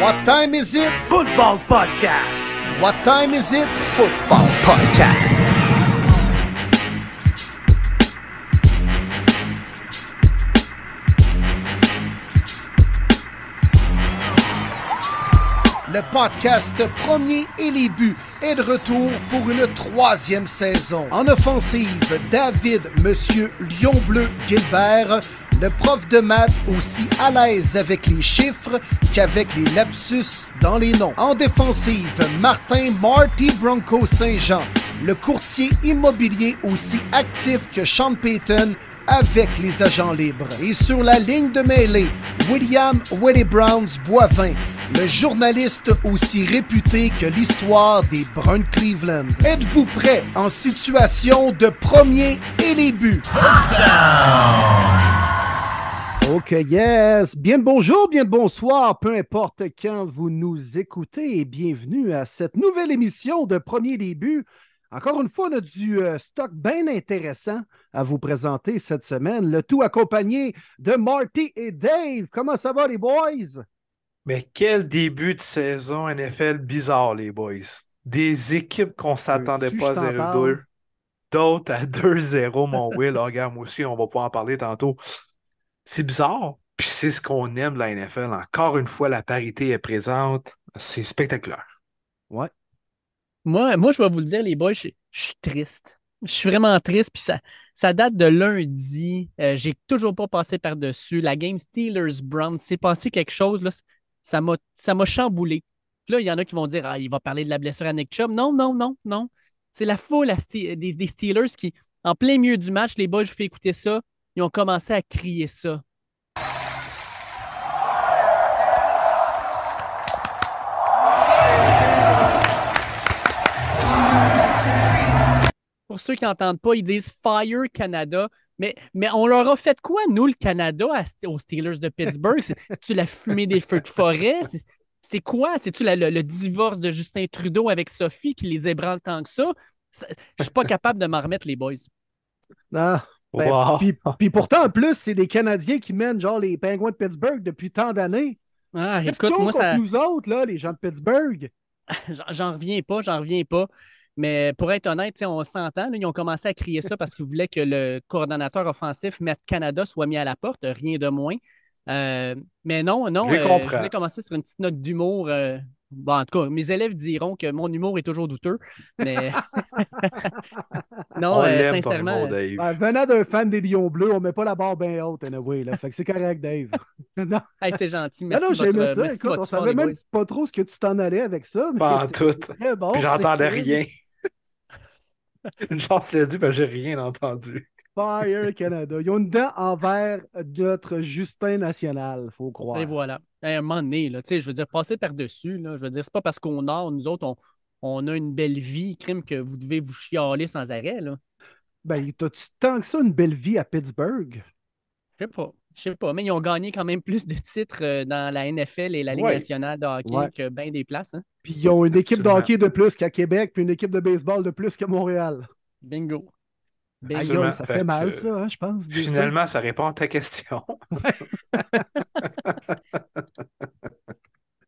What time is it? Football Podcast. What time is it? Football Podcast. Le podcast Premier et les buts est de retour pour une troisième saison. En offensive, David Monsieur Lion Bleu Gilbert, le prof de maths aussi à l'aise avec les chiffres qu'avec les lapsus dans les noms. En défensive, Martin Marty Bronco Saint-Jean, le courtier immobilier aussi actif que Sean Payton avec les agents libres. Et sur la ligne de mêlée, William Willie Browns Boivin, le journaliste aussi réputé que l'histoire des Bruns Cleveland. Êtes-vous prêt en situation de premier et les buts? OK, yes. Bien le bonjour, bien le bonsoir, peu importe quand vous nous écoutez et bienvenue à cette nouvelle émission de Premier Début. Encore une fois, on a du euh, stock bien intéressant à vous présenter cette semaine. Le tout accompagné de Marty et Dave. Comment ça va, les boys? Mais quel début de saison NFL bizarre, les boys. Des équipes qu'on s'attendait Veux-tu pas à parle? 0-2. D'autres à 2-0, mon Will. Regarde, moi aussi, on va pouvoir en parler tantôt. C'est bizarre. Puis c'est ce qu'on aime de la NFL. Encore une fois, la parité est présente. C'est spectaculaire. Ouais. Moi, moi, je vais vous le dire, les boys, je, je suis triste. Je suis vraiment triste. Puis ça, ça date de lundi. Euh, J'ai toujours pas passé par-dessus. La game Steelers-Browns, c'est passé quelque chose. Là, ça m'a chamboulé. Puis là, il y en a qui vont dire Ah, il va parler de la blessure à Nick Chubb. Non, non, non, non. C'est la foule des, des Steelers qui, en plein milieu du match, les boys, je vous fais écouter ça. Ils ont commencé à crier ça. Pour ceux qui n'entendent pas, ils disent Fire Canada. Mais, mais on leur a fait quoi, nous, le Canada, aux Steelers de Pittsburgh? C'est- C'est-tu la fumée des feux de forêt? C'est- quoi? C'est-tu le, divorce de Justin Trudeau avec Sophie qui les ébranle tant que ça? Je suis pas capable de m'en remettre, les boys. Ah, ben, Wow. puis, puis pourtant, en plus, c'est des Canadiens qui mènent genre les Penguins de Pittsburgh depuis tant d'années. Ah, Qu'est-ce écoute, moi, ça, nous autres, là, les gens de Pittsburgh? j'en- reviens pas, j'en reviens pas. Mais pour être honnête, tu sais, on s'entend, ils ont commencé à crier ça parce qu'ils voulaient que le coordonnateur offensif, Matt Canada, soit mis à la porte, rien de moins. Euh, mais non, non, Je euh, voulais commencer sur une petite note d'humour. euh, bon, en tout cas, mes élèves diront que mon humour est toujours douteux. Mais non, on euh, sincèrement, humour, Dave. Ben, venant d'un fan des Lions Bleus, on met pas la barre bien haute, anyway, là. Fait que c'est correct, Dave. non, hey, c'est gentil. non, Merci non, de j'aimais ça. Écoute, on savait même boys. pas trop ce que tu t'en allais avec ça. Mais Pas en tout. très bon. Puis j'entendais rien. Une chance l'a dit, parce que j'ai rien entendu. Fire Canada. Ils ont une dent envers notre Justin National, faut croire. Et voilà. Hey, à un moment donné, là, tu sais, je veux dire, passer par-dessus, là, je veux dire, c'est pas parce qu'on a, nous autres, on, on a une belle vie, crime, que vous devez vous chialer sans arrêt, là. Ben, t'as-tu tant que ça une belle vie à Pittsburgh? Je sais pas. Je sais pas, mais ils ont gagné quand même plus de titres euh, dans la NFL et la Ligue Ouais. nationale de hockey Ouais. que bien des places. Hein? Puis ils ont une équipe de hockey de plus qu'à Québec, puis une équipe de baseball de plus qu'à Montréal. Bingo. Absolument. ça Fait mal, euh, ça, hein, je pense. ça. Finalement, ça répond à ta question.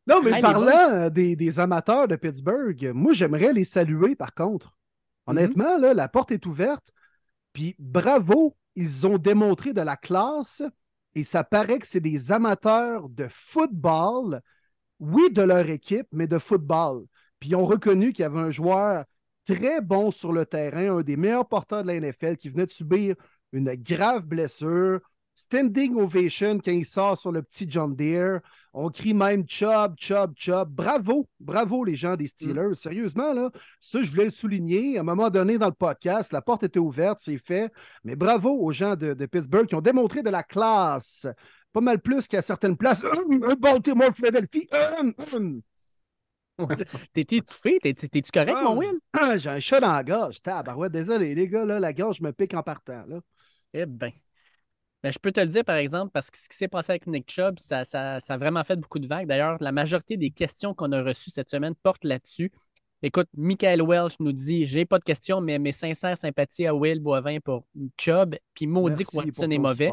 Non, mais parlant des, des amateurs de Pittsburgh, moi, j'aimerais les saluer, par contre. Mhm. Honnêtement, là, la porte est ouverte. Puis bravo, ils ont démontré de la classe et ça paraît que c'est des amateurs de football. Oui, de leur équipe, mais de football. Puis ils ont reconnu qu'il y avait un joueur très bon sur le terrain, un des meilleurs porteurs de la NFL qui venait de subir une grave blessure. Standing ovation quand il sort sur le petit John Deere. On crie même Chubb, Chubb, Chubb. Bravo, bravo les gens des Steelers. Sérieusement, là, ça, je voulais le souligner. À un moment donné dans le podcast, la porte était ouverte, c'est fait. Mais bravo aux gens de, de Pittsburgh qui ont démontré de la classe. Pas mal plus qu'à certaines places. Baltimore, Philadelphie. Hum, hum. T'es étouffé? T'es- t'es- T'es-tu correct, mon. Will? Ah, J'ai un chat dans la gorge. Tabarouette, désolé, les gars, là, la gorge me pique en partant. Là. Eh bien. Ben, je peux te le dire, par exemple, parce que ce qui s'est passé avec Nick Chubb, ça, ça- ça a vraiment fait beaucoup de vagues. D'ailleurs, la majorité des questions qu'on a reçues cette semaine portent là-dessus. Écoute, Michael Welch nous dit J'ai pas de questions, mais mes sincères sympathies à Will Boivin pour Chubb. Puis maudit que Watson est mauvais.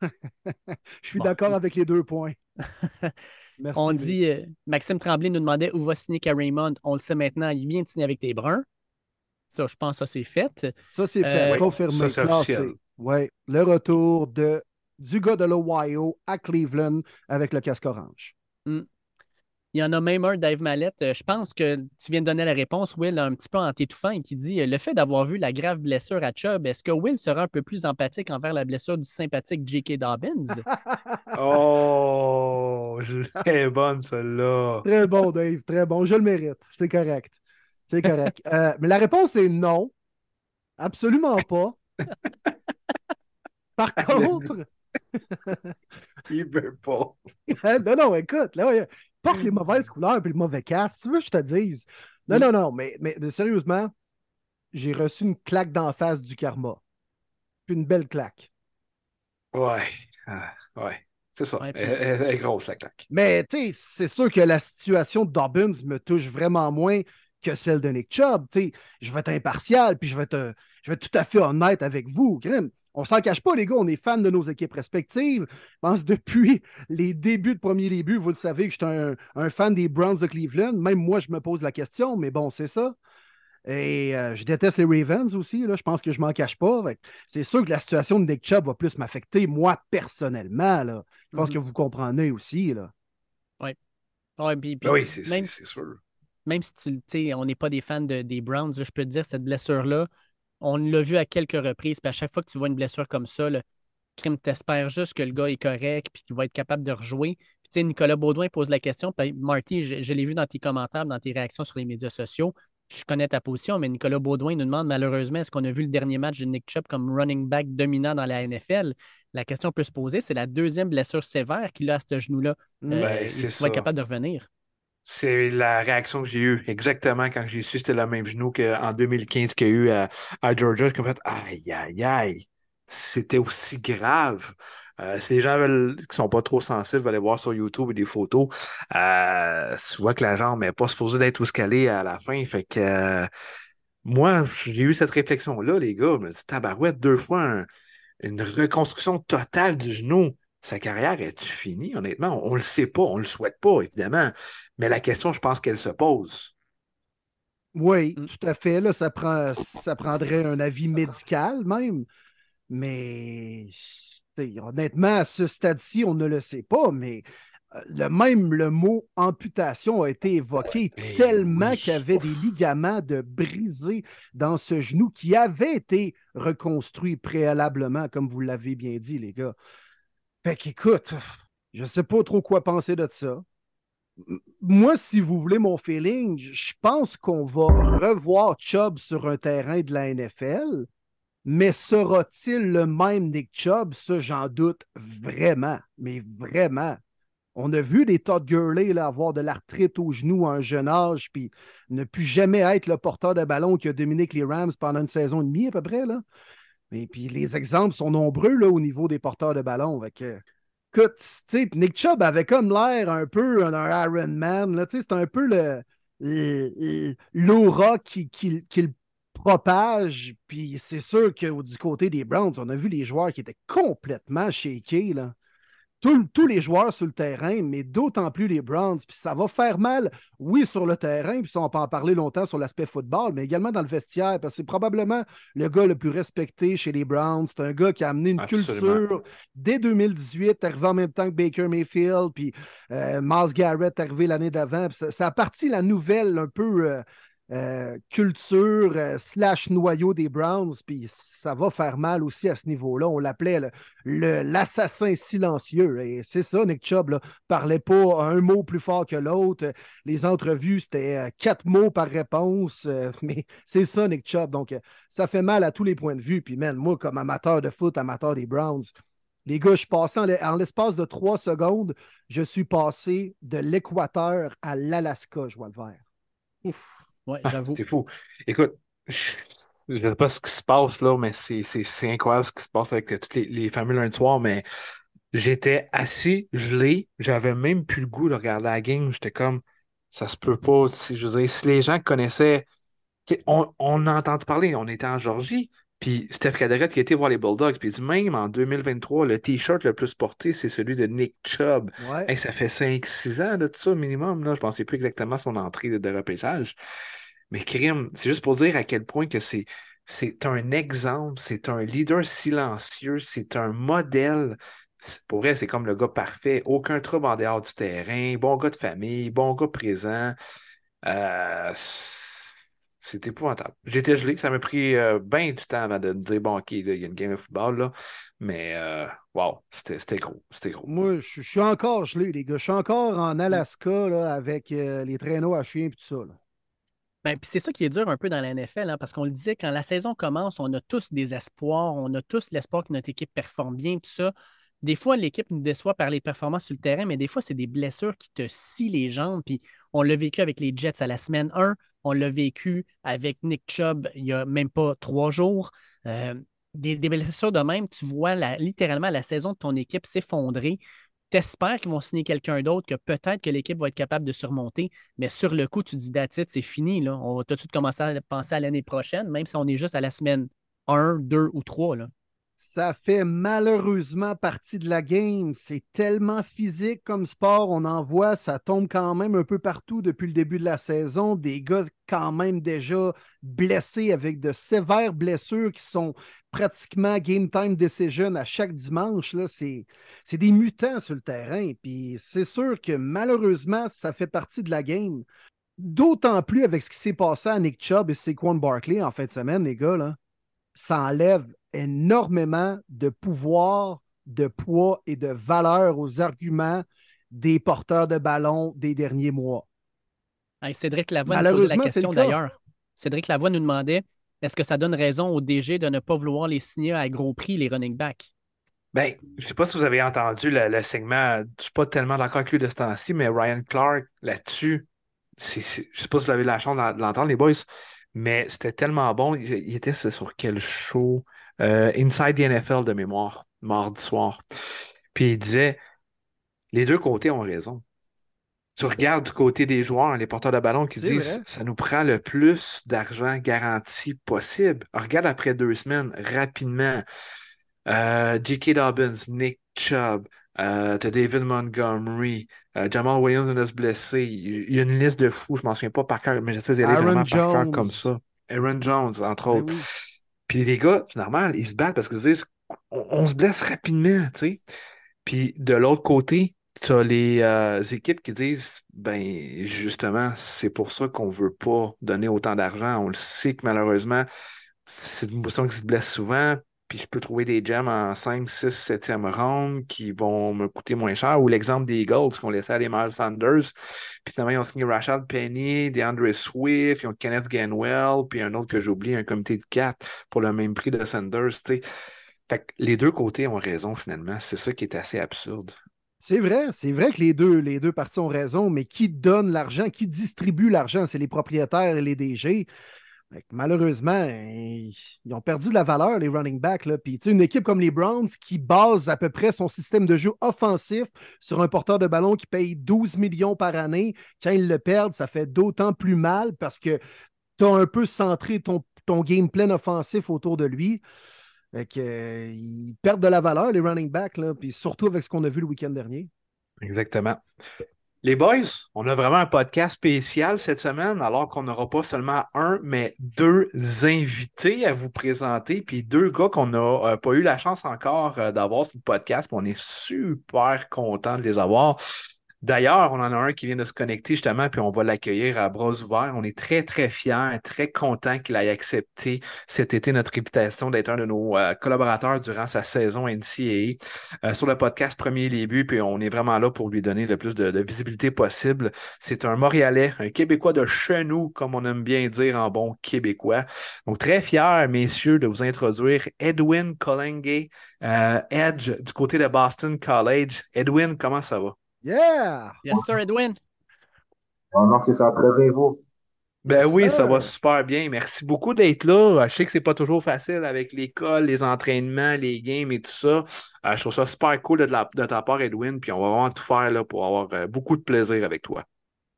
Je suis Bon. d'accord avec les deux points. Merci, On dit, euh, Maxime Tremblay nous demandait où va signer Raymond. On le sait maintenant, il vient de signer avec les Bruns. Ça, je pense que ça, c'est fait. Ça, c'est Euh, fait, oui, confirmé, ça, c'est classé. officiel. Ouais, le retour de, du gars de l'Ohio à Cleveland avec le casque orange. Il y en a même un, Dave Mallette. euh, Je pense que tu viens de donner la réponse, Will, un petit peu en t'étouffant, et qui dit euh, Le fait d'avoir vu la grave blessure à Chubb, est-ce que Will sera un peu plus empathique envers la blessure du sympathique J.K. Dobbins? Oh, je l'ai bonne, celle-là. Très bon, Dave, très bon. Je le mérite. C'est correct. C'est correct. Euh, mais la réponse est non. Absolument pas. Par contre, Il veut pas. non, non, écoute, là, porte les mauvaises couleurs et le mauvais casque. Tu veux que je te dise? Non, non, non, mais, mais, mais sérieusement, j'ai reçu une claque d'en face du karma. Puis une belle claque. Ouais. Ah, ouais. C'est ça. Ouais, puis- elle, elle- elle est grosse, la claque. Mais tu sais, c'est sûr que la situation de Dobbins me touche vraiment moins que celle de Nick Chubb. Tu sais, je vais être impartial, puis je vais être, je vais être tout à fait honnête avec vous. Crime, On s'en cache pas, les gars, on est fans de nos équipes respectives. Je pense depuis les débuts de premier début, vous le savez que je suis un, un fan des Browns de Cleveland. Même moi, je me pose la question, mais bon, c'est ça. Et euh, je déteste les Ravens aussi. Là. Je pense que je m'en cache pas. C'est sûr que la situation de Nick Chubb va plus m'affecter, moi, personnellement. Là. Je pense Mhm. que vous comprenez aussi. Là. Ouais, puis- puis Ben oui, c'est même, c'est- sûr. même si tu, on n'est pas des fans de- des Browns, je peux te dire, cette blessure-là, on l'a vu à quelques reprises. Puis à chaque fois que tu vois une blessure comme ça, le crime t'espère juste que le gars est correct puis qu'il va être capable de rejouer. Puis, tu sais, Nicolas Baudouin pose la question. Puis Marty, je, je l'ai vu dans tes commentaires, dans tes réactions sur les médias sociaux. Je connais ta position, mais Nicolas Baudouin nous demande malheureusement est-ce qu'on a vu le dernier match de Nick Chubb comme running back dominant dans la NFL La question peut se poser c'est la deuxième blessure sévère qu'il a à ce genou-là. Euh, Ben, qu'il va être capable de revenir C'est la réaction que j'ai eue exactement quand j'ai su c'était le même genou qu'en 2015 qu'il y a eu à, Georgia. Aïe, aïe, aïe, c'était aussi grave. Euh, si les gens veulent, qui sont pas trop sensibles veulent aller voir sur YouTube des photos, euh, tu vois que la jambe n'est pas supposée d'être où ce qu'elle est à la fin. Fait que euh, moi, j'ai eu cette réflexion-là, les gars. Je tabarouette, deux fois un- une reconstruction totale du genou. Sa carrière est-tu finie, honnêtement? On, ne le sait pas, on le souhaite pas, évidemment. Mais la question, je pense qu'elle se pose. Oui, Mm. tout à fait. Là, ça, prend, ça prendrait un avis médical même. Mais honnêtement, à ce stade-ci, on ne le sait pas, mais euh, le même le mot amputation a été évoqué Eh tellement oui. qu'il y avait des ligaments de brisés dans ce genou qui avait été reconstruit préalablement, comme vous l'avez bien dit, les gars. Fait qu'écoute, je ne sais pas trop quoi penser de ça. Moi, si vous voulez mon feeling, je pense qu'on va revoir Chubb sur un terrain de la NFL, mais sera-t-il le même Nick Chubb? Ça, j'en doute vraiment, mais vraiment. On a vu des Todd Gurley là, avoir de l'arthrite au genou à un jeune âge, puis ne plus jamais être le porteur de ballon qui a dominé les Rams pendant une saison et demie à peu près. Là. Et puis les exemples sont nombreux là, au niveau des porteurs de ballon. Que, écoute, Nick Chubb avait comme l'air un peu un Iron Man. C'est un peu le, l'aura qui, qui, qui le propage. Puis c'est sûr que du côté des Browns, on a vu les joueurs qui étaient complètement shakés. Tous- tous les joueurs sur le terrain, mais d'autant plus les Browns. Puis ça va faire mal, oui, sur le terrain, puis ça, on peut en parler longtemps sur l'aspect football, mais également dans le vestiaire, parce que c'est probablement le gars le plus respecté chez les Browns. C'est un gars qui a amené une Absolument. culture dès 2018, arrivé en même temps que Baker Mayfield, puis euh, Miles Garrett arrivé l'année d'avant. Ça, ça a parti la nouvelle un peu euh, euh, culture euh, slash noyau des Browns, puis ça va faire mal aussi à ce niveau-là. On l'appelait l'assassin silencieux. Et c'est ça, Nick Chubb, là, parlait pas un mot plus fort que l'autre. Les entrevues, c'était euh, quatre mots par réponse. mais c'est ça, Nick Chubb. Donc, ça fait mal à tous les points de vue. Puis, man, moi, comme amateur de foot, amateur des Browns, les gars, je suis passé en l'espace de trois secondes, je suis passé de l'Équateur à l'Alaska, je vois le vert. Ouf. Ouais, Ah, j'avoue. C'est fou. Écoute, je ne sais pas ce qui se passe là, mais c'est c'est- c'est incroyable ce qui se passe avec euh, toutes les, les familles lundi soir, mais j'étais assis, gelé, j'avais même plus le goût de regarder la game. J'étais comme, ça se peut pas. Si, je veux dire, si les gens connaissaient, on, on a entendu parler, on était en Georgie, Puis Steph Caderette qui a été voir les Bulldogs, puis il dit même en 2023, le t-shirt le plus porté, c'est celui de Nick Chubb. Ouais. Hey, ça fait 5-6 ans de tout ça minimum. Là. Je ne pensais plus exactement son entrée de, de repêchage. Mais Krim, c'est juste pour dire à quel point que c'est. C'est un exemple, c'est un leader silencieux, c'est un modèle. Pour vrai, c'est comme le gars parfait. Aucun trouble en dehors du terrain, bon gars de famille, bon gars présent. Euh, c'est épouvantable. J'étais gelé, ça m'a pris euh, bien du temps avant de me dire, bon, OK, il y a une game de football, là. Mais, euh, wow, c'était c'était gros, c'était gros. Moi, je je suis encore gelé, les gars. Je suis encore en Alaska là, avec euh, les traîneaux à chiens et tout ça. là. Ben, puis c'est ça qui est dur un peu dans la NFL, hein, parce qu'on le disait, quand la saison commence, on a tous des espoirs, on a tous l'espoir que notre équipe performe bien, tout ça. Des fois, l'équipe nous déçoit par les performances sur le terrain, mais des fois, c'est des blessures qui te scient les jambes. Puis on l'a vécu avec les Jets à la semaine 1, on l'a vécu avec Nick Chubb il n'y a même pas trois jours. Euh, des, blessures de même, tu vois littéralement la saison de ton équipe s'effondrer. T'espères qu'ils vont signer quelqu'un d'autre que peut-être que l'équipe va être capable de surmonter. Mais sur le coup, tu dis it, c'est fini. Là. On va tout de suite commencer à penser à l'année prochaine, même si on est juste à la semaine 1, 2 ou 3. Là. Ça fait malheureusement partie de la game. C'est tellement physique comme sport. On en voit, ça tombe quand même un peu partout depuis le début de la saison. Des gars quand même déjà blessés avec de sévères blessures qui sont pratiquement game time decision à chaque dimanche. C'est des mutants sur le terrain. Puis c'est sûr que malheureusement, ça fait partie de la game. D'autant plus avec ce qui s'est passé à Nick Chubb et Saquon Barkley en fin de semaine, les gars. Là ça enlève énormément de pouvoir, de poids et de valeur aux arguments des porteurs de ballon des derniers mois. Hey, Cédric Lavoie nous posait la question d'ailleurs. Cédric Lavoie nous demandait est-ce que ça donne raison au DG de ne pas vouloir les signer à gros prix, les running backs? Ben, je sais pas si vous avez entendu le, le segment, je suis pas tellement d'accord avec lui de ce temps-ci, mais Ryan Clark, là-dessus, je sais pas si vous avez la chance de l'entendre, les boys, mais c'était tellement bon. Il, il était sur quel show? Euh, Inside the NFL de mémoire, mardi soir. Puis il disait, les deux côtés ont raison. Tu regardes du côté des joueurs, les porteurs de ballon qui disent vrai. ça nous prend le plus d'argent garanti possible. Regarde après deux semaines, rapidement. Euh, J.K. Dobbins, Nick Chubb, euh, t'as David Montgomery, euh, Jamal Williams vient de se blesser. Il y a une liste de fous, je m'en souviens pas par cœur, mais j'essaie d'aller Aaron vraiment par cœur Jones. comme ça. Aaron Jones, entre Ben autres. oui. Puis les gars, c'est normal, ils se battent parce qu'ils se disent on, on se blesse rapidement, tu sais. Puis de l'autre côté, tu as les euh, équipes qui disent ben justement, c'est pour ça qu'on veut pas donner autant d'argent. On le sait que malheureusement, c'est une position qui se blesse souvent. Puis je peux trouver des gems en 5, 6, 7e round qui vont me coûter moins cher. Ou l'exemple des Eagles qui ont laissé aller Miles Sanders. Puis finalement, ils ont signé Rashad Penny, DeAndre Swift, ils ont Kenneth Gainwell, puis un autre que j'oublie, un comité de 4 pour le même prix de Sanders. Fait que les deux côtés ont raison finalement. C'est ça qui est assez absurde. C'est vrai, c'est vrai que les deux, les deux parties ont raison, mais qui donne l'argent, qui distribue l'argent, c'est les propriétaires et les DG. Malheureusement, ils ont perdu de la valeur, les running backs. Là. Puis, une équipe comme les Browns qui base à peu près son système de jeu offensif sur un porteur de ballon qui paye 12 millions par année, quand ils le perdent, ça fait d'autant plus mal parce que tu as un peu centré ton, ton game plan offensif autour de lui. Fait que, ils perdent de la valeur, les running backs, là, puis surtout avec ce qu'on a vu le week-end dernier. Exactement. Les boys, on a vraiment un podcast spécial cette semaine, alors qu'on n'aura pas seulement un, mais deux invités à vous présenter, puis deux gars qu'on n'a euh, pas eu la chance encore euh, d'avoir sur le podcast, on est super content de les avoir. D'ailleurs, on en a un qui vient de se connecter justement, puis on va l'accueillir à bras ouverts. On est très, très fiers, très contents qu'il ait accepté cet été notre réputation d'être un de nos euh, collaborateurs durant sa saison NCAA euh, sur le podcast Premier Début, puis on est vraiment là pour lui donner le plus de, visibilité possible. C'est un Montréalais, un Québécois de chez nous, comme on aime bien dire en bon québécois. Donc, très fier, messieurs, de vous introduire Edwin Colenge, euh, Edge du côté de Boston College. Edwin, comment ça va? Yeah! Yes, sir, Edwin. Oh non, c'est ça, très bien vous. Ben oui, ça va super bien. Merci beaucoup d'être là. Je sais que c'est pas toujours facile avec l'école, les entraînements, les games et tout ça. Euh, je trouve ça super cool de, la- de ta part, Edwin. Puis on va vraiment tout faire là, pour avoir euh, beaucoup de plaisir avec toi.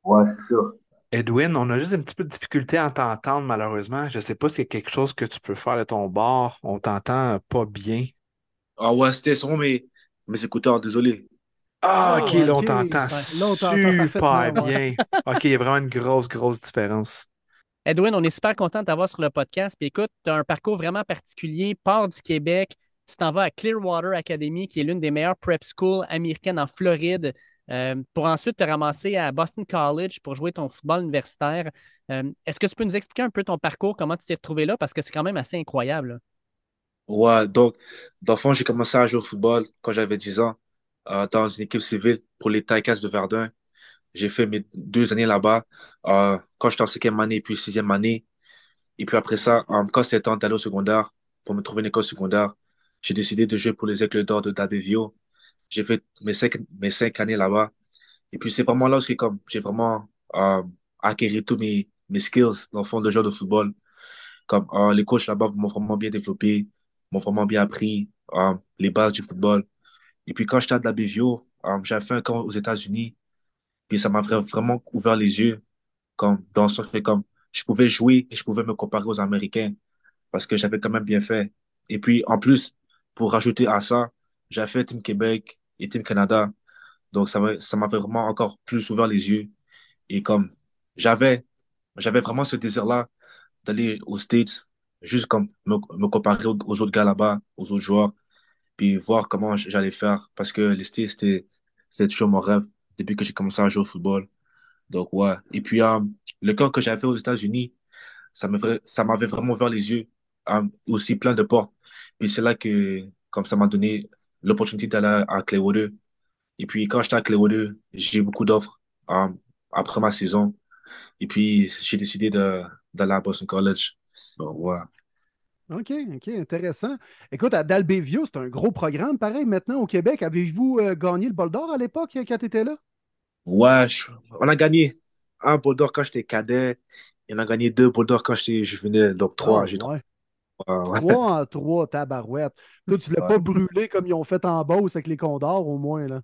Ouais, c'est sûr. Edwin, on a juste un petit peu de difficulté à t'entendre, malheureusement. Je sais pas si c'est quelque chose que tu peux faire de ton bord. On t'entend pas bien. Ah ouais, c'était sur mes, mes écouteurs, désolé. Ah, Ah, ok, là, on ok, t'entend super. Bien. Ok, il y a vraiment une grosse, grosse différence. Edwin, on est super content de t'avoir sur le podcast. Puis écoute, tu as un parcours vraiment particulier. Pars du Québec, tu t'en vas à Clearwater Academy, qui est l'une des meilleures prep schools américaines en Floride, euh, pour ensuite te ramasser à Boston College pour jouer ton football universitaire. Euh, Est-ce que tu peux nous expliquer un peu ton parcours, comment tu t'es retrouvé là? Parce que c'est quand même assez incroyable. là. Ouais, donc, d'enfant, j'ai commencé à jouer au football quand j'avais 10 ans, euh, dans une équipe civile pour les Ticats de Verdun. J'ai fait mes deux années là-bas, euh, quand j'étais en cinquième année, puis sixième année. Et puis après ça, euh, quand c'était temps d'aller au secondaire, pour me trouver une école secondaire, j'ai décidé de jouer pour les Aigles d'Or de Dabevio. J'ai fait mes cinq, mes cinq années là-bas. Et puis c'est vraiment là où comme, j'ai vraiment euh, acquis tous mes, mes skills dans le fond de joueur de football. Comme euh, les coachs là-bas m'ont vraiment bien développé, m'ont vraiment bien appris euh, les bases du football. Et puis quand j'étais à Dabevio, euh, j'avais fait un camp aux États-Unis. Puis ça m'a vra- vraiment ouvert les yeux, comme dans que comme je pouvais jouer et je pouvais me comparer aux Américains parce que j'avais quand même bien fait. Et puis en plus, pour rajouter à ça, j'ai fait Team Québec et Team Canada. Donc ça m'a ça m'avait vraiment encore plus ouvert les yeux. Et comme j'avais j'avais vraiment ce désir-là d'aller aux States, juste comme me, comparer aux autres gars là-bas, aux autres joueurs, puis voir comment j'allais faire. Parce que les States, c'était toujours mon rêve depuis que j'ai commencé à jouer au football. Donc, ouais. Et puis, euh, le camp que j'avais aux États-Unis, ça m'avait vraiment ouvert les yeux, euh, aussi plein de portes. Puis c'est là que, comme ça m'a donné l'opportunité d'aller à Clearwater. Et puis, quand j'étais à Clearwater, j'ai eu beaucoup d'offres euh, après ma saison. Et puis, j'ai décidé d'aller à Boston College. Donc, ouais. OK, OK, intéressant. Écoute, à Dalbevio, c'est un gros programme, pareil, maintenant au Québec. Avez-vous euh, gagné le bol d'or à l'époque quand tu étais là? Ouais, je- on a gagné un bol d'or quand j'étais cadet. Et on a gagné deux bol d'or quand j'étais juvénile. Donc, trois. Ah, J'ai trois. ouais. Trois en trois, tabarouette. Toi, tu ne l'as Ouais. pas brûlé comme ils ont fait en Beauce avec les Condors, au moins, là.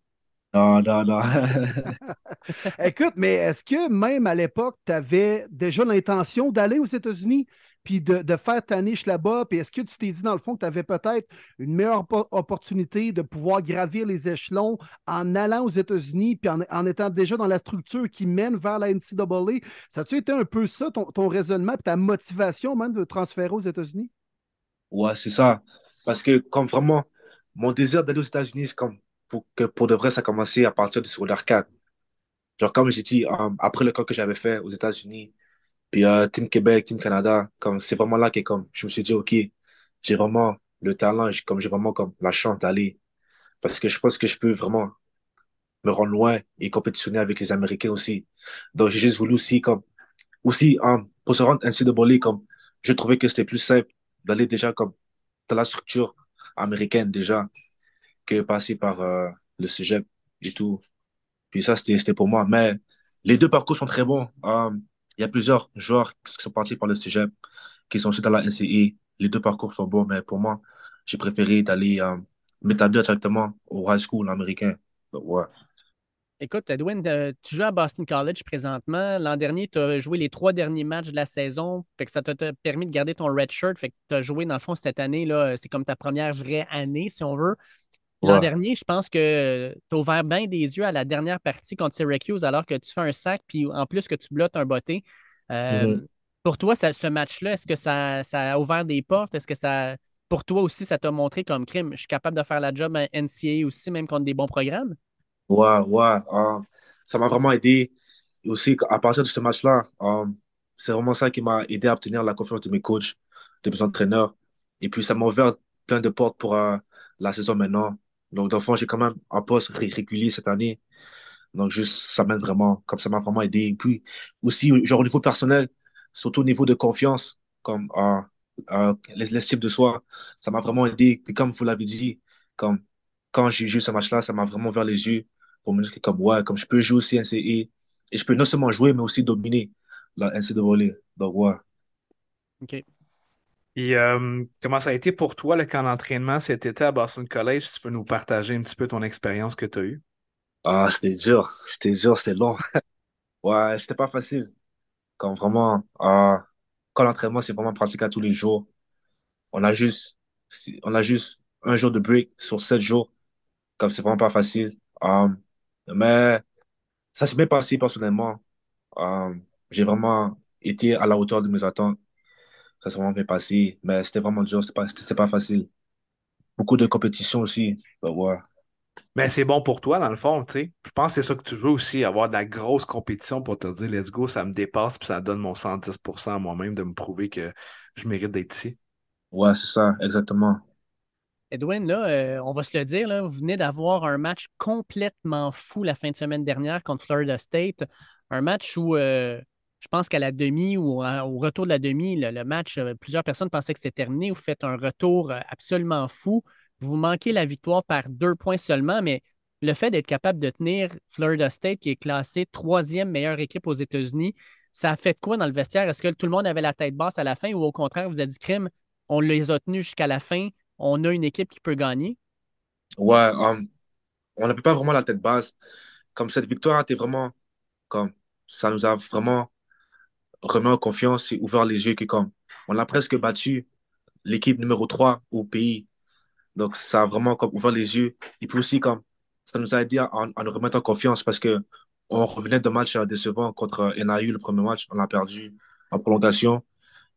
Non, non, non. Écoute, mais est-ce que même à l'époque, tu avais déjà l'intention d'aller aux États-Unis? Puis de, de faire ta niche là-bas? Puis est-ce que tu t'es dit, dans le fond, que tu avais peut-être une meilleure po- opportunité de pouvoir gravir les échelons en allant aux États-Unis puis en, en étant déjà dans la structure qui mène vers la NCAA? Ça a-tu été un peu ça, ton, ton raisonnement puis ta motivation même de transférer aux États-Unis? Ouais, c'est ça. Parce que, comme vraiment, mon désir d'aller aux États-Unis, c'est comme pour que pour de vrai, ça a commencé à partir du secondaire 4. Genre, comme j'ai dit, euh, après le camp que j'avais fait aux États-Unis, puis euh, Team Québec, Team Canada, comme c'est vraiment là que comme, je me suis dit, OK, j'ai vraiment le talent, j'ai- comme j'ai vraiment comme la chance d'aller. Parce que je pense que je peux vraiment me rendre loin et compétitionner avec les Américains aussi. Donc, j'ai juste voulu aussi, comme, aussi, pour se rendre NCAA, comme, je trouvais que c'était plus simple d'aller déjà comme dans la structure américaine déjà que passer par euh, le cégep et tout. Puis ça, c'était c'était pour moi. Mais les deux parcours sont très bons. Euh, Il y a plusieurs joueurs qui sont partis par le cégep, qui sont aussi dans la NCI. Les deux parcours sont bons, mais pour moi, j'ai préféré d'aller euh, m'établir directement au high school américain. Ouais. Écoute, Edwin, euh, tu joues à Boston College présentement. L'an dernier, tu as joué les trois derniers matchs de la saison. Fait que ça t'a permis de garder ton red shirt. Fait que tu as joué, dans le fond, cette année, là, c'est comme ta première vraie année, si on veut. L'an Ouais. dernier, je pense que tu as ouvert bien des yeux à la dernière partie contre Syracuse, alors que tu fais un sac, puis en plus que tu blottes un botté. Euh, Mhm. Pour toi, ça- ce match-là, est-ce que ça, ça a ouvert des portes? Est-ce que ça, pour toi aussi, ça t'a montré comme crime? Je suis capable de faire la job à NCAA aussi, même contre des bons programmes? Ouais, ouais. euh, ça m'a vraiment aidé. Aussi, à partir de ce match-là, euh, c'est vraiment ça qui m'a aidé à obtenir la confiance de mes coachs, de mes entraîneurs. Et puis, ça m'a ouvert plein de portes pour euh, la saison maintenant. Donc, dans le fond, j'ai quand même un poste ré- régulier cette année. Donc, juste, ça m'aide vraiment, comme ça m'a vraiment aidé. Et puis, aussi, genre, au niveau personnel, surtout au niveau de confiance, comme euh, euh, l'estime de soi, ça m'a vraiment aidé. Puis, comme vous l'avez dit, comme quand j'ai joué ce match-là, ça m'a vraiment ouvert les yeux pour me dire que, comme, ouais, comme je peux jouer aussi NCAA, et je peux non seulement jouer, mais aussi dominer la NCAA. Donc, ouais. OK. Et euh, comment ça a été pour toi le camp d'entraînement cet été à Boston College? Tu veux nous partager un petit peu ton expérience que tu as eue? Ah, c'était dur, c'était dur, c'était long. Ouais, c'était pas facile. Vraiment, euh, quand l'entraînement, c'est vraiment pratique à tous les jours. On a juste, on a juste un jour de break sur sept jours. Comme c'est vraiment pas facile. Euh, mais ça s'est bien passé personnellement. Euh, j'ai vraiment été à la hauteur de mes attentes. Ça s'est vraiment bien passé. Mais c'était vraiment dur. C'était pas, c'était c'était pas facile. Beaucoup de compétition aussi. Ben ouais. Mais c'est bon pour toi, dans le fond, tu sais. Je pense que c'est ça que tu veux aussi, avoir de la grosse compétition pour te dire, let's go, ça me dépasse, puis ça donne mon 110% à moi-même de me prouver que je mérite d'être ici. Ouais, c'est ça, exactement. Edwin, là, euh, on va se le dire, là, vous venez d'avoir un match complètement fou la fin de semaine dernière contre Florida State. Un match où euh, je pense qu'à la demi ou à- au retour de la demi, le, match, euh, plusieurs personnes pensaient que c'était terminé. Vous faites un retour euh, absolument fou. Vous manquez la victoire par deux points seulement, mais le fait d'être capable de tenir Florida State, qui est classée troisième meilleure équipe aux États-Unis, ça a fait quoi dans le vestiaire? Est-ce que tout le monde avait la tête basse à la fin ou au contraire, vous avez dit, crime, on les a tenus jusqu'à la fin, on a une équipe qui peut gagner? Ouais, euh, on n'avait pas vraiment la tête basse. Comme cette victoire était vraiment, comme, ça nous a vraiment remis en confiance et ouvert les yeux que comme, on a presque battu l'équipe numéro 3 au pays. Donc, ça a vraiment comme ouvert les yeux. Et puis aussi, comme, ça nous a aidé à, nous remettre en confiance parce que on revenait de match euh, décevant contre NAU, le premier match, on l'a perdu en prolongation.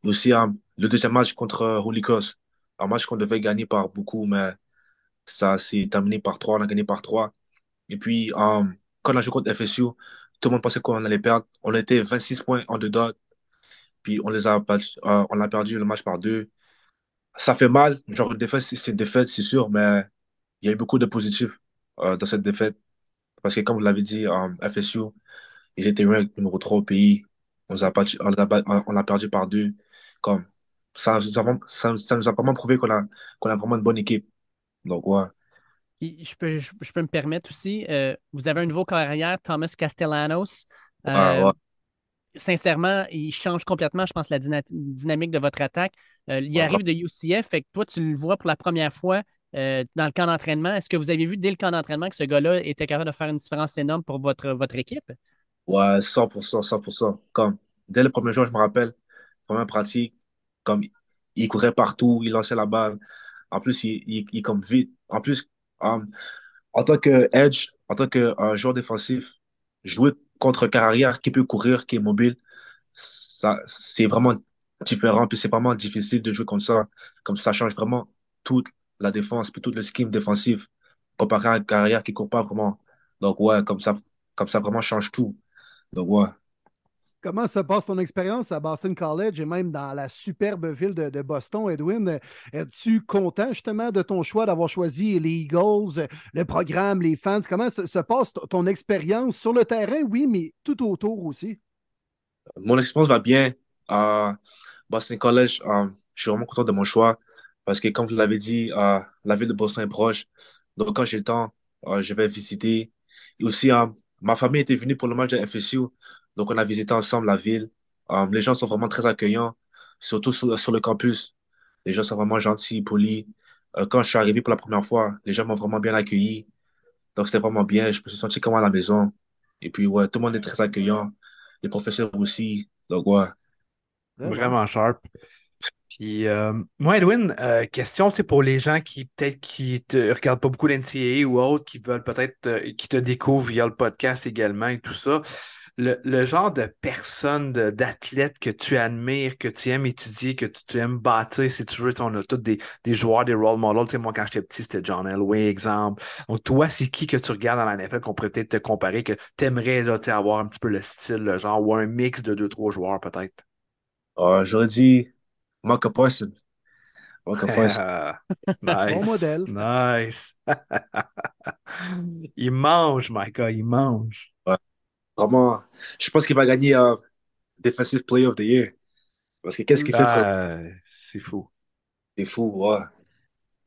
Et aussi, euh, le deuxième match contre euh, Holy Cross, un match qu'on devait gagner par beaucoup, mais ça s'est terminé par trois, on a gagné par trois. Et puis, euh, quand on a joué contre FSU, tout le monde pensait qu'on allait perdre. On était 26 points en dedans, puis on les a euh, on a perdu le match par deux. Ça fait mal, genre défaite, c'est une défaite, c'est sûr, mais il y a eu beaucoup de positifs euh, dans cette défaite. Parce que comme vous l'avez dit, euh, FSU, ils étaient ranked numéro 3 au pays. On a perdu par deux. Comme, ça, ça nous a vraiment prouvé qu'on a, qu'on a vraiment une bonne équipe. Donc, ouais. Puis, je peux, je, je peux me permettre aussi, euh, vous avez un nouveau carrière, Thomas Castellanos. Ah, Euh, ouais. Sincèrement, il change complètement, je pense, la dyna- dynamique de votre attaque. Euh, il Ah. arrive de UCF, fait que toi, tu le vois pour la première fois dans le camp d'entraînement. Est-ce que vous avez vu dès le camp d'entraînement que ce gars-là était capable de faire une différence énorme pour votre, votre équipe? Ouais, 100%, 100%. Comme, dès le premier jour, je me rappelle, première pratique, comme, il courait partout, il lançait la balle. En plus, il, il, il est comme vite. En plus, um, en tant que edge, en tant que euh, joueur défensif, jouer contre carrière qui peut courir, qui est mobile, ça, c'est vraiment différent. Puis c'est vraiment difficile de jouer comme ça. Comme ça change vraiment toute la défense, puis tout le scheme défensif, comparé à un carrière qui court pas vraiment. Donc, ouais, comme ça, comme ça vraiment change tout. Donc, ouais. Comment se passe ton expérience à Boston College et même dans la superbe ville de, Boston, Edwin? Es-tu content justement de ton choix d'avoir choisi les Eagles, le programme, les fans? Comment se, se passe ton expérience sur le terrain, oui, mais tout autour aussi? Mon expérience va bien à Boston College. euh, je suis vraiment content de mon choix parce que, comme vous l'avez dit, euh, la ville de Boston est proche. Donc, quand j'ai le temps, euh, je vais visiter. Et aussi, ma famille était venue pour le match de FSU. Donc, on a visité ensemble la ville. Euh, les gens sont vraiment très accueillants, surtout sur, sur le campus. Les gens sont vraiment gentils, polis. Euh, quand je suis arrivé pour la première fois, les gens m'ont vraiment bien accueilli. Donc, c'était vraiment bien. Je me suis senti comme à la maison. Et puis, ouais, tout le monde est très accueillant. Les professeurs aussi. Donc, ouais. Vraiment. Vraiment sharp. Puis, euh, moi, Edwin, euh, question, c'est pour les gens qui, peut-être, qui te regardent pas beaucoup l'NCAA ou autres, qui veulent peut-être, euh, qui te découvrent via le podcast également et tout ça. Le, le genre de personne, d'athlète que tu admires, que tu aimes étudier, que tu, aimes bâtir, si tu veux, on a tous des, des joueurs, des role models. Tu sais, moi, quand j'étais petit, c'était John Elway, exemple. Donc, toi, c'est qui que tu regardes dans la NFL qu'on pourrait peut-être te comparer, que tu sais, avoir un petit peu le style, le genre, ou un mix de deux, trois joueurs, peut-être? Euh, j'aurais dit Micah Parsons. Micah Parsons. Ah, nice. Bon modèle. Nice. il mange, Micah, il mange. Vraiment, je pense qu'il va gagner euh, Defensive Player of the Year. Parce que qu'est-ce qu'il fait? pour- c'est fou. C'est fou, ouais.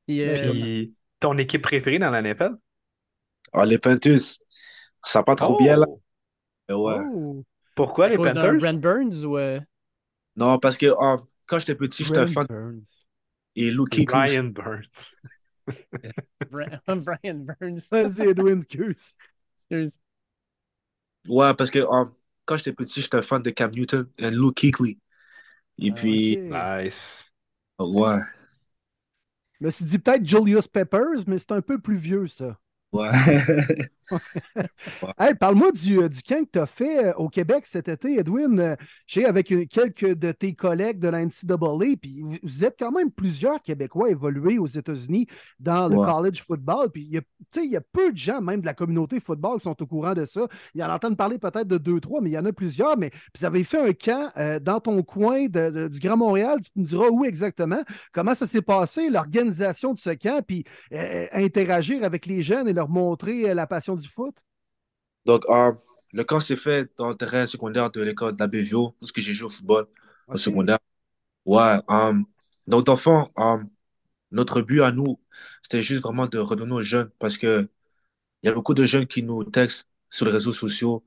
Euh, Puis, ton équipe préférée dans la NFL? Ah, les Panthers, ça va pas trop bien là. Oh! mais ouais. Oh, Pourquoi à les Panthers? Brent Burns ou euh, Non, parce que euh, quand j'étais petit, j'étais un fan Burns. et Luke Kuechly, Brian Burns. Brian Burns? Vas-y, Edwin, excuse. Excuse. Ouais, parce que quand j'étais petit, j'étais un fan de Cam Newton et Luke Kuechly. Et Ah, puis. Nice. ouais, Je me suis dit peut-être Julius Peppers, mais c'est un peu plus vieux, ça. Ouais. Hey, parle-moi du, euh, du camp que tu as fait euh, au Québec cet été, Edwin. Euh, Je sais, avec quelques de tes collègues de la NCAA, puis vous- êtes quand même plusieurs Québécois évolués aux États-Unis dans le Ouais. college football. Puis il y a, il y peu de gens, même de la communauté football, qui sont au courant de ça. Ils en entendent parler peut-être de deux, trois, mais il y en a plusieurs. Mais vous avez fait un camp euh, dans ton coin de- de- du Grand Montréal. Tu me diras où exactement. Comment ça s'est passé, l'organisation de ce camp, puis euh, interagir avec les jeunes et leur montrer euh, la passion du foot? Donc, euh, le camp s'est fait dans le terrain secondaire de l'école d'Abbeville, parce que j'ai joué au football au Ok. secondaire. Ouais, euh, donc, euh, notre but à nous, c'était juste vraiment de redonner aux jeunes, parce que il y a beaucoup de jeunes qui nous textent sur les réseaux sociaux,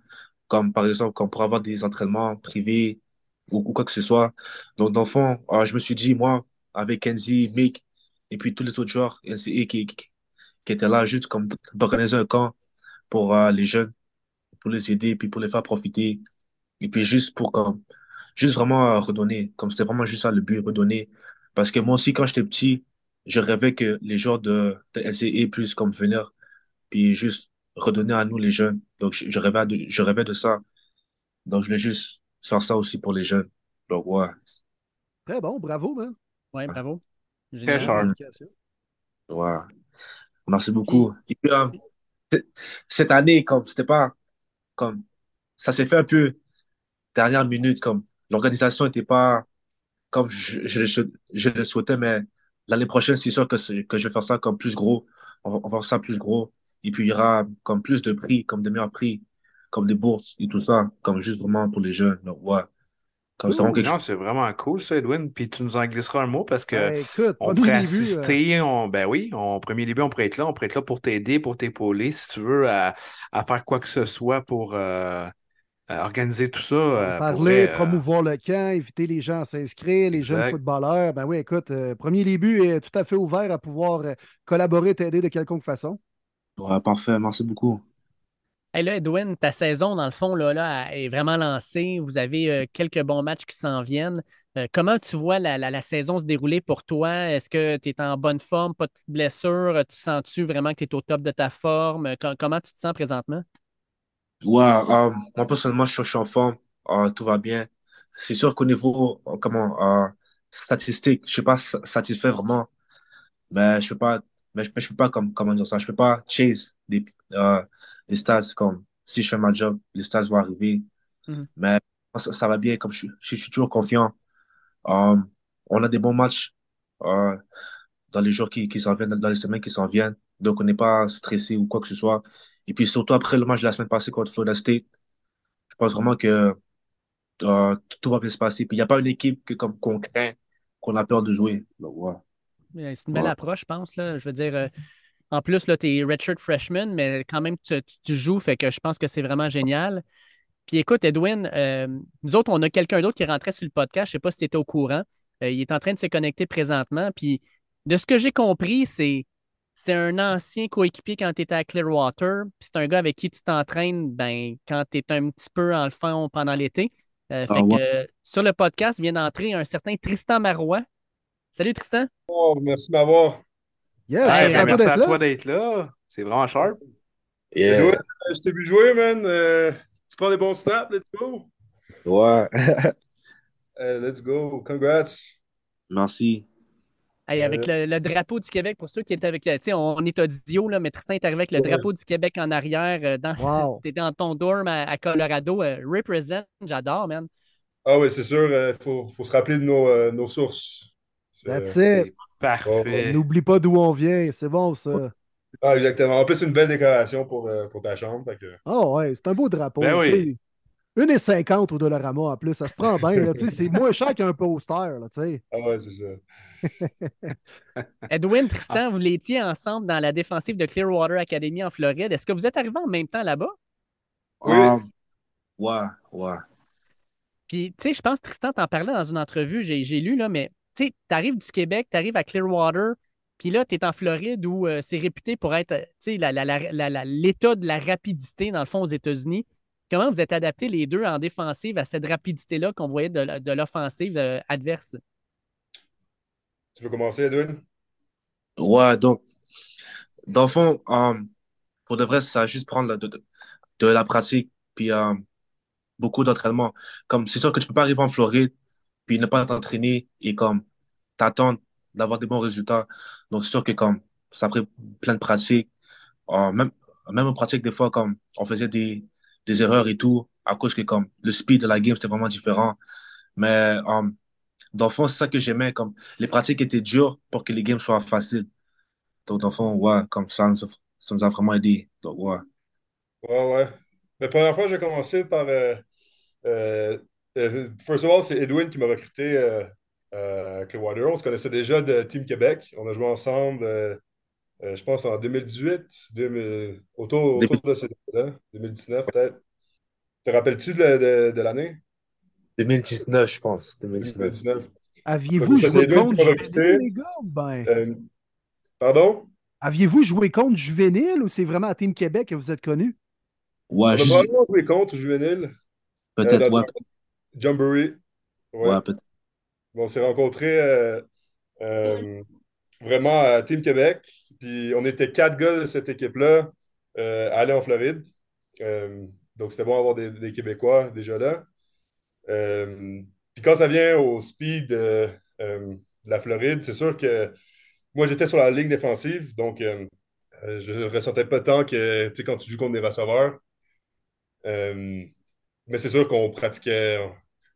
comme par exemple, comme pour avoir des entraînements privés ou, ou quoi que ce soit. Donc, euh, je me suis dit, moi, avec Kenzie, Mick, et puis tous les autres joueurs qui, qui, qui étaient là, juste comme d'organiser un camp pour euh, les jeunes, pour les aider, puis pour les faire profiter, et puis juste pour comme, juste vraiment euh, redonner, comme c'était vraiment juste ça le but, redonner. Parce que moi aussi, quand j'étais petit, je rêvais que les joueurs de, de NCA puissent comme venir, puis juste redonner à nous les jeunes. Donc, je, je rêvais de, je rêvais de ça. Donc, je voulais juste faire ça aussi pour les jeunes. Donc, ouais. Très bon, bravo, man. Ouais, bravo. Très Génial. Communication. Ouais. Merci beaucoup. Et euh, cette année, comme, c'était pas, comme, ça s'est fait un peu dernière minute, comme, l'organisation n'était pas comme je, je, je, je le souhaitais, mais l'année prochaine, c'est sûr que, que je vais faire ça comme plus gros. On va, on va faire ça plus gros. Et puis, il y aura comme plus de prix, comme des meilleurs prix, comme des bourses et tout ça, comme juste vraiment pour les jeunes. Donc, ouais. Comme c'est vraiment quelque Non, chose. c'est vraiment cool, ça, Edwin. Puis tu nous en glisseras un mot parce que Ben, écoute, on pourrait début, euh, assister. On, ben oui, en premier début, on pourrait être là. On pourrait être là pour t'aider, pour t'épauler, si tu veux, à, à faire quoi que ce soit pour euh, euh, organiser tout ça. euh, parler, euh, promouvoir le camp, inviter les gens à s'inscrire, les jeunes footballeurs. Ben oui, écoute, euh, premier début est tout à fait ouvert à pouvoir collaborer, t'aider de quelconque façon. Ouais, parfait. Merci beaucoup. Hey, là, Edwin, ta saison, dans le fond, là, là, est vraiment lancée. Vous avez euh, quelques bons matchs qui s'en viennent. Euh, comment tu vois la, la- saison se dérouler pour toi? Est-ce que tu es en bonne forme, pas de petites blessures? Tu sens-tu vraiment que tu es au top de ta forme? Com- comment tu te sens présentement? Ouais, euh, moi personnellement, je, suis en forme, euh, tout va bien. C'est sûr qu'au niveau, euh, comment, euh, statistique, je suis pas sa- satisfait vraiment, mais je peux pas, mais je, je peux pas comme, comment dire ça, je peux pas chase des, des stats comme si je fais ma job, les stats vont arriver, Mhm. mais ça, ça va bien, comme je, je, je suis toujours confiant. Euh, on a des bons matchs euh, dans les jours qui, qui s'en viennent, dans les semaines qui s'en viennent, donc on n'est pas stressé ou quoi que ce soit. Et puis surtout après le match de la semaine passée contre Florida State, je pense vraiment que euh, tout, va bien se passer. Puis il n'y a pas une équipe que, comme, qu'on craint, qu'on a peur de jouer. Donc, C'est une belle approche, je pense. Là. Je veux dire, en plus, tu es redshirt freshman, mais quand même, tu, tu- tu joues, fait que je pense que c'est vraiment génial. Puis écoute, Edwin, euh, nous autres, on a quelqu'un d'autre qui rentrait sur le podcast. Je ne sais pas si tu étais au courant. Euh, il est en train de se connecter présentement. Puis de ce que j'ai compris, c'est c'est un ancien coéquipier quand tu étais à Clearwater. Puis c'est un gars avec qui tu t'entraînes ben, quand tu es un petit peu en le fond pendant l'été. Euh, fait Ah ouais. que sur le podcast vient d'entrer un certain Tristan Marois. Salut Tristan. Oh, merci de m'avoir. Yes, hey, merci ben, à toi merci d'être à là. toi d'être là. C'est vraiment sharp. Euh, je t'ai vu jouer, man. Euh, tu prends des bons snaps, let's go. Ouais. Euh, let's go. Congrats. Merci. Hey, avec le, le drapeau du Québec, pour ceux qui étaient avec le. Tu sais, on est audio, là, mais Tristan est arrivé avec le Ouais. drapeau du Québec en arrière. euh, dans, Wow. T'étais dans ton dorm à, à Colorado. euh, represent, j'adore, man. Ah oui, c'est sûr, il faut, faut se rappeler de nos, euh, nos sources. That's it. Parfait. N'oublie pas d'où on vient. C'est bon, ça. Ah, exactement. En plus, une belle décoration pour, euh, pour ta chambre. fait que- Ah ouais, c'est un beau drapeau. Ben oui. tu sais. Une et cinquante au Dollarama en plus. Ça se prend bien. là, tu sais, c'est moins cher qu'un poster. Là. Ah ouais, c'est ça. Edwin, Tristan, vous l'étiez ensemble dans la défensive de Clearwater Academy en Floride. Est-ce que vous êtes arrivés en même temps là-bas? Oui. Euh, ouais, ouais. Puis, tu sais, je pense, Tristan, t'en parlais dans une entrevue, j'ai j'ai lu, là, mais tu sais, t'arrives du Québec, t'arrives à Clearwater, puis là, t'es en Floride où euh, c'est réputé pour être, euh, tu sais, la- la- la- la- la- l'état de la rapidité, dans le fond, aux États-Unis. comment vous êtes adaptés les deux en défensive à cette rapidité-là qu'on voyait de, l'offensive euh, adverse? Tu veux commencer, Edwin? Ouais, donc, dans le fond, euh, pour de vrai, ça va juste prendre de, de, de la pratique, puis euh, beaucoup d'entraînement. Comme, c'est sûr que tu peux pas arriver en Floride, puis ne pas t'entraîner et comme t'attendre d'avoir des bons résultats. Donc, c'est sûr que comme ça a pris plein de pratiques. Euh, même, même en pratique, des fois, comme on faisait des, des erreurs et tout, à cause que comme le speed de la game, c'était vraiment différent. Mais euh, dans le fond, c'est ça que j'aimais, comme les pratiques étaient dures pour que les games soient faciles. Donc, dans le fond, ouais, comme ça, ça nous a vraiment aidé. Donc, ouais. Ouais, ouais. La première fois, j'ai commencé par. euh, euh, first of all, c'est Edwin qui m'a recruté euh, euh, avec le Water. On se connaissait déjà de Team Québec. On a joué ensemble, euh, euh, je pense, en 2018, 2000 autour, autour de cette là 2019 peut-être. Te rappelles-tu de, la- de, de l'année? 2019, je pense. 2019. 2019. Aviez-vous joué contre Juvénile, les gars? Ben, Euh, pardon? aviez-vous joué contre Juvénile ou c'est vraiment à Team Québec que vous êtes connus? On Ouais, a juste, probablement joué contre Juvenile. euh, peut-être, dans ouais, Jamboree. Ouais. ouais, peut-être. Bon, on s'est rencontrés euh, euh, vraiment à Team Québec. Puis on était quatre gars de cette équipe-là euh, à aller en Floride. Donc c'était bon d'avoir des, des Québécois déjà là. Puis quand ça vient au speed de la Floride, c'est sûr que moi j'étais sur la ligne défensive, donc je ressentais pas tant que quand tu joues contre des receveurs. Mais c'est sûr qu'on pratiquait.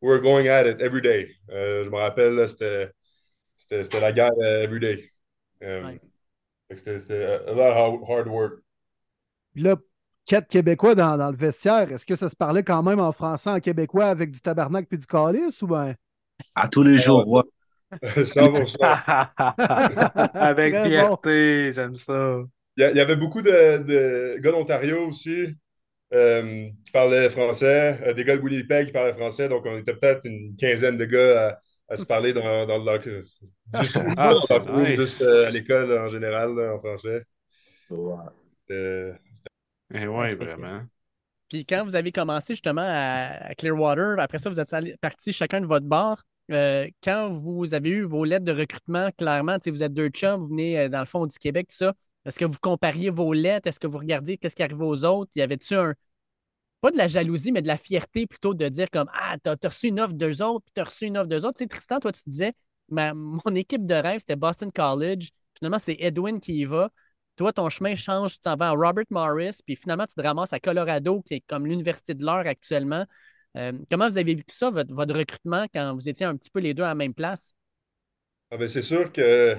We're going at it every day. Euh, je me rappelle, là, c'était, c'était, c'était la guerre euh, every day. Euh, Ouais. C'était, c'était a lot of hard work. Puis là, quatre Québécois dans, dans le vestiaire, est-ce que ça se parlait quand même en français, en québécois, avec du tabarnak puis du calice ou ben? À tous les jours, ouais. 100%. Avec fierté, j'aime ça. Il y, a- il y avait beaucoup de, de gars d'Ontario aussi euh, qui parlaient français, euh, des gars de Winnipeg qui parlaient français, donc on était peut-être une quinzaine de gars à, à se parler dans, dans le locker. Juste, Ah, dans c'est le locker room, nice. juste euh, à l'école en général, là, en français. Ouais. Euh, Eh ouais, vraiment. Puis quand vous avez commencé justement à, Clearwater, après ça, vous êtes partis chacun de votre bar. Euh, quand vous avez eu vos lettres de recrutement, clairement, vous êtes deux chums, vous venez dans le fond du Québec, tout ça. Est-ce que vous compariez vos lettres? Est-ce que vous regardiez qu'est-ce qui arrivait aux autres? Y avait-tu un. Pas de la jalousie, mais de la fierté plutôt de dire comme Ah, t'as as reçu une offre d'eux autres, puis t'as reçu une offre d'eux autres. Tu sais, Tristan, toi, tu disais, ma, mon équipe de rêve, c'était Boston College. Finalement, c'est Edwin qui y va. Toi, ton chemin change, tu t'en vas à Robert Morris, puis finalement, tu te ramasses à Colorado, qui est comme l'université de l'heure actuellement. Euh, comment vous avez vécu ça, votre, recrutement, quand vous étiez un petit peu les deux à la même place? Ah ben, c'est sûr que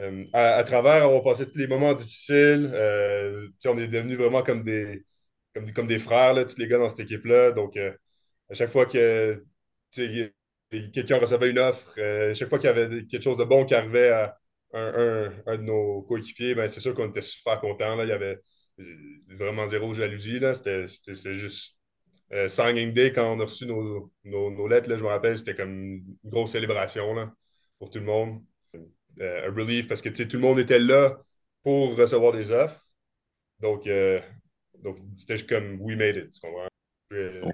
euh, à, à travers avoir passé tous les moments difficiles, euh, on est devenus vraiment comme des, comme, comme des frères, là, tous les gars dans cette équipe-là. Donc, euh, à chaque fois que quelqu'un recevait une offre, à chaque fois qu'il y avait quelque chose de bon qui arrivait à un, de nos coéquipiers, ben, c'est sûr qu'on était super contents. là. Il y avait vraiment zéro jalousie. C'était juste signing day quand on a reçu nos, nos, nos lettres. Là, je me rappelle, c'était comme une grosse célébration là, pour tout le monde euh, un relief parce que tu sais, tout le monde était là pour recevoir des offres. Donc, euh, donc c'était comme we made it, tu comprends? Euh.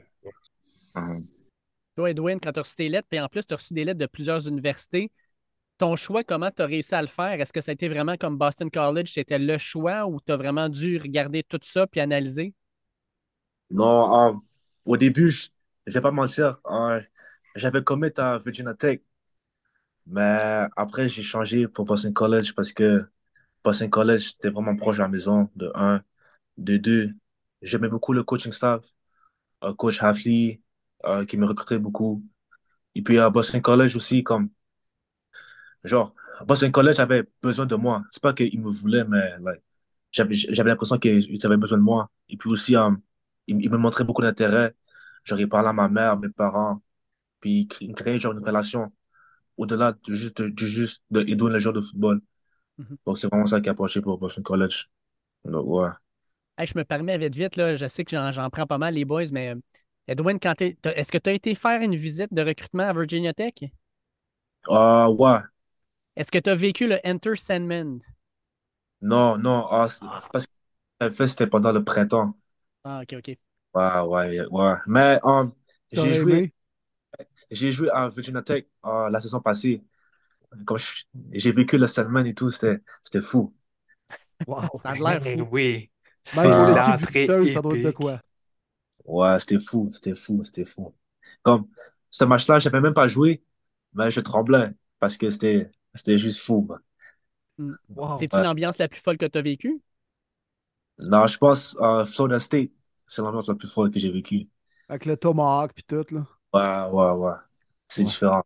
Toi, Edwin, quand tu as reçu tes lettres, puis en plus, tu as reçu des lettres de plusieurs universités, ton choix, comment tu as réussi à le faire? Est-ce que ça a été vraiment comme Boston College, c'était le choix ou tu as vraiment dû regarder tout ça puis analyser? Non, euh, au début, je ne vais pas mentir, euh, j'avais commit à Virginia Tech, mais après, j'ai changé pour Boston College parce que Boston College, c'était vraiment proche de la maison, de un. De deux, j'aimais beaucoup le coaching staff, euh, coach Hafley, euh, qui me recrutait beaucoup. Et puis à Boston College aussi, comme, genre, Boston College avait besoin de moi. C'est pas qu'ils me voulaient, mais like, j'avais l'impression qu'ils avaient besoin de moi. Et puis aussi, euh, ils, ils me montraient beaucoup d'intérêt. J'aurais parlé à ma mère, mes parents, puis ils créaient genre une relation au-delà de juste, de, juste de le joueur de football. Mhm. Donc c'est vraiment ça qui a approché pour Boston College. Donc ouais. Hey, je me permets vite, vite, là, je sais que j'en prends pas mal, les boys, mais Edwin, t'as- est-ce que tu as été faire une visite de recrutement à Virginia Tech? Ah ouais. Est-ce que tu as vécu le Enter Sandman? Non, non, ah, c'est- parce que le fait, c'était pendant le printemps. Ah, ok, ok. Ouais, ouais, ouais. Mais euh, j'ai joué? J'ai joué à Virginia Tech euh, la saison passée. Comme je- j'ai vécu le Sandman et tout, c'était, c'était fou. Wow. Ça a l'air Ben fou. oui. Même C'est l'entrée visiteuse, ça doit être quoi? Ouais, c'était fou, c'était fou, c'était fou. Comme ce match-là, j'avais même pas joué, mais je tremblais parce que c'était, c'était juste fou. man. Mm. Wow. C'est-tu l'ambiance la plus folle que tu as vécue? Non, je pense euh, Florida State, c'est l'ambiance la plus folle que j'ai vécue. Avec le tomahawk puis tout, là. Ouais, ouais, ouais. C'est Ouais. différent.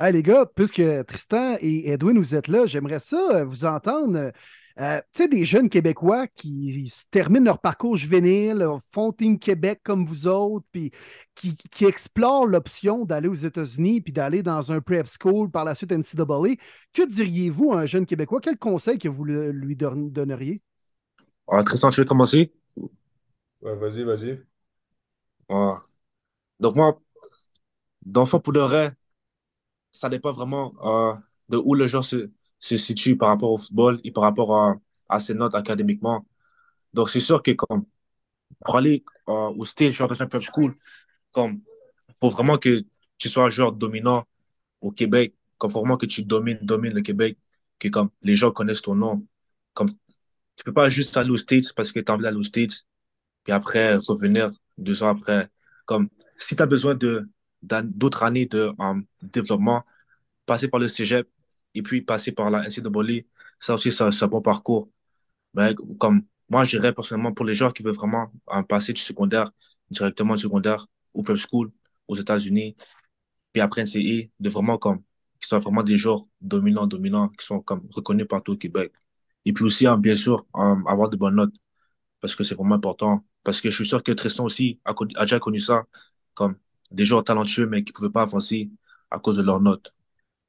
Hey, les gars, puisque Tristan et Edwin, vous êtes là, j'aimerais ça euh, vous entendre. euh, tu sais, des jeunes Québécois qui terminent leur parcours juvénile, euh, font Team Québec comme vous autres, puis qui, qui explorent l'option d'aller aux États-Unis, puis d'aller dans un prep school, par la suite NCAA. Que diriez-vous à un jeune Québécois? Quel conseil que vous le- lui don- donneriez? Euh, Tristan, tu veux commencer? Ouais, vas-y, vas-y. Ouais. Donc moi, d'enfant pour le vrai, ça dépend vraiment euh, de où le joueur se, se situe par rapport au football et par rapport à, ses notes académiquement. Donc c'est sûr que comme pour aller euh, au stage, genre dans un prep school, comme faut vraiment que tu sois un joueur dominant au Québec, comme faut vraiment que tu domines, domines le Québec, que comme les gens connaissent ton nom. Comme tu peux pas juste aller aux States parce que tu as envie d'aller aux States, puis après revenir deux ans après. Comme si tu as besoin d'autres années de développement, passer par le cégep et puis passer par la NCAA, ça aussi, c'est un bon parcours. Mais comme moi, je dirais personnellement pour les joueurs qui veulent vraiment passer du secondaire directement du secondaire au prep school aux États-Unis, puis après NCA, de vraiment comme, qui sont vraiment des joueurs dominants, dominants, qui sont comme reconnus partout au Québec. Et puis aussi, hein, bien sûr, avoir de bonnes notes, parce que c'est vraiment important. Parce que je suis sûr que Tristan aussi a déjà connu ça, comme des joueurs talentueux, mais qui ne pouvaient pas avancer à cause de leurs notes.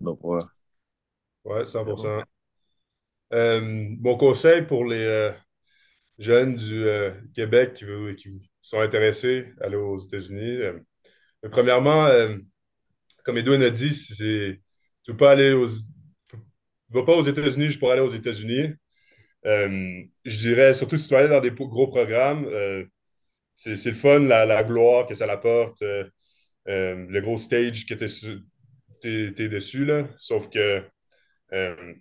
Donc, ouais. Ouais, 100%. Euh, mon conseil pour les euh, jeunes du euh, Québec qui, veulent- qui sont intéressés à aller aux États-Unis, euh, premièrement, euh, comme Edwin a dit, c'est, tu veux pas aller aux, va pas aux États-Unis juste pour aller aux États-Unis. Euh, je dirais, surtout si tu veux aller dans des gros programmes, euh, c'est, c'est le fun, la, la gloire que ça apporte, euh, euh, le gros stage que tu es, dessus, là. Sauf que euh,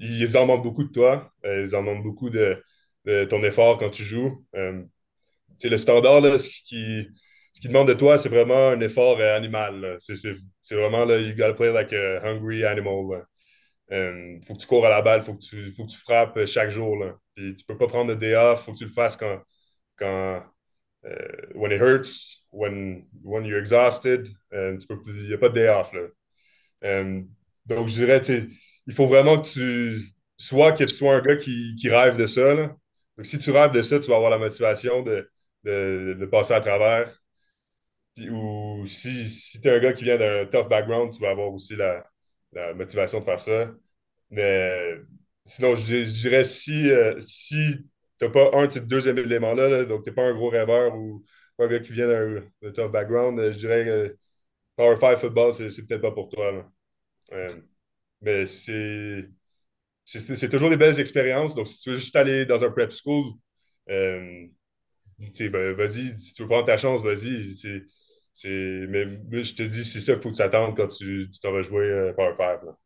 ils en demandent beaucoup de toi. Ils en demandent beaucoup de, ton effort quand tu joues. Sais, le standard, là, ce qui, ce qui demande de toi, c'est vraiment un effort animal. C'est c'est- c'est vraiment, là, you gotta play like a hungry animal. Euh, faut que tu cours à la balle, faut que tu, faut que tu frappes chaque jour. Là. Puis tu peux pas prendre de day off, faut que tu le fasses quand, quand when it hurts, when, when you're exhausted. Il n'y a pas de day off. Euh, donc, je dirais, il faut vraiment que tu sois que tu sois un gars qui, rêve de ça. Donc, si tu rêves de ça, tu vas avoir la motivation de, de, passer à travers. Puis- ou si, si tu es un gars qui vient d'un tough background, tu vas avoir aussi la, motivation de faire ça. Mais sinon, je dirais si, euh, si n'as pas un de ces deux éléments-là, là, donc tu n'es pas un gros rêveur ou un gars qui vient d'un tough background, euh, je dirais que Power 5 football, c'est peut-être pas pour toi. Euh, mais c'est toujours des belles expériences. Donc, si tu veux juste aller dans un prep school, euh, ben, vas-y, si tu veux prendre ta chance, vas-y. Mais, mais je te dis, c'est ça qu'il faut que tu attendes quand tu, t'en vas jouer euh, Power 5. là.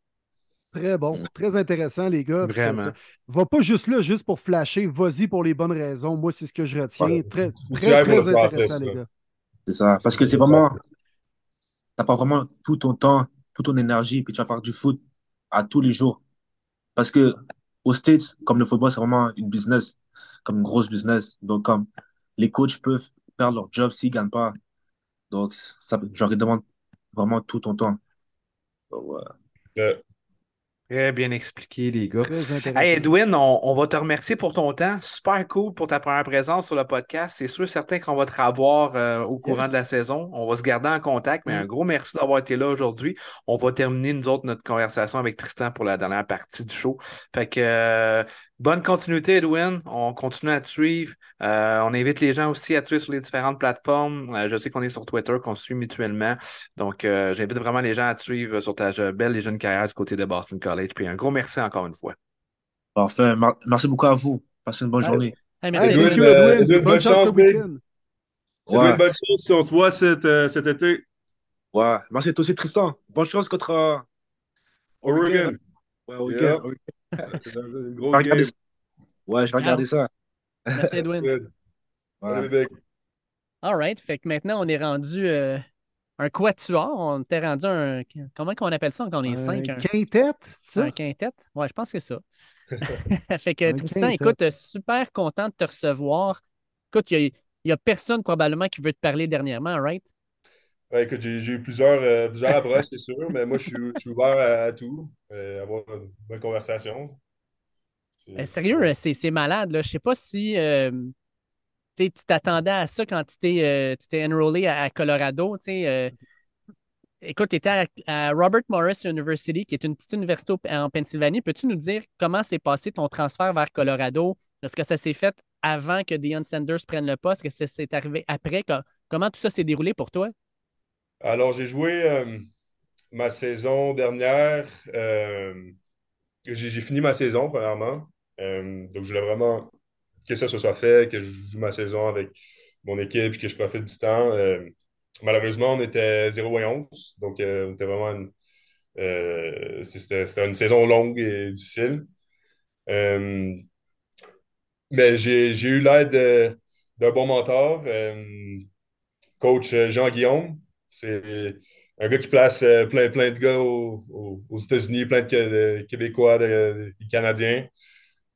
Très bon, très intéressant, les gars. Ça- Vraiment. ça- va pas juste là, juste pour flasher. Vas-y pour les bonnes raisons. Moi, c'est ce que je retiens. Très, très, très intéressant, les gars. C'est ça. Parce que c'est vraiment, t'as pas vraiment tout ton temps, toute ton énergie, puis tu vas faire du foot à tous les jours. Parce que aux States, comme le football, c'est vraiment une business, comme une grosse business. Donc, comme les coachs peuvent perdre leur job s'ils gagnent pas. Donc, ça, genre, ils demandent vraiment tout ton temps. Donc, ouais. Euh, Très bien expliqué, les gars. Hey Edwin, on, on va te remercier pour ton temps. Super cool pour ta première présence sur le podcast. C'est sûr, certain qu'on va te revoir euh, au courant Yes. de la saison. On va se garder en contact, mais Mm. un gros merci d'avoir été là aujourd'hui. On va terminer, nous autres, notre conversation avec Tristan pour la dernière partie du show. Fait que euh, bonne continuité, Edwin. On continue à te suivre. Euh, on invite les gens aussi à te suivre sur les différentes plateformes. Je sais qu'on est sur Twitter, qu'on se suit mutuellement. Donc, j'invite vraiment les gens à te suivre sur ta belle et jeune carrière du côté de Boston College. Puis un gros merci encore une fois. Parfait. Mar- Merci beaucoup à vous. Passez une bonne journée. Hey, merci, Hey, Edwin, euh, Edwin. Edwin, Bonne bonne chance ce week-end. Ouais, bonne chance. On se voit cet, euh, cet été. ouais. Merci toi aussi, Tristan. Bonne chance contre euh, Oregon. Ouais, Oregon. Yeah. Oregon. Une grosse game. Ouais, je vais regarder ça. Merci, Edwin. Ouais. All right. Fait que maintenant, on est rendu euh, un quatuor. On était rendu un. Comment qu'on appelle ça? Quand on est cinq? Un Un, quintet, c'est ça? un quintet? Ouais, je pense que c'est ça. fait que Un Tristan, quintet. écoute, euh, super content de te recevoir. Écoute, il n'y a, personne probablement qui veut te parler dernièrement, right? Ouais, écoute, j'ai eu plusieurs, euh, plusieurs approches, c'est sûr, mais moi, je suis, je suis ouvert à, à tout. euh, avoir une bonne conversation. Euh, sérieux, c'est c'est malade. Là. Je sais pas si euh, tu t'attendais à ça quand tu t'es euh, enrollé à, Colorado. euh, écoute, tu étais à, Robert Morris University, qui est une petite université en Pennsylvanie. Peux-tu nous dire comment s'est passé ton transfert vers Colorado? Est-ce que ça s'est fait avant que Deion Sanders prenne le poste? Est-ce que ça s'est arrivé après? Co- Comment tout ça s'est déroulé pour toi? Alors, j'ai joué euh, ma saison dernière. euh, j'ai fini ma saison, premièrement. Donc, je voulais vraiment que ça se soit fait, que je joue ma saison avec mon équipe, que je profite du temps. Euh, malheureusement, on était 0 et 11. Donc, euh, on était vraiment une, euh, c'était c'était une saison longue et difficile. Euh, mais j'ai j'ai eu l'aide d'un bon mentor, coach euh, Jean-Guillaume. C'est un gars qui place plein, plein de gars au- au- aux États-Unis, plein de, Qué- de Québécois, de, de Canadiens.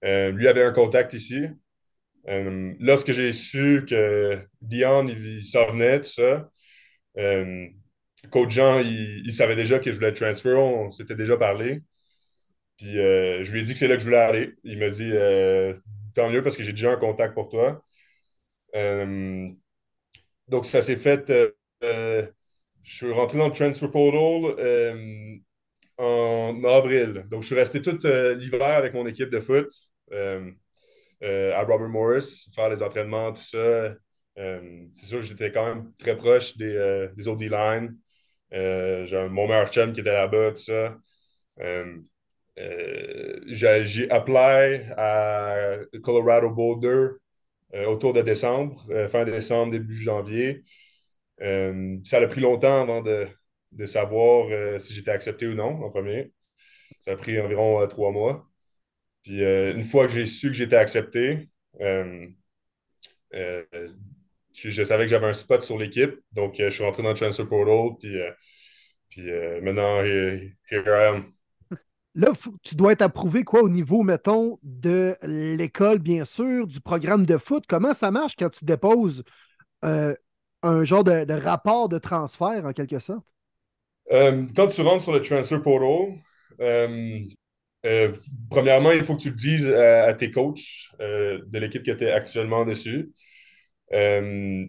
Lui avait un contact ici. Euh, lorsque j'ai su que Dion, il, s'en venait, tout ça, euh, coach Jean, il, savait déjà que je voulais transfer, on, s'était déjà parlé. Puis euh, je lui ai dit que c'est là que je voulais aller. Il m'a dit tant mieux parce que j'ai déjà un contact pour toi. Donc ça s'est fait. je suis rentré dans le transfer portal en avril. Donc je suis resté tout l'hiver avec mon équipe de foot à Robert Morris, faire les entraînements, tout ça. Euh, c'est sûr que j'étais quand même très proche des, euh, des. Euh, j'ai mon meilleur chum qui était là-bas, tout ça. Euh, euh, j'ai appelé à Colorado Boulder euh, autour de décembre, euh, fin décembre, début janvier. Euh, ça a pris longtemps avant de, de savoir euh, si j'étais accepté ou non en premier. Ça a pris environ euh, trois mois. Puis euh, une fois que j'ai su que j'étais accepté, euh, euh, je, je savais que j'avais un spot sur l'équipe. Donc je suis rentré dans le transfer portal. Puis, puis maintenant, here, here I am. Là, tu dois être approuvé quoi au niveau, mettons, de l'école, bien sûr, du programme de foot. Comment ça marche quand tu déposes euh, un genre de, de rapport de transfert, en quelque sorte? Euh, quand tu rentres sur le transfer portal, euh, euh, premièrement, il faut que tu le dises à, à tes coachs euh, de l'équipe que tu actuellement dessus. Euh,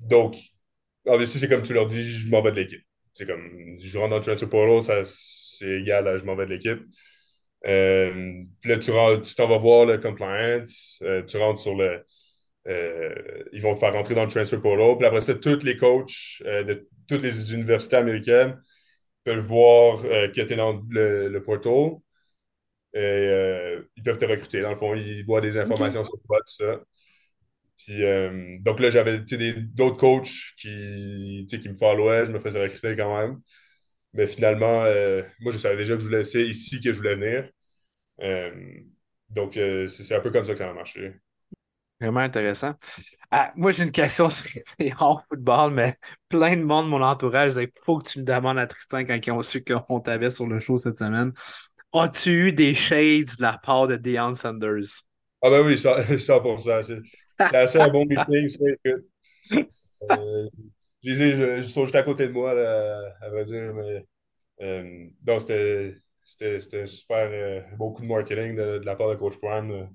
donc, obviously, c'est comme tu leur dis, je m'en vais de l'équipe. C'est comme, je rentre dans le transfer portal, ça, c'est égal à je m'en vais de l'équipe. Euh, puis là, tu rentres- tu t'en vas voir le compliance, euh, tu rentres sur le. euh, ils vont te faire rentrer dans le transfer portal. Puis après ça, tous les coachs euh, de toutes les universités américaines peuvent voir euh, que tu es dans le, le portal. Et euh, ils peuvent te recruter. Dans le fond, ils voient des informations sur toi, tout ça. Puis, euh, donc là, j'avais tu sais, des- d'autres coachs qui, tu sais, qui me followaient, je me faisais recruter quand même. Mais finalement, euh, moi, je savais déjà que je voulais, c'est ici que je voulais venir. Euh, donc, euh, c'est un peu comme ça que ça a marché. Vraiment intéressant. Ah, moi, j'ai une question, c'est hors football, mais plein de monde de mon entourage, il faut que tu le demandes à Tristan quand ils ont su qu'on t'avait sur le show cette semaine. As-tu eu des shades de la part de Deion Sanders? Ah ben oui, 100%. 100%. C'est c'est assez un bon meeting, ça. écoute. Euh, je les ai- ils sont juste à côté de moi, là, à vrai dire, mais euh, non, c'était un super euh, beau coup de marketing de, de la part de Coach Prime.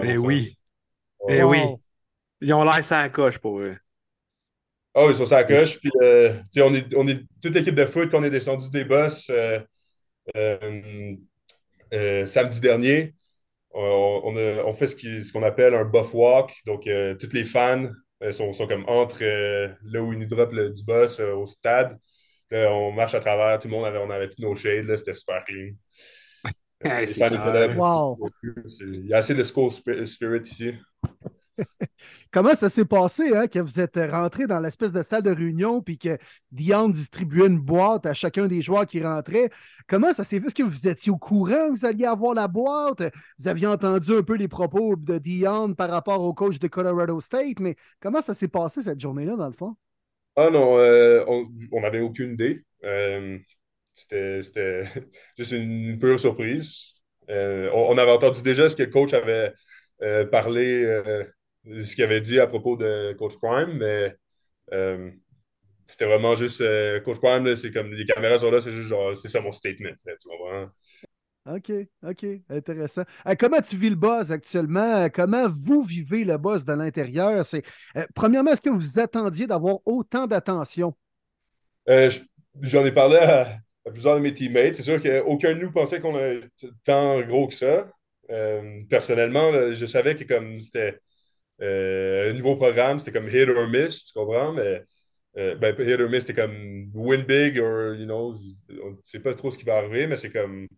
Eh 100%. oui, Ouais. eh oui. Ils ont l'air ça la coche pour eux. Ah oui, ils sont la coche. Puis, euh, tu sais, on est, on est toute l'équipe de foot, quand on est descendu des euh, euh, euh, samedi dernier. On, on a- on fait ce qu'on appelle un buff walk. Donc, euh, tous les fans euh, sont, sont comme entre euh, là où ils nous drop le- du bus euh, au stade. Là, on marche à travers, tout le monde avait, on avait tous nos shades, là, c'était super clean. Hey, Les c'est fans étaient clair. là. Wow. C'est- Il y a assez de school spi- spirit ici. Comment ça s'est passé, hein, que vous êtes rentré dans l'espèce de salle de réunion puis que Dion distribuait une boîte à chacun des joueurs qui rentraient? Comment ça s'est fait? Est-ce que vous étiez au courant que vous alliez avoir la boîte? Vous aviez entendu un peu les propos de Dion par rapport au coach de Colorado State, mais comment ça s'est passé cette journée-là, dans le fond? Ah non, euh, on n'avait aucune idée. Euh, c'était juste une pure surprise. Euh, on, avait entendu déjà ce que le coach avait parlé, ce qu'il avait dit à propos de Coach Prime, mais euh, c'était vraiment juste euh, Coach Prime, c'est comme les caméras sont là, c'est juste genre, c'est ça mon statement. là, tu comprends? OK, OK, intéressant. Euh, comment tu vis le buzz actuellement? Comment vous vivez le buzz de l'intérieur? C'est, premièrement, est-ce que vous attendiez d'avoir autant d'attention? Je- J'en ai parlé à, à plusieurs de mes teammates. C'est sûr qu'aucun de nous pensait qu'on a tant gros que ça. Personnellement, là, je savais que comme c'était euh, un nouveau programme, c'était comme hit or miss, tu comprends? Mais euh, ben, hit or miss, c'était comme win big or, you know, on ne sait pas trop ce qui va arriver, mais c'est comme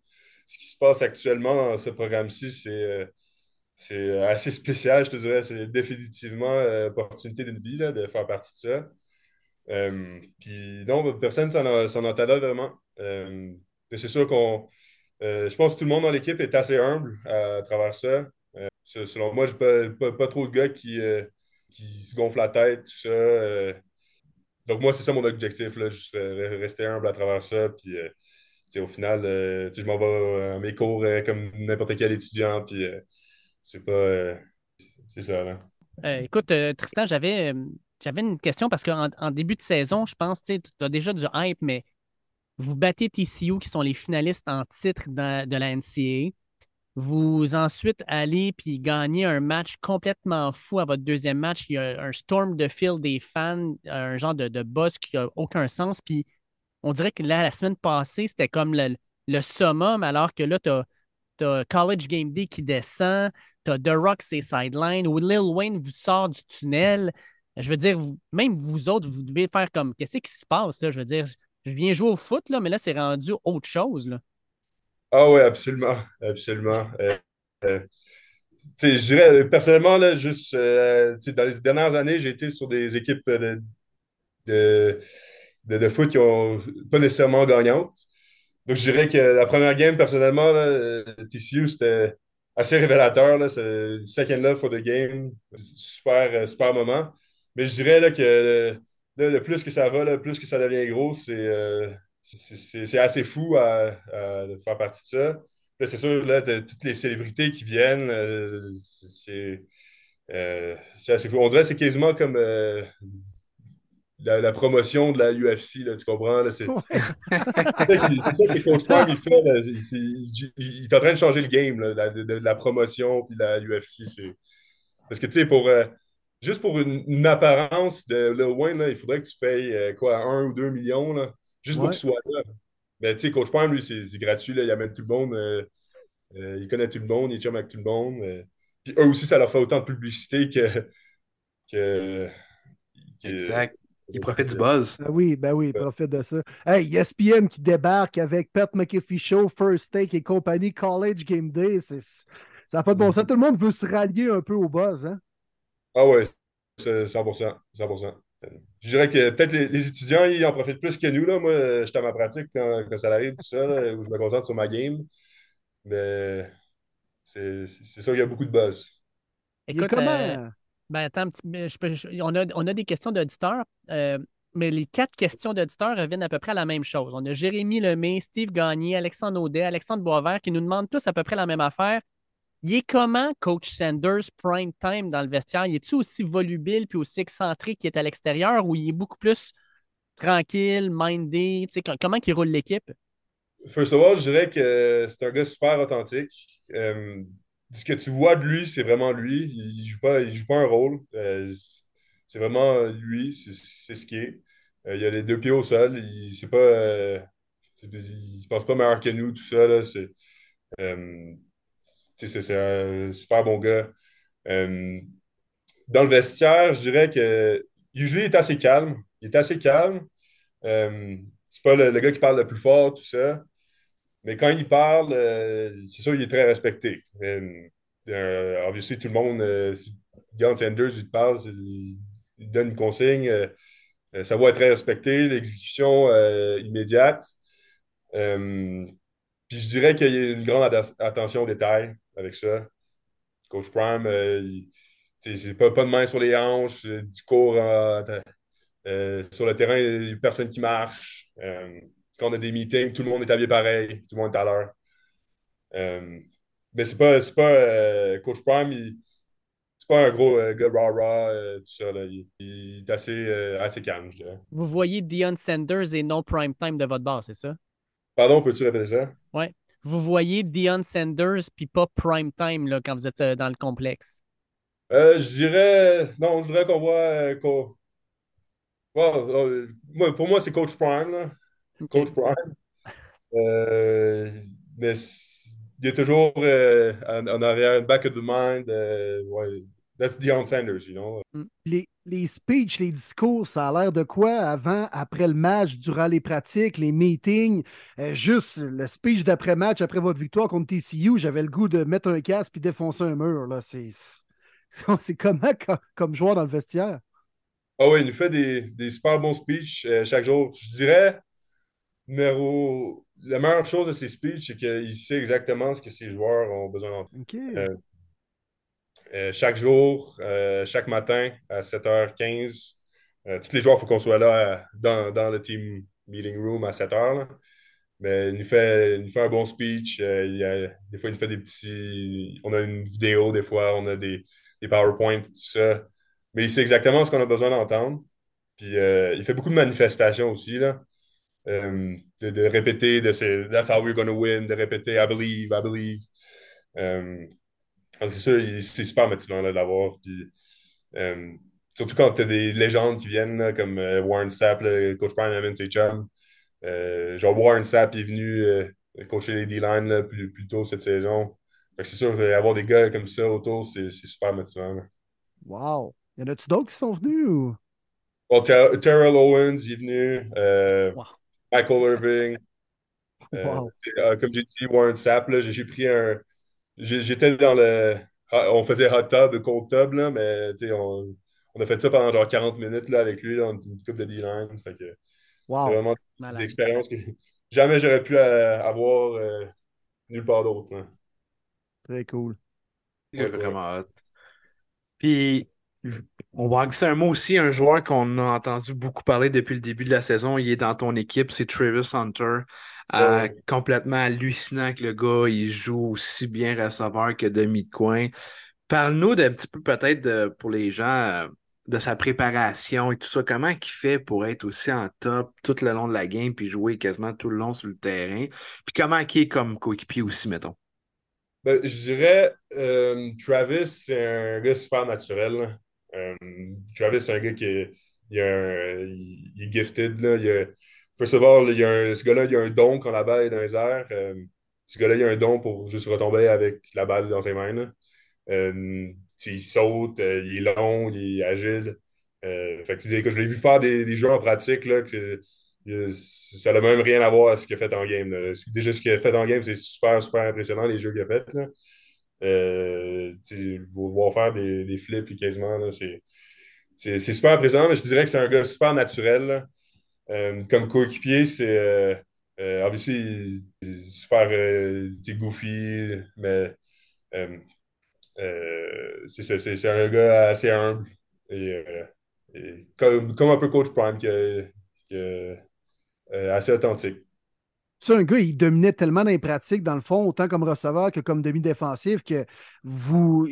ce qui se passe actuellement dans ce programme-ci, c'est euh, assez spécial, je te dirais. C'est définitivement l'opportunité d'une vie là, de faire partie de ça. Puis non, personne s'en s'en entendait vraiment. C'est sûr qu'on. je pense que tout le monde dans l'équipe est assez humble à, travers ça. Se- Selon moi, j'ai pas, pas, trop de gars qui, euh, qui se gonflent la tête, tout ça. euh. donc moi, c'est ça mon objectif, là, juste euh, rester humble à travers ça. Puis euh, au final, euh, je m'en vais euh, à mes cours euh, comme n'importe quel étudiant. Puis euh, c'est pas. euh, c'est ça, là. Euh, écoute, euh, Tristan, j'avais euh, j'avais une question parce qu'en en début de saison, je pense, tu as déjà du hype, mais vous battez TCU qui sont les finalistes en titre de la NCAA. Vous ensuite allez puis gagnez un match complètement fou à votre deuxième match. Il y a un storm de fil des fans, un genre de, de buzz qui n'a aucun sens. Puis on dirait que là, la semaine passée, c'était comme le, summum, alors que là, tu as, College Game Day qui descend, tu as The Rock, ses sidelines, ou Lil Wayne vous sort du tunnel. Je veux dire, même vous autres, vous devez faire comme qu'est-ce qui se passe? Je veux dire, je viens jouer au foot, mais là, c'est rendu autre chose. Ah ouais, absolument. Absolument. Euh, euh, je dirais, personnellement, là, juste, euh, dans les dernières années, j'ai été sur des équipes de, de, de, foot qui ont pas nécessairement gagnantes. Donc, je dirais que la première game, personnellement, là, TCU, c'était assez révélateur. Là, second love for the game. Super, super moment. Mais je dirais là, que le plus que ça va, le plus que ça devient gros, c'est c'est assez fou à, à faire partie de ça. Là, c'est sûr, là, de toutes les célébrités qui viennent, euh, c'est euh, c'est assez fou. On dirait que c'est quasiment comme euh, la, la promotion de la UFC, là, tu comprends? C'est Ouais. ça que Coach Prime, il fait. là. Il, c'est- il- il est en train de changer le game, là, la- de, de la promotion puis la UFC. Parce que, tu sais, pour, juste pour une, une apparence de Lil Wayne, là, il faudrait que tu payes quoi, un ou deux millions, là, juste pour qu'il soit là. Mais tu sais, Coach Prime, lui, c'est gratuit, là, il amène tout le monde, euh, euh, il connaît tout le monde, il est chum avec tout le monde. euh. Puis eux aussi, ça leur fait autant de publicité que. que, que- Exact. Il profite du buzz. Ben oui, ben oui, profite de ça. Hey, ESPN qui débarque avec Pat McAfee Show, First Take et compagnie, College Game Day. c'est- Ça n'a pas de bon sens. Tout le monde veut se rallier un peu au buzz, hein? Ah ouais, c'est 100%. 100%. Je dirais que peut-être les, les étudiants, ils en profitent plus que nous. Là. Moi, euh, j'étais à ma pratique quand, quand ça arrive, tout ça, là, où je me concentre sur ma game. Mais c'est c'est sûr qu'il y a beaucoup de buzz. Écoute, comment? euh, ben attends, un petit- je peux- je- on, a, on a des questions d'auditeurs, euh, mais les quatre questions d'auditeurs reviennent à peu près à la même chose. On a Jérémy Lemay, Steve Gagné, Alexandre Audet, Alexandre Boisvert qui nous demandent tous à peu près la même affaire. Il est comment, Coach Sanders, prime time dans le vestiaire? Il est-tu aussi volubile puis aussi excentrique qu'il est à l'extérieur ou il est beaucoup plus tranquille, mindé? Comment il roule l'équipe? First of all, je dirais que c'est un gars super authentique. Euh, ce que tu vois de lui, c'est vraiment lui. Il ne joue pas, il joue pas un rôle. Euh, c'est vraiment lui, c'est ce qui est. Euh, il a les deux pieds au sol. Il il se pense pas meilleur que nous, tout ça. là. C'est- un super bon gars. Euh, dans le vestiaire, je dirais que usually, est assez calme. Il est assez calme. Euh, c'est pas le, gars qui parle le plus fort, tout ça. Mais quand il parle, euh, c'est sûr, il est très respecté. Euh, euh, obviously, tout le monde, euh, Deion Sanders, il parle, il, il donne une consigne. sa voix est très respectée, l'exécution immédiate. Puis je dirais qu'il y a une grande attention aux détails avec ça. Coach Prime, euh, il- c'est pas, pas de main sur les hanches, euh, du cours en- euh, sur le terrain, il n'y a personne qui marche. Euh, quand on a des meetings, tout le monde est habillé pareil, tout le monde est à l'heure. Euh, mais c'est pas, pas euh, Coach Prime, c'est pas un gros euh, gars rah-rah, euh, tout ça. Là. Il, il est assez, euh, assez calme, je dirais. Vous voyez Deion Sanders et non prime time de votre base, c'est ça? Pardon, peux-tu répéter ça? Vous voyez Deion Sanders puis pas prime time là, quand vous êtes euh, dans le complexe? Euh, je dirais, non, je dirais qu'on voit, euh, euh, pour moi, c'est Coach Prime, là. Coach Prime. Mais il est toujours en, en arrière, back of the mind. ouais, that's Deion Sanders, you know? Les, les speeches, les discours, ça a l'air de quoi avant, après le match, durant les pratiques, les meetings? Euh, juste le speech d'après-match, après votre victoire contre TCU, j'avais le goût de mettre un casque et défoncer un mur. Là. C'est, c'est comment comme, comme joueur dans le vestiaire? Ah oui, il nous fait des, des super bons speeches euh, chaque jour. Je dirais, numéro... la meilleure chose de ses speeches, c'est qu'il sait exactement ce que ses joueurs ont besoin d'entendre. OK. Euh, Euh, chaque jour, euh, chaque matin à 7h15. Euh, tous les jours, il faut qu'on soit là dans, le team meeting room à 7h. là. Mais il nous fait, un bon speech. Des fois, il nous fait des petits. On a une vidéo, des fois, on a des, des PowerPoint, tout ça. Mais il sait exactement ce qu'on a besoin d'entendre. Puis il fait beaucoup de manifestations aussi, là. De, répéter, de That's how we're gonna win, de répéter I believe, I believe. C'est sûr, c'est super motivant là, de l'avoir. Puis, euh, surtout quand tu as des légendes qui viennent, là, comme euh, Warren Sapp, là, Coach Brian Evans, chum. Euh, genre, Warren Sapp est venu coacher les D-line plus, plus tôt cette saison. C'est sûr, avoir des gars comme ça autour, c'est c'est super motivant. là. Wow. Y en a-tu d'autres qui sont venus? Ou... Ter- Terrell Owens il est venu. Wow. Michael Irving. Wow. euh, comme j'ai dit, Warren Sapp, j'ai pris un. J'étais dans le. On faisait hot tub, cold tub, là, mais tu sais, on, on a fait ça pendant genre 40 minutes là, avec lui, dans une coupe de D-line. Que c'est Wow. vraiment des Malade. expériences que jamais j'aurais pu euh, avoir euh, nulle part d'autre. Très cool. Il est Ouais, ouais. vraiment hot. Puis, on va un mot aussi, un joueur qu'on a entendu beaucoup parler depuis le début de la saison. Il est dans ton équipe, c'est Travis Hunter. Euh, complètement hallucinant que le gars, il joue aussi bien receveur que demi de coin. Parle-nous d'un petit peu peut-être pour les gens euh, de sa préparation et tout ça. Comment il fait pour être aussi en top tout le long de la game puis jouer quasiment tout le long sur le terrain? Puis comment il est comme coéquipier aussi, mettons? Ben, je dirais, euh, Travis, c'est un gars super naturel. Euh, Travis, c'est un gars qui est, il, est gifted. Là. Il of all, il a ce gars-là, il a un don quand la balle est dans les airs. Euh, ce gars-là, il a un don pour juste retomber avec la balle dans ses mains. Euh, il saute, il est long, il est agile. Je l'ai vu faire des, jeux en pratique, là, ça n'a même rien à voir avec ce qu'il a fait en game. Déjà, ce qu'il a fait en game, c'est super, super impressionnant, les jeux qu'il a fait. Euh, vous voir faire des, des flips puis quasiment, c'est, super impressionnant, mais je dirais que c'est un gars super naturel. Euh, comme coéquipier, c'est euh, euh, super euh, goofy, mais c'est un gars assez humble et, et comme, comme un peu Coach Prime, assez authentique. C'est un gars, il dominait tellement dans les pratiques, dans le fond, autant comme receveur que comme demi-défensif, que vous,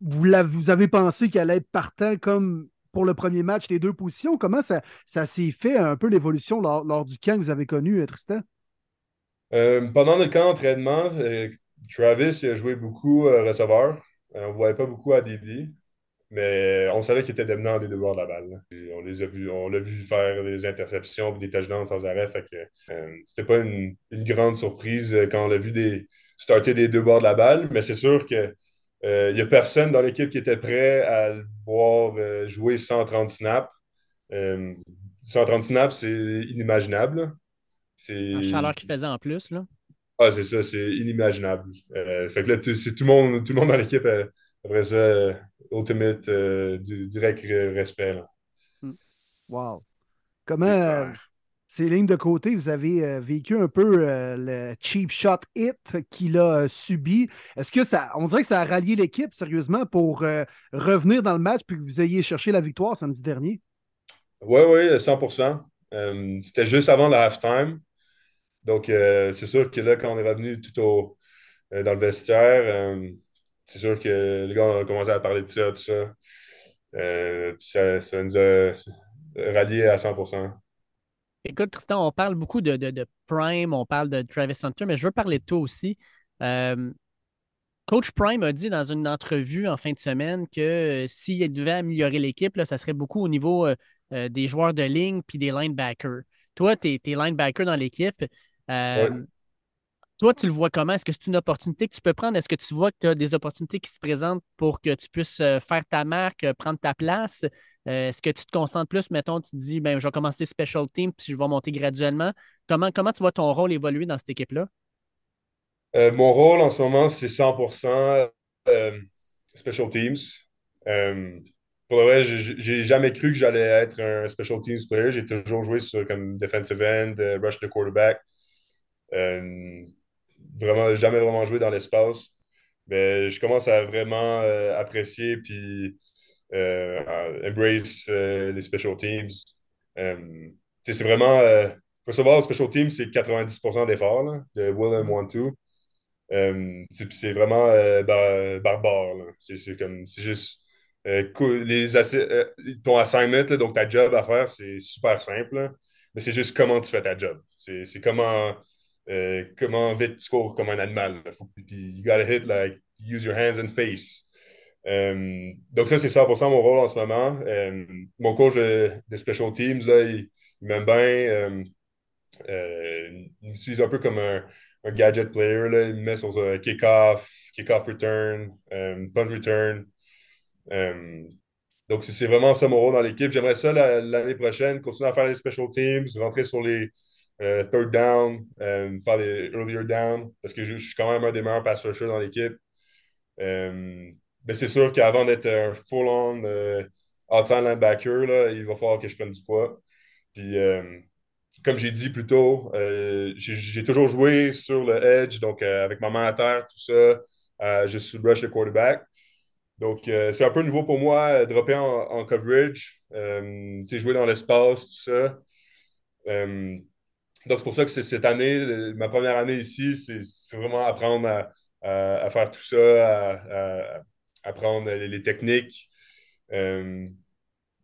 vous, avez pensé qu'il allait être partant comme pour le premier match, les deux positions. Comment ça, ça s'est fait un peu l'évolution lors, du camp que vous avez connu, euh, Tristan? Euh, pendant le camp d'entraînement, euh, Travis a joué beaucoup receveur. On ne voyait pas beaucoup à DB, mais on savait qu'il était dominant des deux bords de la balle. on les a vus, on l'a vu faire des interceptions et des touchdowns sans arrêt. Fait que euh, c'était pas une, une grande surprise euh, quand on l'a vu des, starter des deux bords de la balle, mais c'est sûr que euh, il n'y a personne dans l'équipe qui était prêt à le voir euh, jouer 130 snaps. Euh, 130 snaps, c'est inimaginable. C'est La chaleur qu'il faisait en plus, là. ah, c'est ça, c'est inimaginable. Euh, fait que là, tout, c'est tout le monde, tout le monde dans l'équipe euh, après ça, euh, ultimate, euh, du- direct re- respect. là. Wow. Comment, C'est euh, ces lignes de côté, vous avez euh, vécu un peu euh, le cheap shot hit qu'il a euh, subi. Est-ce que ça, on dirait que ça a rallié l'équipe sérieusement pour revenir dans le match puis que vous ayez cherché la victoire samedi dernier? Oui, oui, 100%. Euh, c'était juste avant la halftime. Donc, c'est sûr que là, quand on est revenu tout au, dans le vestiaire, c'est sûr que les gars ont commencé à parler de ça, tout ça. Euh, puis ça, ça nous a ralliés à 100%. Écoute, Tristan, on parle beaucoup de, de- de Prime, on parle de Travis Hunter, mais je veux parler de toi aussi. Euh, Coach Prime a dit dans une entrevue en fin de semaine que euh, s'il devait améliorer l'équipe, ça serait beaucoup au niveau des joueurs de ligne puis des linebackers. Toi, tu es, linebacker dans l'équipe. Ouais. Toi, tu le vois comment? Est-ce que c'est une opportunité que tu peux prendre? Est-ce que tu vois que tu as des opportunités qui se présentent pour que tu puisses euh, faire ta marque, euh, prendre ta place? Euh, Est-ce que tu te concentres plus, mettons, tu te dis, ben, je vais commencer special team puis je vais monter graduellement. Comment, comment tu vois ton rôle évoluer dans cette équipe-là? Mon rôle en ce moment, c'est 100% euh, special teams. Pour le vrai, j'ai jamais cru que j'allais être un special teams player. J'ai toujours joué sur comme defensive end, rush the quarterback. Vraiment, jamais vraiment joué dans l'espace. Mais je commence à vraiment euh, apprécier puis euh, embrace euh, les special teams. C'est vraiment. Euh, faut savoir, le special teams, c'est 90% d'effort, là, de will and want to. C'est vraiment bar- barbare. C'est comme, c'est juste. les assi- ton assignment, donc ta job à faire, c'est super simple. mais c'est juste comment tu fais ta job. C'est comment, euh, comment vite tu cours comme un animal. Faut, you gotta hit, like, use your hands and face. Euh, donc, ça, c'est 100% mon rôle en ce moment. Euh, mon coach de, Special Teams, là, il, m'aime bien. Il m'utilise un peu comme un, gadget player. Là. Il me met sur kick-off, kick-off return, punt return. Donc, c'est vraiment ça mon rôle dans l'équipe. J'aimerais ça la- l'année prochaine, continuer à faire les special teams, rentrer sur les euh, third down, euh, faire les earlier down, parce que je, je suis quand même un des meilleurs pass rushers dans l'équipe. Euh, mais c'est sûr qu'avant d'être un full-on outside linebacker, là, il va falloir que je prenne du poids. Puis, comme j'ai dit plus tôt, j'ai toujours joué sur le edge, donc avec ma main à terre, tout ça, euh, juste rush le quarterback. Donc, c'est un peu nouveau pour moi, dropper en, en coverage, jouer dans l'espace, tout ça. Donc, c'est pour ça que cette année, ma première année ici, c'est vraiment apprendre à, faire tout ça, à, apprendre les, techniques. Euh,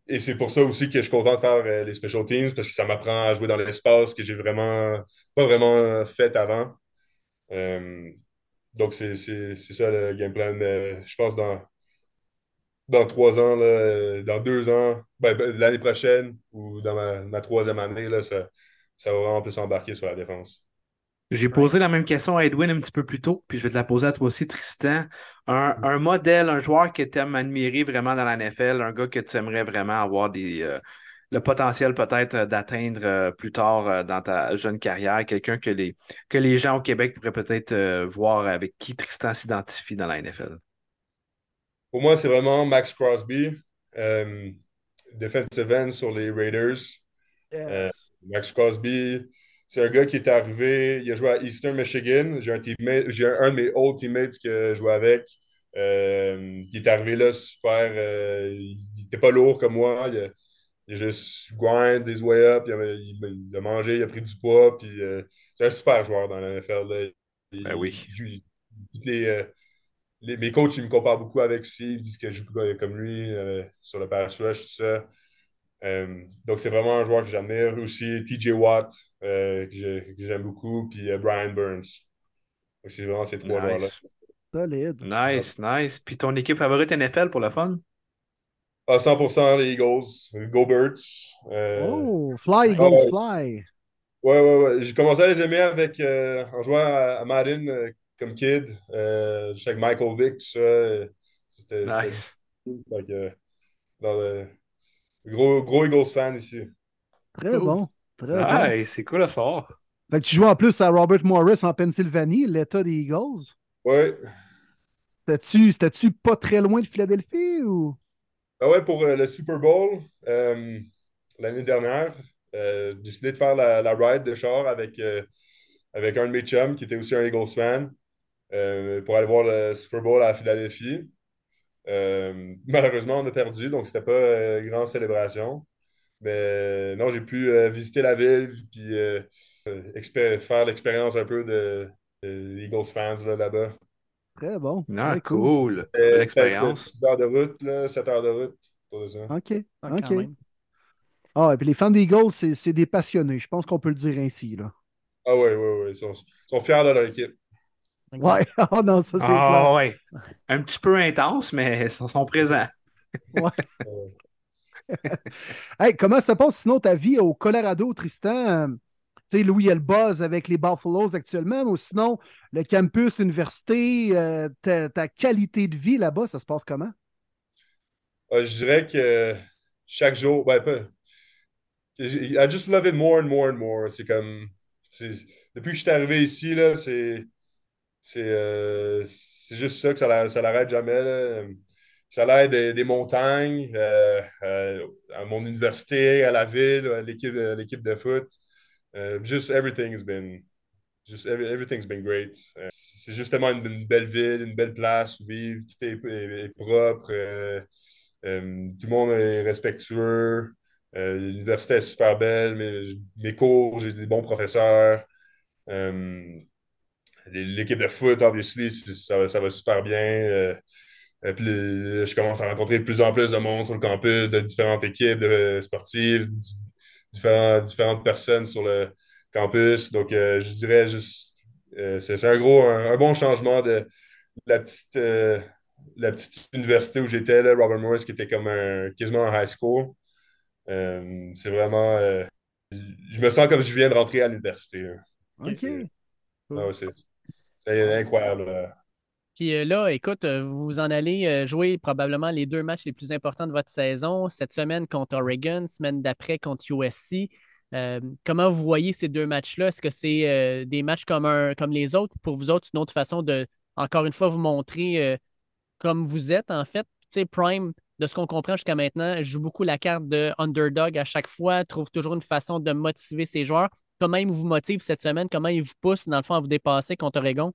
et c'est pour ça aussi que je suis content de faire euh, les special teams, parce que ça m'apprend à jouer dans l'espace que j'ai vraiment pas vraiment fait avant. Euh, donc, c'est ça le game plan. Mais je pense dans, dans trois ans, là, dans deux ans, ben, ben, l'année prochaine ou dans ma, ma troisième année, là, ça, ça va vraiment plus embarquer sur la défense. J'ai posé la même question à Edwin un petit peu plus tôt, puis je vais te la poser à toi aussi, Tristan. Un, un modèle, un joueur que tu aimes admirer vraiment dans la NFL, un gars que tu aimerais vraiment avoir des, euh, le potentiel peut-être euh, d'atteindre euh, plus tard euh, dans ta jeune carrière, quelqu'un que les, que les gens au Québec pourraient peut-être euh, voir avec qui Tristan s'identifie dans la NFL. Pour moi, c'est vraiment Max Crosby, euh, defensive end sur les Raiders. Euh, Yes. Max Crosby, c'est un gars qui est arrivé, il a joué à Eastern Michigan. J'ai un, de mes old teammates que je jouais avec. euh, qui est arrivé là super. euh, il n'était pas lourd comme moi. Il a, il a juste grind his way up. Il a, il- il a mangé, il a pris du poids. Puis, euh, c'est un super joueur dans la NFL. là. Il- Ben oui. les, euh, les- mes coachs, ils me comparent beaucoup avec aussi. Ils disent que je joue comme lui sur le pass rush, tout ça. Euh, donc, c'est vraiment un joueur que j'admire. Aussi, TJ Watt, euh, que j'ai- que j'aime beaucoup, puis euh, Brian Burns. Donc, c'est vraiment ces trois joueurs-là. Nice. Solide. Nice, nice. Puis ton équipe favorite NFL pour le fun? À 100% les Eagles, les Go Birds. Euh, Oh, fly, Eagles, ouais. fly. Ouais, ouais, ouais. J'ai commencé à les aimer avec, euh, en jouant à, à Madden euh, comme kid. Euh, avec Michael Vick, tout ça. C'était c'était Nice. Fait que, dans le- gros, gros Eagles fan ici. Très Cool. bon. Très bon. C'est cool à savoir. Fait que tu joues en plus à Robert Morris en Pennsylvanie, l'État des Eagles. Ouais. C'était-tu c'était-tu pas très loin de Philadelphie ou? Ah ouais, pour euh, le Super Bowl, euh, l'année dernière, euh, j'ai décidé de faire la, la ride de char avec, euh, avec un de mes chums qui était aussi un Eagles fan euh, pour aller voir le Super Bowl à Philadelphie. Euh, malheureusement, on a perdu, donc c'était pas euh, une grande célébration. Mais euh, non, j'ai pu euh, visiter la ville puis euh, euh, faire l'expérience un peu de, de Eagles fans là, là-bas. Très bon. Ah, Très cool. Euh, Belle peut-être expérience. 6 heures de route, là, 7 heures de route, ça. OK. Ah, OK. Ah, et puis les fans des Eagles, c'est des passionnés. Je pense qu'on peut le dire ainsi, là. Ah oui, oui, oui. Ils sont, ils sont fiers de leur équipe. Ouais. Ah non, ça, c'est clair. Ah ouais. Un petit peu intense, mais ils sont, présents. Hey, comment ça passe sinon ta vie au Colorado, Tristan? Euh, Tu sais, Louis, il y a le buzz avec les Buffaloes actuellement, mais sinon, le campus, l'université, euh, ta, ta qualité de vie là-bas, ça se passe comment? Euh, je dirais que chaque jour, ben, pas. I just love it more and more and more. C'est comme. Depuis que je suis arrivé ici, là, c'est. C'est euh, c'est juste ça que ça, l'a- ça l'arrête jamais. Ça l'aide des, des montagnes, euh, euh, à mon université, à la ville, à l'équipe de foot. Just everything has been. Just every- everything's been great. C'est justement une, une belle ville, une belle place où vivre. Tout est, propre. tout le monde est respectueux. L'université est super belle. Mes, cours, j'ai des bons professeurs. L'équipe de foot, obviously, ça, va- ça va super bien. Euh, euh, puis je commence à rencontrer de plus en plus de monde sur le campus, de différentes équipes de sportives, di- différents- différentes personnes sur le campus. Donc, euh, je dirais juste, euh, c'est un gros, un, un bon changement de la petite, euh, la petite université où j'étais, Robert Morris, qui était comme un, quasiment un high school. Euh, c'est vraiment, euh, je me sens comme si je viens de rentrer à l'université. OK. Ah ouais, c'est c'est incroyable. là. Puis euh, là, écoute, euh, vous en allez euh, jouer probablement les deux matchs les plus importants de votre saison. Cette semaine contre Oregon, semaine d'après contre USC. Euh, comment vous voyez ces deux matchs-là? Est-ce que c'est euh, des matchs comme, un, comme les autres? Pour vous autres, une autre façon de, encore une fois, vous montrer euh, comme vous êtes, en fait? Tu sais, Prime, de ce qu'on comprend jusqu'à maintenant, joue beaucoup la carte de underdog à chaque fois, trouve toujours une façon de motiver ses joueurs. Comment il vous motive cette semaine? Comment il vous pousse, dans le fond, à vous dépasser contre Oregon?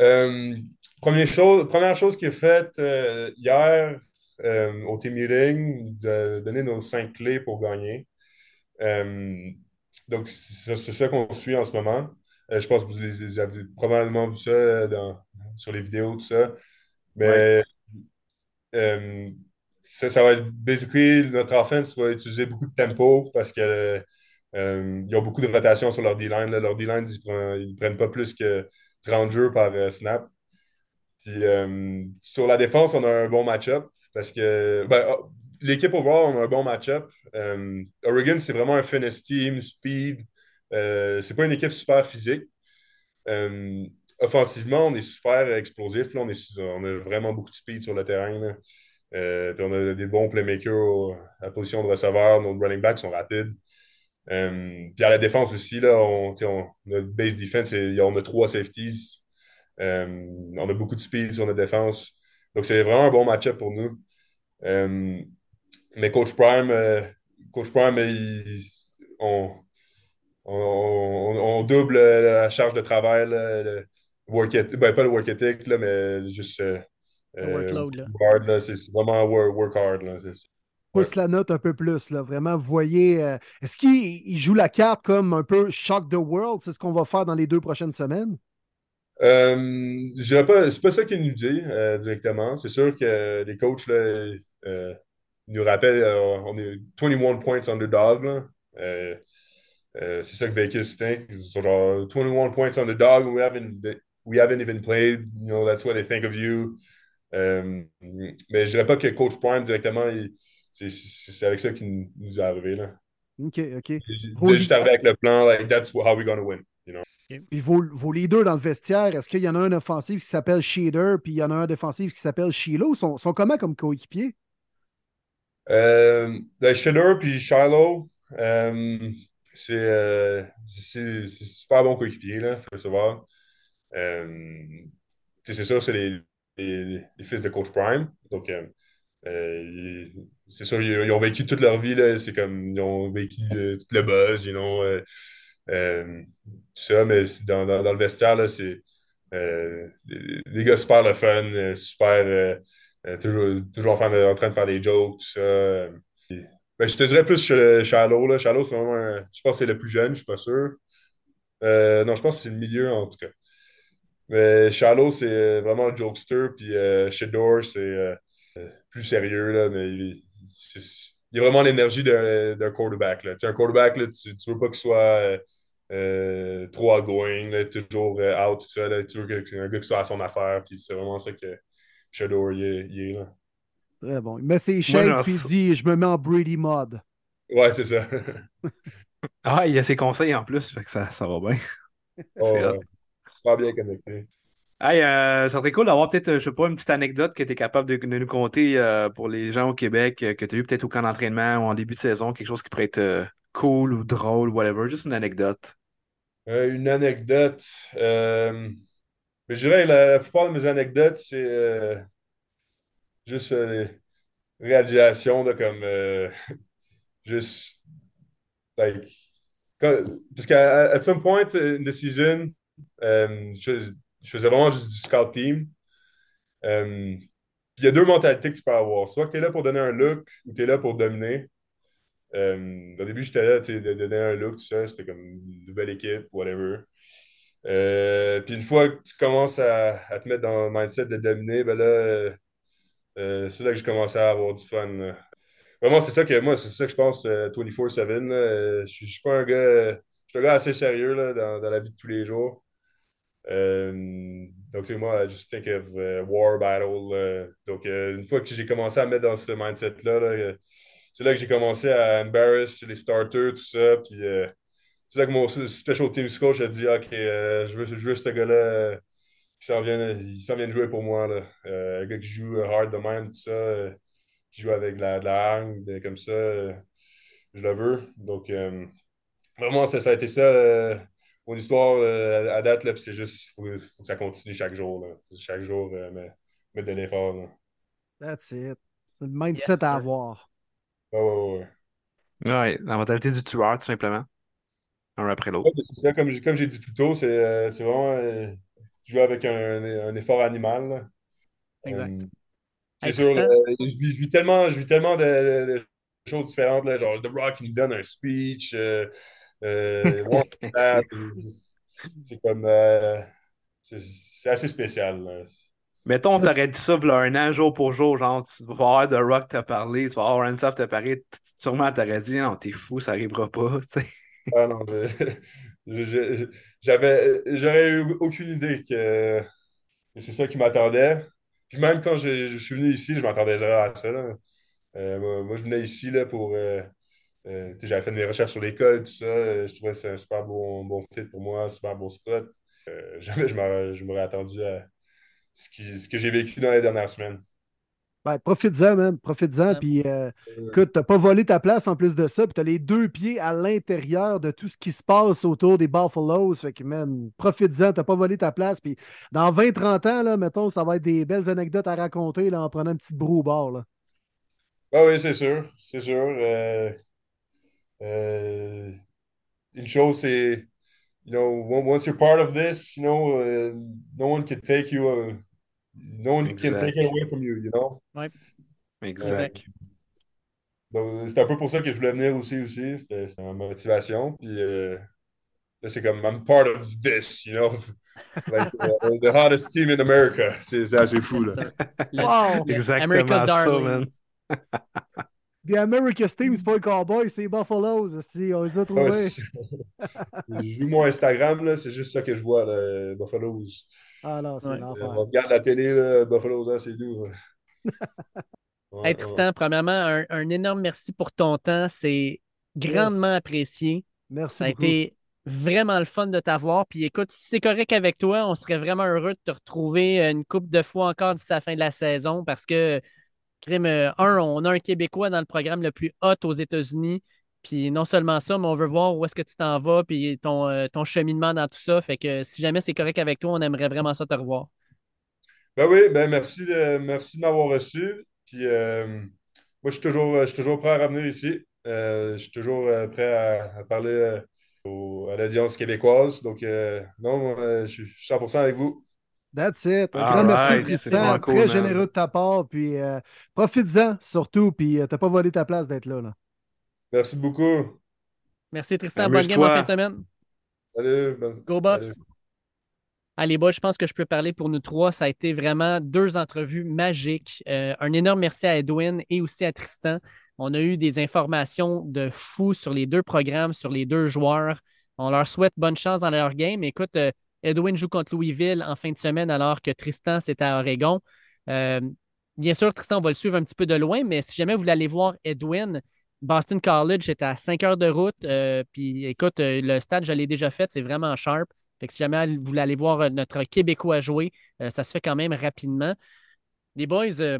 Euh, première chose, première chose qu'il a faite euh, hier euh, au team meeting, de donner nos cinq clés pour gagner. Donc, c'est ça qu'on suit en ce moment. Je pense que vous, avez probablement vu ça dans- sur les vidéos, tout ça. Mais ça, ça va être basically notre offense va utiliser beaucoup de tempo parce que euh, ils ont beaucoup de rotation sur leur D-line. Leur D-line, ils ils prennent pas plus que 30 jeux par euh, snap. Puis euh, sur la défense, on a un bon match-up parce que ben, oh, l'équipe on a un bon match-up. Oregon, c'est vraiment un finesse team, speed. C'est pas une équipe super physique. Offensivement, on est super explosif. On, est, on a vraiment beaucoup de speed sur le terrain. puis on a des bons playmakers à position de receveur. Nos running backs sont rapides. Euh, puis à la défense aussi, là, on, notre base defense, on a trois safeties. Euh, on a beaucoup de speed sur notre défense. Donc, c'est vraiment un bon match-up pour nous. Euh, mais Coach Prime, euh, Coach Prime, il- on, on, double la charge de travail, là, le work ethic- ben, pas le work ethic, là, mais juste Le workload, là. hard, c'est c'est vraiment work, work hard. Là, c'est- Pousse la note un peu plus, là. Vraiment, vous voyez. euh, Est-ce qu'il il joue la carte comme un peu shock the world? C'est ce qu'on va faire dans les deux prochaines semaines? Euh, je dirais pas, c'est pas ça qu'il nous dit euh, directement. C'est sûr que les coachs là, euh, nous rappellent, euh, on est 21 points underdog. c'est ça que Vegas think. Ils sont genre 21 points underdog. We haven't, we haven't even played. You know, that's what they think of you. Mais je dirais pas que coach Prime directement, il- c'est avec ça qu'il nous- nous est arrivé. Là. OK, OK. Juste arrivé avec le plan, like, that's how we're gonna win. You know? Puis vos, vos leaders dans le vestiaire, est-ce qu'il y en a un offensif qui s'appelle Shader, puis il y en a un défensif qui s'appelle Shiloh? Sont, sont comment comme coéquipiers? Euh, ben, Shedder puis Shiloh, euh, c'est euh, super bon coéquipier, là, faut le savoir. Euh, tu sais, c'est sûr, c'est les, les, les fils de Coach Prime. Donc, c'est sûr, ils, ont vécu toute leur vie. C'est comme, ils ont vécu euh, tout le buzz, you know, euh, euh, tout ça, mais dans, dans, le vestiaire, là, c'est les gars super le fun, super, toujours, toujours en, train de, faire des jokes, tout ça. Ben, je te dirais plus Shallow, là. Shallow, c'est vraiment, je pense que c'est le plus jeune, je suis pas sûr. Non, je pense que c'est le milieu, en tout cas. Mais Shallow, c'est vraiment le jokester, puis Shedor, c'est plus sérieux, là, mais il, il y a vraiment l'énergie d'un quarterback. Là. Un quarterback, là, tu, tu veux pas qu'il soit euh, euh, trop outgoing, là, toujours euh, out, tout ça. Là. Tu veux que- que un gars qui soit à son affaire, puis c'est vraiment ça que Shedor il est, il est, là. Très bon. Il met ses shades puis il dit Je me mets en Brady mode. Ouais, c'est ça. Ah, il y a ses conseils en plus, fait que ça, ça va bien. Oh, ouais. Super bien connecté. Hey, euh, ça serait cool d'avoir peut-être, euh, je sais pas, une petite anecdote que tu es capable de, de nous conter euh, pour les gens au Québec, que tu as eu peut-être au camp d'entraînement ou en début de saison, quelque chose qui pourrait être cool ou drôle, whatever, juste une anecdote. Une anecdote. je dirais la, la plupart de mes anecdotes, c'est juste réalisation, là, comme juste, like, parce qu'à at some point season, euh, je, je faisais vraiment juste du scout team. Euh, il y a deux mentalités que tu peux avoir. Soit que tu es là pour donner un look ou tu es là pour dominer. Euh, au début, j'étais là, tu de donner un look, tout ça. C'était comme une nouvelle équipe, whatever. Euh, puis une fois que tu commences à, te mettre dans le mindset de dominer, ben là, c'est là que j'ai commencé à avoir du fun. Vraiment, c'est ça que moi, c'est ça que je pense euh, 24-7. là. Euh, Je suis pas un gars, je suis un gars assez sérieux là, dans la vie de tous les jours. Euh, donc, c'est moi, just think of euh, war battle. euh. donc, une fois que j'ai commencé à me mettre dans ce mindset-là, là, c'est là que j'ai commencé à embarrass les starters, tout ça. Puis, c'est là que mon special teams coach a dit Ok, je, veux, je veux ce gars-là qui s'en vient, il s'en vient jouer pour moi. Là. Un gars qui joue hard de même, tout ça, qui joue avec de la, de comme ça, je le veux. Donc, vraiment, ça, a été ça, mon histoire euh, à date. Là, puis c'est juste, il faut, faut que ça continue chaque jour. Là. Chaque jour, euh, me- mettre de l'effort. là. That's it. C'est le mindset Yes, à avoir. Ouais, ouais, ouais. Ouais, la mentalité du tueur, tout simplement. Un après l'autre. Ouais, mais c'est ça, comme, j'ai- comme j'ai dit plus tôt, c'est euh, c'est vraiment euh, jouer avec un, un effort animal. là. Exact. Euh, c'est Hey, sûr, là, je, vis, je vis tellement, je vis tellement de, de- de choses différentes. Là, genre, The Rock, il me donne un speech. Euh, c'est comme. euh, c'est assez spécial. Mettons, on t'aurait dit ça un an, jour pour jour, genre, tu vas avoir The Rock t'a parlé, tu vas avoir Ransaff t'a parlé, sûrement t'aurais dit, non, t'es fou, ça arrivera pas, tu sais. Ah non, j'avais, j'aurais eu aucune idée que, que c'est ça qui m'attendait. Puis même quand je, je suis venu ici, je m'attendais jamais à ça. là. Euh, moi, moi, je venais ici là, pour. euh, euh, j'avais fait mes recherches sur l'école, tout ça. Euh, Je trouvais que c'est un super bon, bon fit pour moi, un super bon spot. Euh, jamais je m'aurais, attendu à ce, qui, ce que j'ai vécu dans les dernières semaines. Ben, profites-en, man. Profites-en. Puis, euh, écoute, t'as pas volé ta place en plus de ça. Puis, t'as les deux pieds à l'intérieur de tout ce qui se passe autour des Buffaloes. Fait que, man, profites-en. T'as pas volé ta place. Puis, dans 20-30 ans, là, mettons, ça va être des belles anecdotes à raconter là, en prenant une petite broue au bord. Là. Ah oui, c'est sûr. C'est sûr. Euh, euh, une chose, you know, on- once you're part of this, you know, uh, no one can take you, uh, no one can take it away from you, you know. Exact. Donc, c'est un peu pour ça que je voulais venir aussi, aussi. C'était c'était ma motivation. Puis euh, là, c'est comme, I'm part of this, you know. Like, uh, the hottest team in America. C'est c'est assez fou, là. Wow! le- Exactement America's ça, Darling. man. The America's Team, c'est pas les Cowboys, c'est les Buffaloes. Si, on les a trouvés. Je joue mon Instagram, là, c'est juste ça que je vois, là, Buffaloes. Ah non, c'est Ouais. l'enfer. On regarde la télé, là, Buffaloes, hein, c'est doux. ouais. Ouais, Hey, ouais. Tristan, premièrement, un, un énorme merci pour ton temps. C'est grandement apprécié. Merci Ça a beaucoup. été vraiment le fun de t'avoir. Puis écoute, si c'est correct avec toi, on serait vraiment heureux de te retrouver une couple de fois encore d'ici la fin de la saison parce que, euh, un, on a un Québécois dans le programme le plus hot aux États-Unis. Puis non seulement ça, mais on veut voir où est-ce que tu t'en vas, puis ton, euh, ton cheminement dans tout ça. Fait que si jamais c'est correct avec toi, on aimerait vraiment ça te revoir. Ben oui, ben merci de, merci de m'avoir reçu. Puis euh, moi, je suis toujours, toujours prêt à revenir ici. Euh, je suis toujours euh, prêt à, parler euh, à l'audience québécoise. Donc, euh, non, euh, je suis 100% avec vous. That's it. Un All grand merci, right, c'est Tristan. cool, Très man. généreux de ta part. Puis euh, profites-en surtout. Puis euh, t'as pas volé ta place d'être là. là. Merci beaucoup. Merci Tristan. Bonne game en fin de semaine. Salut. Go! Salut. Allez, boys, je pense que je peux parler pour nous trois. Ça a été vraiment deux entrevues magiques. Euh, un énorme merci à Edwin et aussi à Tristan. On a eu des informations de fou sur les deux programmes, sur les deux joueurs. On leur souhaite bonne chance dans leur game. Écoute, euh, Edwin joue contre Louisville en fin de semaine alors que Tristan, c'est à Oregon. Euh, bien sûr, Tristan, on va le suivre un petit peu de loin, mais si jamais vous voulez aller voir Edwin, Boston College, c'est à 5 heures de route. Euh, puis écoute, euh, le stade, je l'ai déjà fait, c'est vraiment sharp. Fait que si jamais vous voulez aller voir notre Québécois jouer, euh, ça se fait quand même rapidement. Les boys, euh,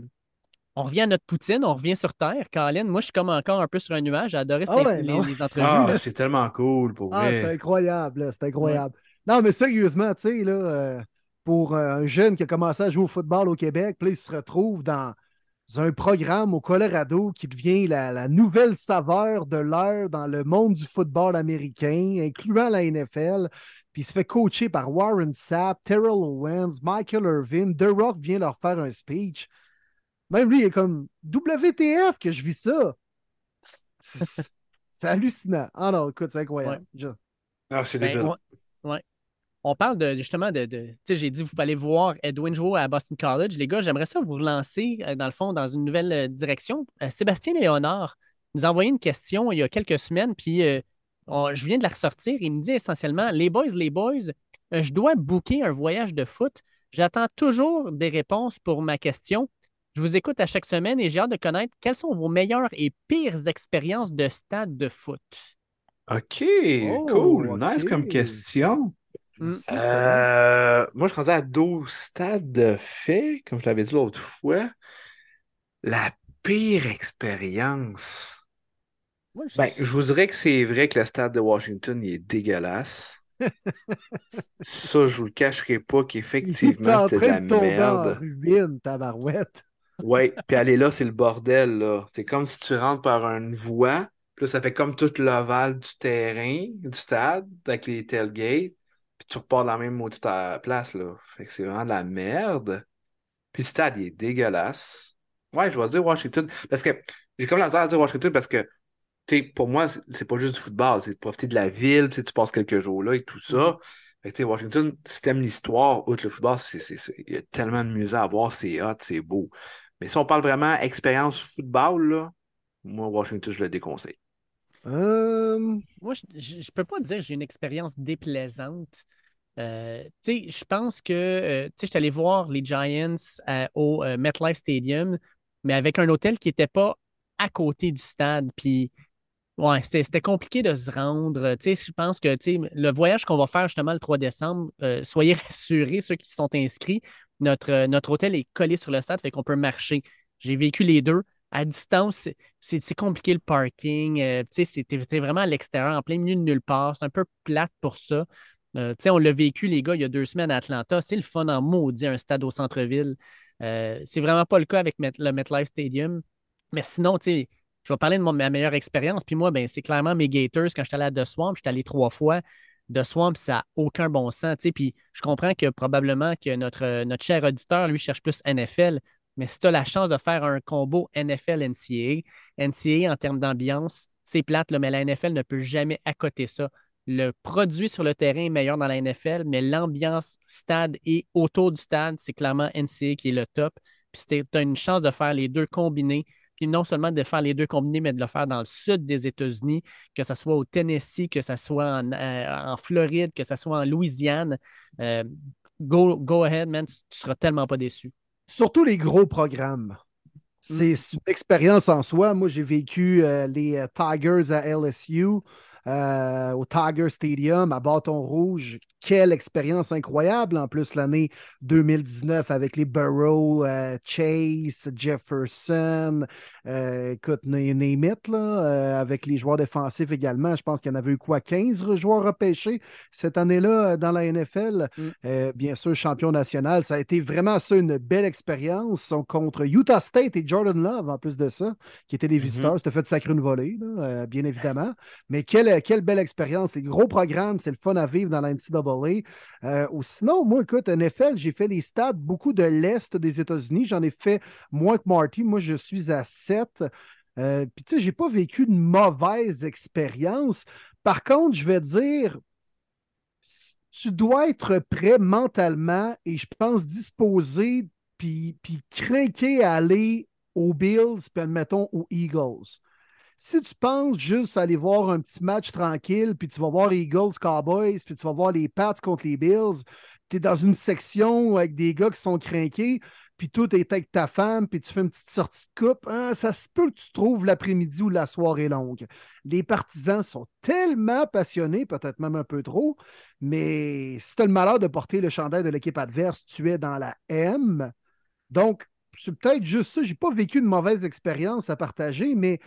on revient à notre poutine, on revient sur Terre. Colin, moi, je suis comme encore un peu sur un nuage. J'ai adoré cette- ouais, les, non? les entrevues. Ah, là. c'est tellement cool pour Ah, c'est incroyable. C'est incroyable. Non, mais sérieusement, tu sais, là, euh, pour euh, un jeune qui a commencé à jouer au football au Québec, puis il se retrouve dans un programme au Colorado qui devient la, la nouvelle saveur de l'heure dans le monde du football américain, incluant la NFL. Puis il se fait coacher par Warren Sapp, Terrell Owens, Michael Irvin. The Rock vient leur faire un speech. Même lui, il est comme WTF que je vis ça. C'est hallucinant. Ah non, écoute, c'est incroyable. Je- Ah, c'est Ben, ouais. On parle de, justement de. de- tu sais, j'ai dit, vous allez voir Edwin jouer à Boston College. Les gars, j'aimerais ça vous relancer, euh, dans le fond, dans une nouvelle euh, direction. Euh, Sébastien Léonard nous a envoyé une question il y a quelques semaines, puis euh, on- je viens de la ressortir. Il me dit essentiellement Les boys, les boys, euh, je dois booker un voyage de foot. J'attends toujours des réponses pour ma question. Je vous écoute à chaque semaine et j'ai hâte de connaître quelles sont vos meilleures et pires expériences de stade de foot. OK, Oh, cool. Nice comme question. Sébastien. Euh, moi, je suis à 12 stades de fait, comme je l'avais dit l'autre fois. La pire expérience. Je- Ben, je vous dirais que c'est vrai que le stade de Washington, il est dégueulasse. Ça, je vous le cacherai pas qu'effectivement, en c'était de la de en merde. ruine, tabarouette. Ouais, puis aller là, c'est le bordel, là. C'est comme si tu rentres par une voie, puis là, ça fait comme tout l'ovale du terrain, du stade, avec les tailgates, tu repars dans la même maudite euh, place, là. Fait que c'est vraiment de la merde. Puis le stade, il est dégueulasse. Ouais, je vais dire Washington, parce que j'ai comme la misère à dire Washington parce que, tu sais, pour moi, c'est pas juste du football, c'est de profiter de la ville, tu passes quelques jours là et tout ça. Fait que, tu sais, Washington, si t'aimes l'histoire, outre le football, c'est, c'est, c'est- il y a tellement de musées à voir, c'est hot, c'est beau. Mais si on parle vraiment expérience football, là, moi, Washington, je le déconseille. Euh, Moi, je ne peux pas dire que j'ai une expérience déplaisante. Euh, je pense que euh, je suis allé voir les Giants euh, au euh, MetLife Stadium, mais avec un hôtel qui n'était pas à côté du stade. Puis, ouais, c'était compliqué de se rendre. Je pense que le voyage qu'on va faire justement le 3 décembre, soyez rassurés, ceux qui sont inscrits, notre, notre hôtel est collé sur le stade, fait qu'on peut marcher. J'ai vécu les deux. À distance, c'est- compliqué le parking. tu sais, c'était vraiment à l'extérieur, en plein milieu de nulle part. C'est un peu plate pour ça. Euh, on l'a vécu, les gars, il y a deux semaines à Atlanta. C'est le fun en maudit, un stade au centre-ville. Euh, c'est vraiment pas le cas avec le MetLife Stadium. Mais sinon, je vais parler de ma meilleure expérience. Puis moi, ben, c'est clairement mes Gators. Quand j'étais allé à The Swamp, j'étais allé trois fois. The Swamp, ça n'a aucun bon sens. Puis je comprends que probablement que notre, notre cher auditeur, lui, cherche plus NFL. Mais si tu as la chance de faire un combo NFL-NCA, NCA en termes d'ambiance, c'est plate, mais la NFL ne peut jamais accoter ça. Le produit sur le terrain est meilleur dans la NFL, mais l'ambiance stade et autour du stade, c'est clairement NCA qui est le top. Puis tu as une chance de faire les deux combinés. Puis non seulement de faire les deux combinés, mais de le faire dans le sud des États-Unis, que ce soit au Tennessee, que ce soit en, euh, en Floride, que ce soit en Louisiane. Euh, go, go ahead, man, tu, tu seras tellement pas déçu. surtout les gros programmes. C'est c'est une expérience en soi. Moi, j'ai vécu euh, les Tigers à LSU. Euh, au Tiger Stadium à Bâton Rouge. Quelle expérience incroyable en plus l'année 2019 avec les Burrow, euh, Chase, Jefferson, euh, écoute, name it, là, avec les joueurs défensifs également. Je pense qu'il y en avait eu quoi, 15 joueurs repêchés cette année-là dans la NFL. Mm. Bien sûr, champion national. Ça a été vraiment ça, une belle expérience. Ils sont contre Utah State et Jordan Love, en plus de ça, qui étaient des Mhm. visiteurs. C'était fait sacrer une volée, là, bien évidemment. Mais quelle, quelle belle expérience. C'est gros programme, c'est le fun à vivre dans la NCAA. Euh, ou sinon, moi, écoute, NFL, j'ai fait les stades beaucoup de l'Est des États-Unis. J'en ai fait moins que Marty. Moi, je suis à 7. Euh, Puis, tu sais, j'ai pas vécu de mauvaise expérience. Par contre, je vais dire, tu dois être prêt mentalement et je pense disposé puis, puis craquer à aller aux Bills, puis admettons aux Eagles. Si tu penses juste aller voir un petit match tranquille, puis tu vas voir Eagles Cowboys, puis tu vas voir les Pats contre les Bills, tu es dans une section avec des gars qui sont craqués, puis tout est avec ta femme, puis tu fais une petite sortie de coupe, hein, ça se peut que tu trouves l'après-midi ou la soirée longue. Les partisans sont tellement passionnés, peut-être même un peu trop, mais si tu as le malheur de porter le chandail de l'équipe adverse, tu es dans la M. Donc, c'est peut-être juste ça. J'ai pas vécu une mauvaise expérience à partager, mais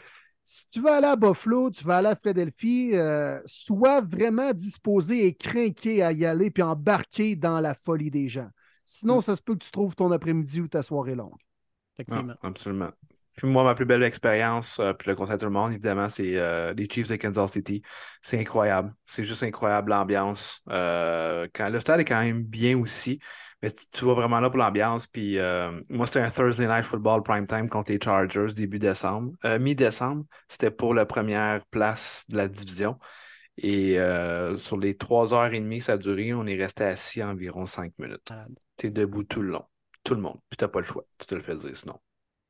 si tu veux aller à Buffalo, tu vas aller à Philadelphie, euh, sois vraiment disposé et craqué à y aller puis embarquer dans la folie des gens. Sinon, ça se peut que tu trouves ton après-midi ou ta soirée longue. Effectivement. Ah, absolument. Puis moi, ma plus belle expérience, euh, puis le conseil à tout le monde, évidemment, c'est euh, les Chiefs de Kansas City. C'est incroyable. C'est juste incroyable l'ambiance. Euh, quand, le stade est quand même bien aussi, mais tu, tu vas vraiment là pour l'ambiance. Puis euh, moi, c'était un Thursday Night Football prime time contre les Chargers début décembre. Euh, Mi-décembre, c'était pour la première place de la division. Et euh, sur les trois heures et demie que ça a duré, on est resté assis environ cinq minutes. T'es debout tout le long. Tout le monde. Puis t'as pas le choix. Tu te le fais dire sinon.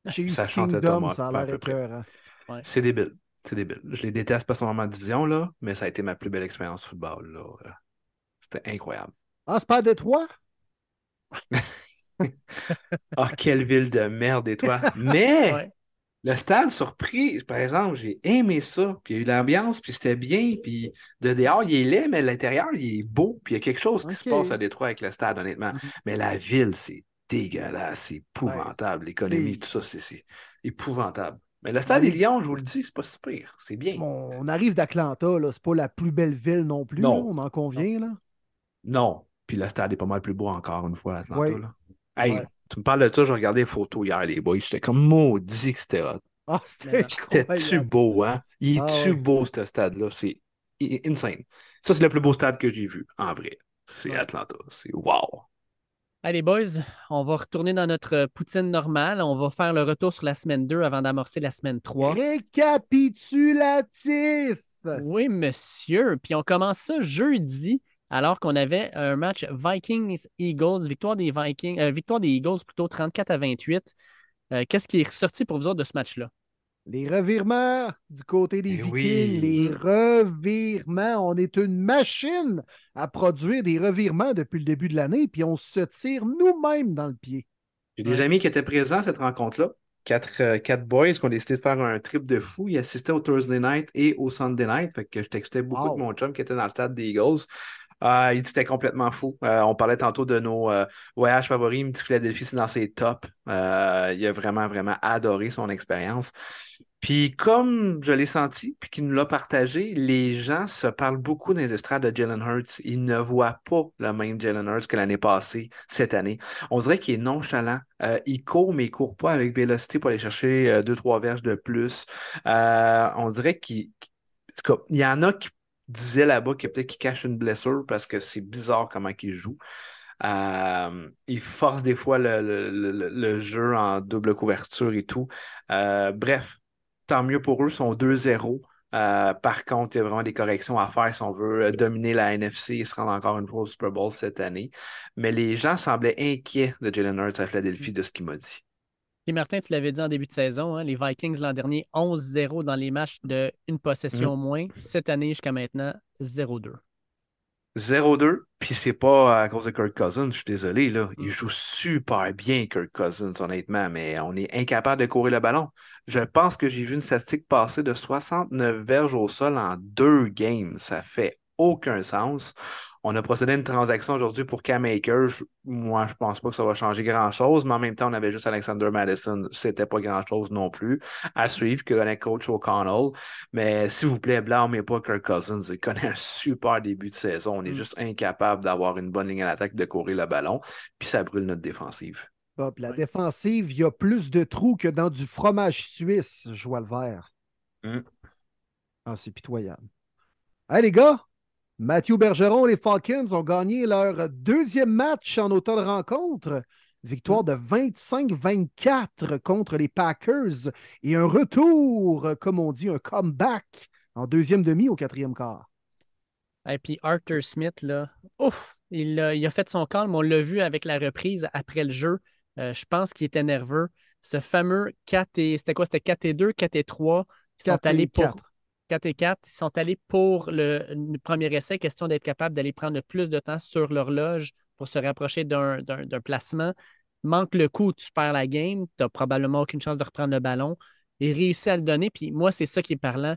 J'ai eu Ça chantait Kingdom, tomate, ça a l'air peu près. écœurant. C'est débile. C'est débile. Je les déteste personnellement en division, là, mais ça a été ma plus belle expérience football. Là. C'était incroyable. Ah, c'est pas à Détroit? Ah, quelle ville de merde, et toi. Mais Ouais. le stade surprise, par exemple, j'ai aimé ça. Puis il y a eu l'ambiance, puis c'était bien. Puis de dehors, il est laid, mais à l'intérieur, il est beau. Puis il y a quelque chose qui se passe à Détroit avec le stade, honnêtement. Mhm. Mais la ville, c'est dégueulasse, c'est épouvantable. L'économie, tout ça, c'est- c'est épouvantable. Mais le stade des Lions, je vous le dis, c'est pas si pire. C'est bien. Bon, on arrive d'Atlanta, là. C'est pas la plus belle ville non plus, Non. là, on en convient, là? Non. Puis le stade est pas mal plus beau encore une fois à Atlanta. Ouais. Là. Hey, Ouais. tu me parles de ça, j'ai regardé les photos hier, les boys. J'étais comme maudit que c'était hot. Ah, c'était C'était-tu beau, hein? Il Ah est-tu ouais. beau, ce stade-là? C'est insane. Ça, c'est le plus beau stade que j'ai vu, en vrai. C'est Ouais. Atlanta. C'est wow. Allez, boys, on va retourner dans notre poutine normale. On va faire le retour sur la semaine 2 avant d'amorcer la semaine 3. Récapitulatif! Oui, monsieur. Puis on commence ça jeudi, alors qu'on avait un match Vikings-Eagles, victoire des Vikings, euh, victoire des Eagles plutôt 34 à 28. Euh, Qu'est-ce qui est ressorti pour vous autres de ce match-là? Les revirements du côté des Eh Vikings, oui. les revirements. On est une machine à produire des revirements depuis le début de l'année, puis on se tire nous-mêmes dans le pied. J'ai des amis qui étaient présents à cette rencontre-là. Quatre, euh, quatre boys qui ont décidé de faire un trip de fou. Ils assistaient au Thursday night et au Sunday night. Fait que je textais beaucoup de mon chum qui était dans le stade des Eagles. Euh, il dit c'était complètement fou. Euh, on parlait tantôt de nos euh, voyages favoris. Il me dit Philadelphie, c'est dans ses tops. Euh, il a vraiment, vraiment adoré son expérience. Puis comme je l'ai senti, puis qu'il nous l'a partagé, les gens se parlent beaucoup dans les estrades de Jalen Hurts. Ils ne voient pas le même Jalen Hurts que l'année passée, cette année. On dirait qu'il est nonchalant. Il court, mais il court pas avec vélocité pour aller chercher euh, deux, trois verges de plus. On dirait qu'il... Il y en a qui disaient là-bas qu'il peut-être qu'il cache une blessure parce que c'est bizarre comment il joue. Euh, il force des fois le, le- le- le jeu en double couverture et tout. Euh, bref, tant mieux pour eux, ils sont 2-0. Euh, par contre, il y a vraiment des corrections à faire si on veut dominer la NFC et se rendre encore une fois au Super Bowl cette année. Mais les gens semblaient inquiets de Jalen Hurts à Philadelphie de ce qu'il m'a dit. Et Martin, tu l'avais dit en début de saison, hein, les Vikings l'an dernier, 11-0 dans les matchs de une possession moins. Cette année, jusqu'à maintenant, 0-2. 0-2, puis c'est pas à cause de Kirk Cousins, je suis désolé, là. Il joue super bien, Kirk Cousins, honnêtement, mais on est incapable de courir le ballon. Je pense que j'ai vu une statistique passer de 69 verges au sol en deux games. Ça fait aucun sens. On a procédé à une transaction aujourd'hui pour Cam Akers. Moi, je pense pas que ça va changer grand-chose, mais en même temps, on avait juste Alexander Madison. C'était pas grand-chose non plus. À suivre, que connaît coach O'Connell. Mais s'il vous plaît, blâmez pas Kirk Cousins. Il connaît un super début de saison. On est Mm. juste incapable d'avoir une bonne ligne à l'attaque, de courir le ballon, puis ça brûle notre défensive. Puis la défensive, il y a plus de trous que dans du fromage suisse, je vois le vert. Mm. Ah, c'est pitoyable. Hey les gars, Mathieu Bergeron, les Falcons ont gagné leur deuxième match en automne rencontre. Victoire de 25-24 contre les Packers et un retour, comme on dit, un comeback en deuxième demi au quatrième quart. Et puis Arthur Smith, là, ouf, il a, il a fait son calme. On l'a vu avec la reprise après le jeu. Euh, je pense qu'il était nerveux. Ce fameux 4 et. C'était quoi? C'était 4 et 2, 4 et 3. Ils sont 4 et allés pour. 4. 4 et 4. Ils sont allés pour le, premier essai, question d'être capable d'aller prendre le plus de temps sur l'horloge pour se rapprocher d'un placement. Manque le coup, tu perds la game, tu n'as probablement aucune chance de reprendre le ballon. Il réussit à le donner, puis moi, c'est ça qui est parlant.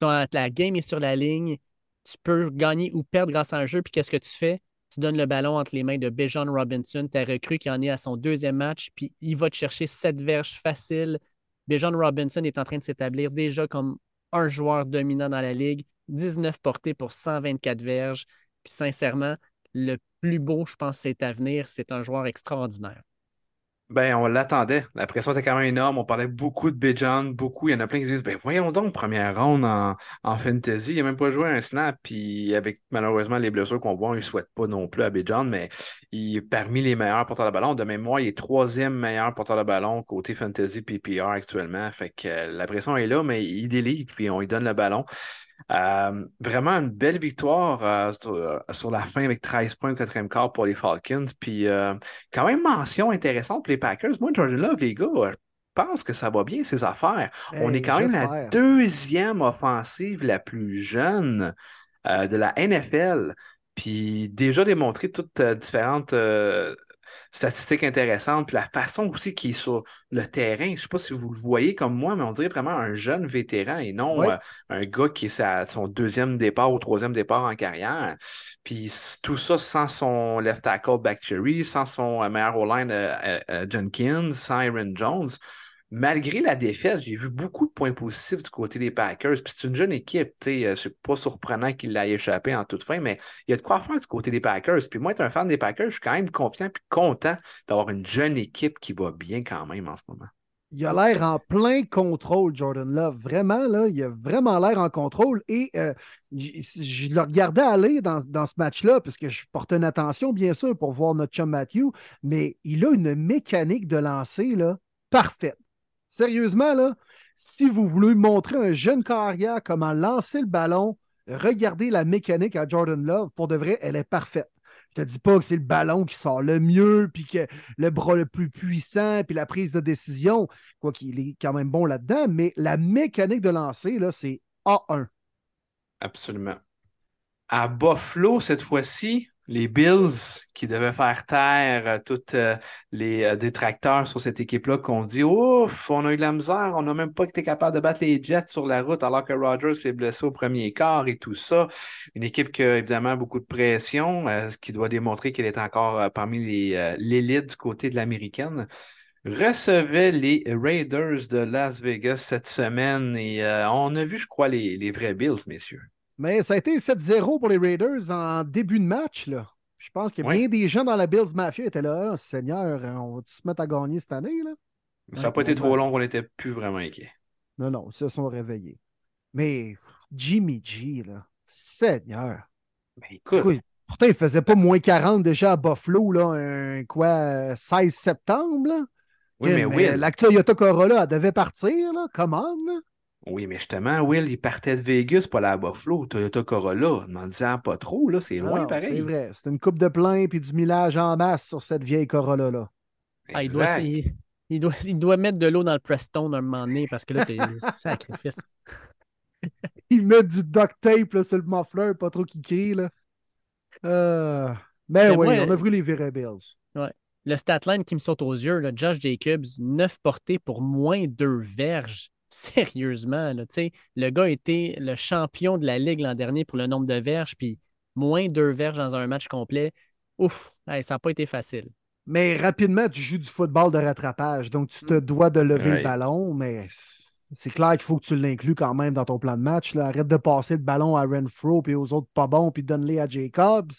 Quand la game est sur la ligne, tu peux gagner ou perdre grâce à un jeu, puis qu'est-ce que tu fais? Tu donnes le ballon entre les mains de Bijan Robinson, ta recrue qui en est à son deuxième match, puis il va te chercher sept verges faciles. Bijan Robinson est en train de s'établir déjà comme un joueur dominant dans la ligue, 19 portées pour 124 verges. Puis sincèrement, le plus beau, je pense, c'est à venir. C'est un joueur extraordinaire. Ben, on l'attendait. La pression était quand même énorme. On parlait beaucoup de Bijan, beaucoup. Il y en a plein qui disent, ben, voyons donc, première ronde en, en fantasy. Il n'a même pas joué un snap. Puis, avec malheureusement les blessures qu'on voit, on ne souhaite pas non plus à Bijan, mais il est parmi les meilleurs porteurs de ballon. De mémoire, il est troisième meilleur porteur de ballon côté fantasy PPR actuellement. Fait que euh, la pression est là, mais il délivre, puis on lui donne le ballon. Euh, vraiment une belle victoire euh, sur, euh, sur la fin avec 13 points au quatrième quart pour les Falcons. Puis euh, quand même mention intéressante pour les Packers. Moi, Jordan Love, les gars, je pense que ça va bien, ces affaires. On est quand même la deuxième offensive la plus jeune de la NFL. Puis déjà démontré toutes différentes statistiques intéressantes. Puis la façon aussi qu'il est sur le terrain. Je ne sais pas si vous le voyez comme moi, mais on dirait vraiment un jeune vétéran et non euh, un gars qui est à son deuxième départ ou troisième départ en carrière. Puis tout ça sans son left tackle Bactery, sans son euh, meilleur O-line euh, Jenkins, sans Aaron Jones. Malgré la défaite, j'ai vu beaucoup de points positifs du côté des Packers. Puis c'est une jeune équipe, tu sais, euh, c'est pas surprenant qu'il l'ait échappé en toute fin, mais il y a de quoi faire du côté des Packers. Puis moi, être un fan des Packers, je suis quand même confiant et content d'avoir une jeune équipe qui va bien quand même en ce moment. Il a l'air en plein contrôle, Jordan Love. Vraiment, là, il a vraiment l'air en contrôle. Et euh, je le regardais aller dans, ce match-là, parce que je portais une attention, bien sûr, pour voir notre chum Matthew, mais il a une mécanique de lancer là, parfaite. Sérieusement, là, si vous voulez montrer à un jeune carrière comment lancer le ballon, regardez la mécanique à Jordan Love. Pour de vrai, elle est parfaite. Je te dis pas que c'est le ballon qui sort le mieux, puis que le bras le plus puissant, puis la prise de décision, quoi qu'il est quand même bon là-dedans, mais la mécanique de lancer, là, c'est A1. Absolument. À Buffalo, cette fois-ci, les Bills qui devaient faire taire euh, tous euh, les euh, détracteurs sur cette équipe-là qu'on dit Ouf, on a eu de la misère, on n'a même pas été capable de battre les Jets sur la route alors que Rodgers s'est blessé au premier quart et tout ça. Une équipe qui a évidemment beaucoup de pression, qui doit démontrer qu'elle est encore parmi l'élite du côté de l'américaine recevait les Raiders de Las Vegas cette semaine et on a vu, je crois, les vrais Bills, messieurs. Mais ça a été 7-0 pour les Raiders en début de match. Là. Je pense que Oui. bien des gens dans la Bills Mafia étaient là. Ah, Seigneur, on va se mettre à gagner cette année? Là? Ça n'a pas été trop long, on n'était plus vraiment inquiets. Non, non, ils se sont réveillés. Mais Jimmy G, là, Seigneur. Ben, écoute, Oui, pourtant, il faisait pas moins 40 déjà à Buffalo, là, un, quoi, euh, 16 septembre. Là. oui, mais Que- Will, La Toyota Corolla, elle devait partir, là, comment? Oui, mais justement, Will, il partait de Vegas pour aller à Buffalo, Toyota Corolla, m'en disant pas trop, là, c'est loin Non, pareil. C'est vrai. C'est une coupe de plein puis du millage en masse sur cette vieille Corolla là. Ah, il, doit, il, il doit, il doit mettre de l'eau dans le Preston à un moment donné parce que là, t'es sacrifice. Il met du duct tape là, sur le muffler, pas trop qui crie là. Euh, ben Mais oui, on a vu les Vera Bills. Le statline qui me saute aux yeux, là, Josh Jacobs, 9 portées pour moins 2 verges. Sérieusement, là, tu sais, le gars était le champion de la Ligue l'an dernier pour le nombre de verges, puis moins 2 verges dans un match complet. Ouf, hey, ça n'a pas été facile. Mais rapidement, tu joues du football de rattrapage, donc tu te dois de lever Ouais. le ballon, mais c'est clair qu'il faut que tu l'inclues quand même dans ton plan de match. là. Arrête de passer le ballon à Renfro puis aux autres pas bons, puis donne-les à Jacobs.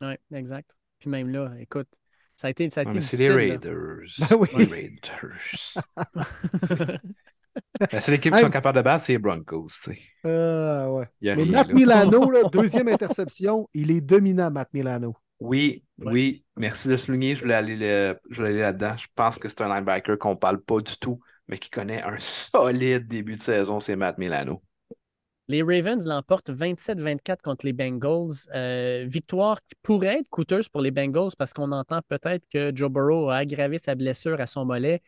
Oui, exact. Puis même là, écoute, ça a été, ça a Ouais, été c'est les. Raiders. Ben oui. Les Raiders. La seule équipe qui sont capables de battre, c'est les Broncos. Euh, ouais. Mais rien, Matt là. Milano, là, deuxième interception, il est dominant, Matt Milano. Oui, Ouais. oui, merci de souligner. Je voulais aller, le- je voulais aller là-dedans. Je pense que c'est un linebacker qu'on parle pas du tout, mais qui connaît un solide début de saison, c'est Matt Milano. Les Ravens l'emportent 27-24 contre les Bengals. Euh, victoire qui pourrait être coûteuse pour les Bengals parce qu'on entend peut-être que Joe Burrow a aggravé sa blessure à son mollet.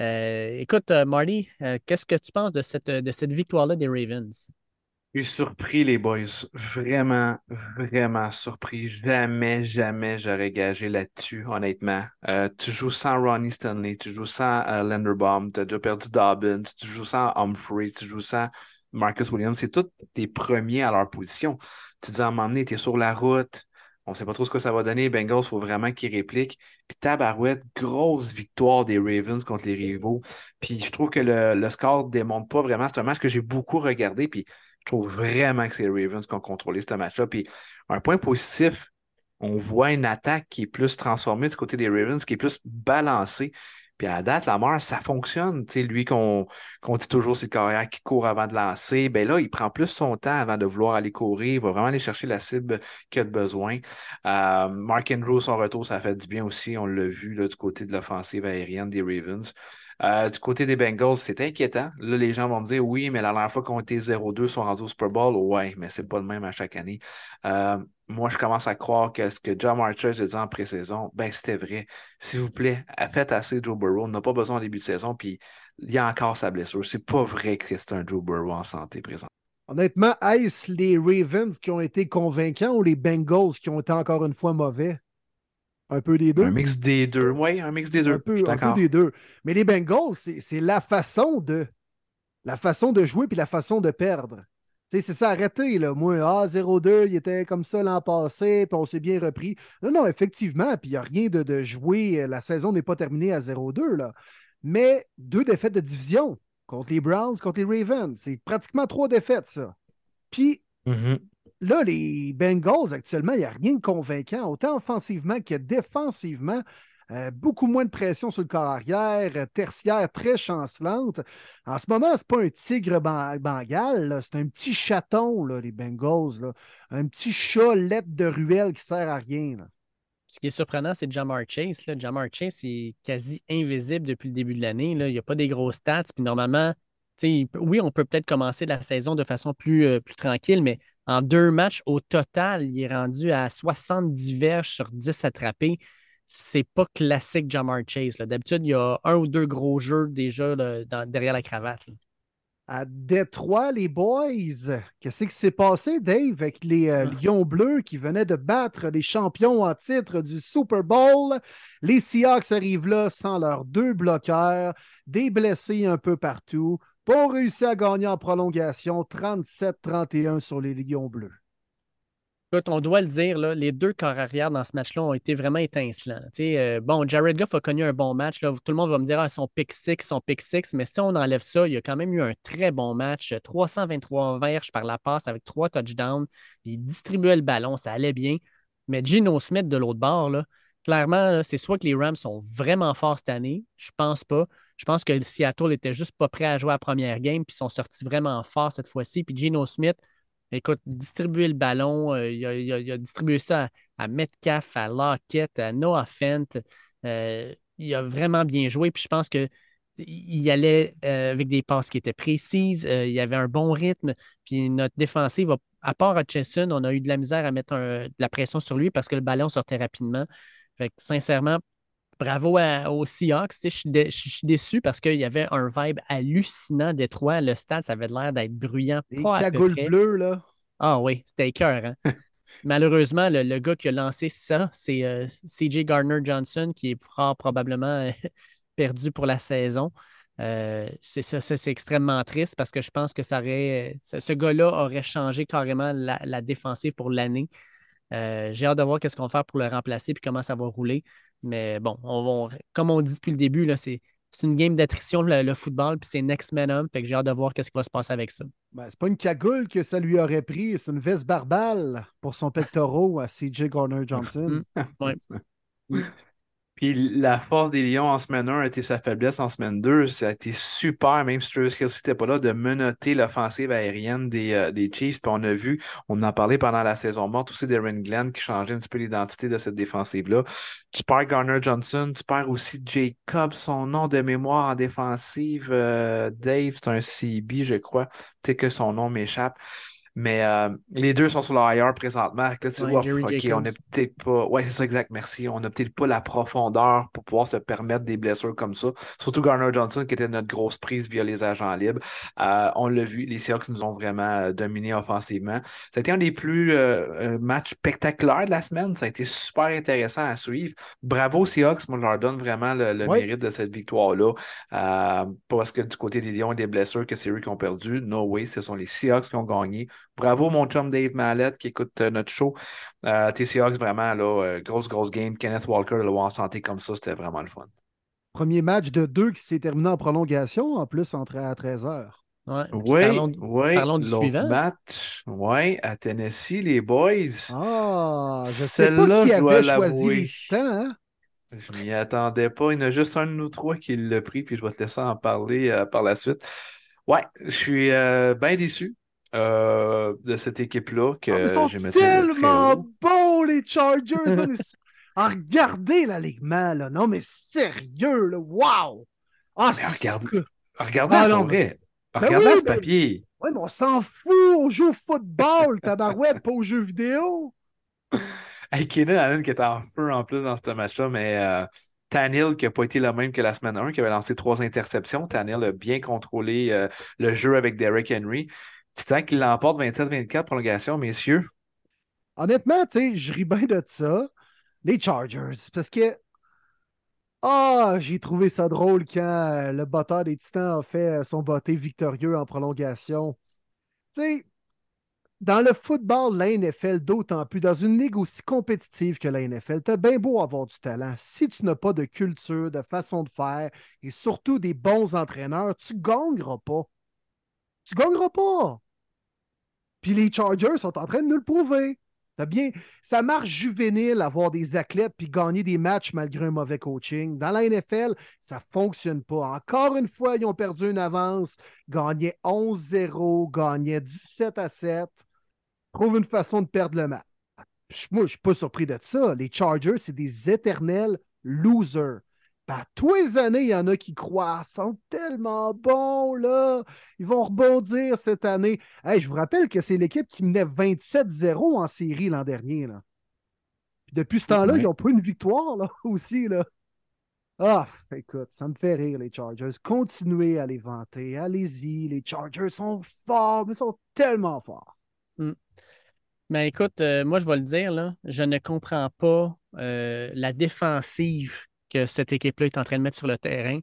Euh, écoute, euh, Marty, euh, qu'est-ce que tu penses de cette, de cette victoire-là des Ravens? Je suis surpris, les boys. Vraiment, vraiment surpris. Jamais, jamais j'aurais gagé là-dessus, honnêtement. Tu joues sans Ronnie Stanley, tu joues sans Linderbaum, tu as déjà perdu Dobbins, tu joues sans Humphrey, tu joues sans Marcus Williams. C'est tous tes premiers à leur position. Tu dis à un moment donné, tu es sur la route. On sait pas trop ce que ça va donner. Bengals, il faut vraiment qu'ils répliquent. Puis tabarouette, grosse victoire des Ravens contre les rivaux. Puis je trouve que le, le score démontre pas vraiment. C'est un match que j'ai beaucoup regardé. Puis je trouve vraiment que c'est les Ravens qui ont contrôlé ce match-là. Puis un point positif, on voit une attaque qui est plus transformée du côté des Ravens, qui est plus balancée. Puis à la date, Lamar, ça fonctionne. Tu sais, lui qu'on dit toujours c'est le carrière qui court avant de lancer. Ben là, il prend plus son temps avant de vouloir aller courir. Il va vraiment aller chercher la cible qu'il a de besoin. Euh, Mark Andrews, son retour, ça a fait du bien aussi. On l'a vu du côté de l'offensive aérienne des Ravens. Euh, du côté des Bengals, c'est inquiétant. Là, les gens vont me dire oui, mais la dernière fois qu'on était 0-2, ils sont rendus au Super Bowl. Ouais, mais c'est pas le même à chaque année. Euh, moi, je commence à croire que ce que John Archer a dit en pré-saison, ben c'était vrai. S'il vous plaît, faites assez Joe Burrow. On n'a pas besoin en début de saison, puis il y a encore sa blessure. C'est pas vrai que c'est un Joe Burrow en santé présent. Honnêtement, est-ce les Ravens qui ont été convaincants ou les Bengals qui ont été encore une fois mauvais? Un peu des deux. Un mix des deux. Oui, un mix des deux. Un peu, un peu des deux. Mais les Bengals, c'est c'est la façon de la façon de jouer puis la façon de perdre. C'est ça, arrêtez, là. Moi, ah, 0-2, il était comme ça l'an passé, puis on s'est bien repris. Non, non, effectivement, puis il n'y a rien de, de jouer. La saison n'est pas terminée à 0-2, là. Mais deux défaites de division contre les Browns, contre les Ravens. C'est pratiquement trois défaites, ça. Puis Mhm. là, les Bengals, actuellement, il n'y a rien de convaincant, autant offensivement que défensivement. Euh, beaucoup moins de pression sur le corps arrière, euh, tertiaire très chancelante. En ce moment, ce n'est pas un tigre ban- bengal, là, c'est un petit chaton, là, les Bengals. Un petit chat lettre de ruelle qui sert à rien. Ce qui est surprenant, c'est Jamar Chase. Jamar Chase est quasi invisible depuis le début de l'année. Il n'y a pas des grosses stats. Puis normalement, oui, on peut peut-être commencer la saison de façon plus, euh, plus tranquille, mais en deux matchs au total, il est rendu à 70 verges sur 10 attrapés. C'est pas classique Jamar Chase. D'habitude, il y a un ou deux gros jeux déjà là, dans- derrière la cravate. là. À Détroit, les boys, qu'est-ce qui s'est passé, Dave, avec les euh, Ah. Lions bleus qui venaient de battre les champions en titre du Super Bowl? Les Seahawks arrivent là sans leurs deux bloqueurs, des blessés un peu partout, pas réussi à gagner en prolongation 37-31 sur les Lions bleus. On doit le dire, les deux corps arrière dans ce match-là ont été vraiment étincelants. Euh, bon, Jared Goff a connu un bon match. Là. Tout le monde va me dire, ah, son pick six, son pick six. Mais si on enlève ça, il a quand même eu un très bon match. 323 verges par la passe avec trois touchdowns. Il distribuait le ballon, ça allait bien. Mais Gino Smith de l'autre bord, clairement, c'est soit que les Rams sont vraiment forts cette année. Je pense pas. Je pense que Seattle était juste pas prêt à jouer à la première game, puis ils sont sortis vraiment forts cette fois-ci. Puis Gino Smith, Écoute, distribuer le ballon, euh, il, a, distribué ça à, Metcalf, à Lockett, à Noah Fent. Euh, il a vraiment bien joué. Puis je pense que il allait euh, avec des passes qui étaient précises. il y avait un bon rythme. Puis notre défensive, à part Hutchison, on a eu de la misère à mettre de la pression sur lui parce que le ballon sortait rapidement. Fait que sincèrement, bravo à- aux Seahawks. Je suis dé- déçu parce qu'il y avait un vibe hallucinant Détroit. Le stade, ça avait l'air d'être bruyant. Les pas cagoules bleues, là. Ah oui, c'était cœur. Malheureusement, le, le gars qui a lancé ça, c'est euh, CJ Gardner Johnson, qui est fort probablement perdu pour la saison. Euh, c'est ça, ça, c'est extrêmement triste parce que je pense que ça aurait, ce, ce gars-là aurait changé carrément la, la défensive pour l'année. Euh, J'ai hâte de voir qu'est-ce qu'on va faire pour le remplacer puis comment ça va rouler. Mais bon, on va- comme on dit depuis le début, là, c'est c'est une game d'attrition, le, le football, puis c'est next man up. Fait que j'ai hâte de voir qu'est-ce qui va se passer avec ça. Ben, c'est pas une cagoule que ça lui aurait pris, c'est une veste barbale pour son pectoral à CJ Garner Johnson. Puis la force des Lions en semaine 1 a été sa faiblesse en semaine 2. Ça a été super, même si Travis Kelce n'était pas là, de menotter l'offensive aérienne des, euh, des Chiefs. Puis on a vu, on en a parlé pendant la saison morte aussi d'Aaron Glenn qui changeait un petit peu l'identité de cette défensive-là. Tu perds Garner Johnson, tu perds aussi Jacob, son nom de mémoire en défensive. euh, Dave, c'est un CB, je crois. Tu sais que son nom m'échappe. Mais euh, les deux sont sur le IR présentement. Là, tu Ouais, vois, Jerry OK, Jacobs. on n'a peut-être pas. Ouais, c'est ça, exact, merci. On n'a peut-être pas la profondeur pour pouvoir se permettre des blessures comme ça. Surtout Garner Johnson, qui était notre grosse prise via les agents libres. Euh, on l'a vu, les Seahawks nous ont vraiment euh, dominés offensivement. Ça a été un des plus euh, euh, matchs spectaculaires de la semaine. Ça a été super intéressant à suivre. Bravo Seahawks, moi je leur donne vraiment le, le Ouais. mérite de cette victoire-là. Euh, parce que du côté des Lions et des blessures que c'est eux qui ont perdu. No way, ce sont les Seahawks qui ont gagné. Bravo mon chum Dave Mallette qui écoute euh, notre show. Euh, tes Seahawks, vraiment, là, euh, grosse, grosse game. Kenneth Walker, de le voir en santé comme ça, c'était vraiment le fun. Premier match de deux qui s'est terminé en prolongation, en plus, entre à 13h. Ouais. Puis Oui, parlons du- oui. parlons du L'autre suivant. match, oui, à Tennessee, les boys. Ah, je sais pas Celle-là, qui je dois avait choisi l'avouer. les titans, hein? Je m'y attendais pas. Il y en a juste un de nous trois qui l'a pris, puis je vais te laisser en parler euh, par la suite. Ouais, je suis euh, bien déçu euh, de cette équipe-là que Ah, ils sont j'ai mis très tellement bons, les Chargers. là, mais ah, regardez l'alignement, là. Non, mais sérieux, là. Wow! Ah, Mais regarde- Regardez Ah, non. Ben Regardez oui, ce ben- papier. Ouais, mais on s'en fout. On joue au football, tabarouette, pas aux jeux vidéo. Hey, Keenan Allen qui était en feu en plus dans ce match-là, mais euh, Tannehill qui n'a pas été le même que la semaine 1, qui avait lancé trois interceptions. Tannehill a bien contrôlé euh, le jeu avec Derrick Henry. Titan qui l'emporte 27-24 prolongation, messieurs. Honnêtement, tu sais, je ris bien de ça. Les Chargers, parce que. Ah, j'ai trouvé ça drôle quand euh, le batteur des Titans a fait euh, son botté victorieux en prolongation. Tu sais, dans le football, la NFL, d'autant plus, dans une ligue aussi compétitive que la NFL, t'as bien beau avoir du talent. Si tu n'as pas de culture, de façon de faire et surtout des bons entraîneurs, tu gagneras pas. Tu gagneras pas. Puis les Chargers sont en train de nous le prouver. T'as bien, ça marche juvénile avoir des athlètes puis gagner des matchs malgré un mauvais coaching. Dans la NFL, ça fonctionne pas. Encore une fois, ils ont perdu une avance, gagnaient 11-0, gagnaient 17 à 7. Trouve une façon de perdre le match. Moi, je suis pas surpris de ça. Les Chargers, c'est des éternels losers. À tous les années, il y en a qui croient, ils sont tellement bons, là. Ils vont rebondir cette année. Hey, je vous rappelle que c'est l'équipe qui menait 27-0 en série l'an dernier. Là. Puis depuis ce temps-là, Ouais. ils ont pris une victoire là, aussi. Là. Ah, écoute, ça me fait rire, les Chargers. Continuez à les vanter. Allez-y. Les Chargers sont forts, mais ils sont tellement forts. Mais écoute, euh, moi, je vais le dire, là, je ne comprends pas euh, la défensive que cette équipe-là est en train de mettre sur le terrain.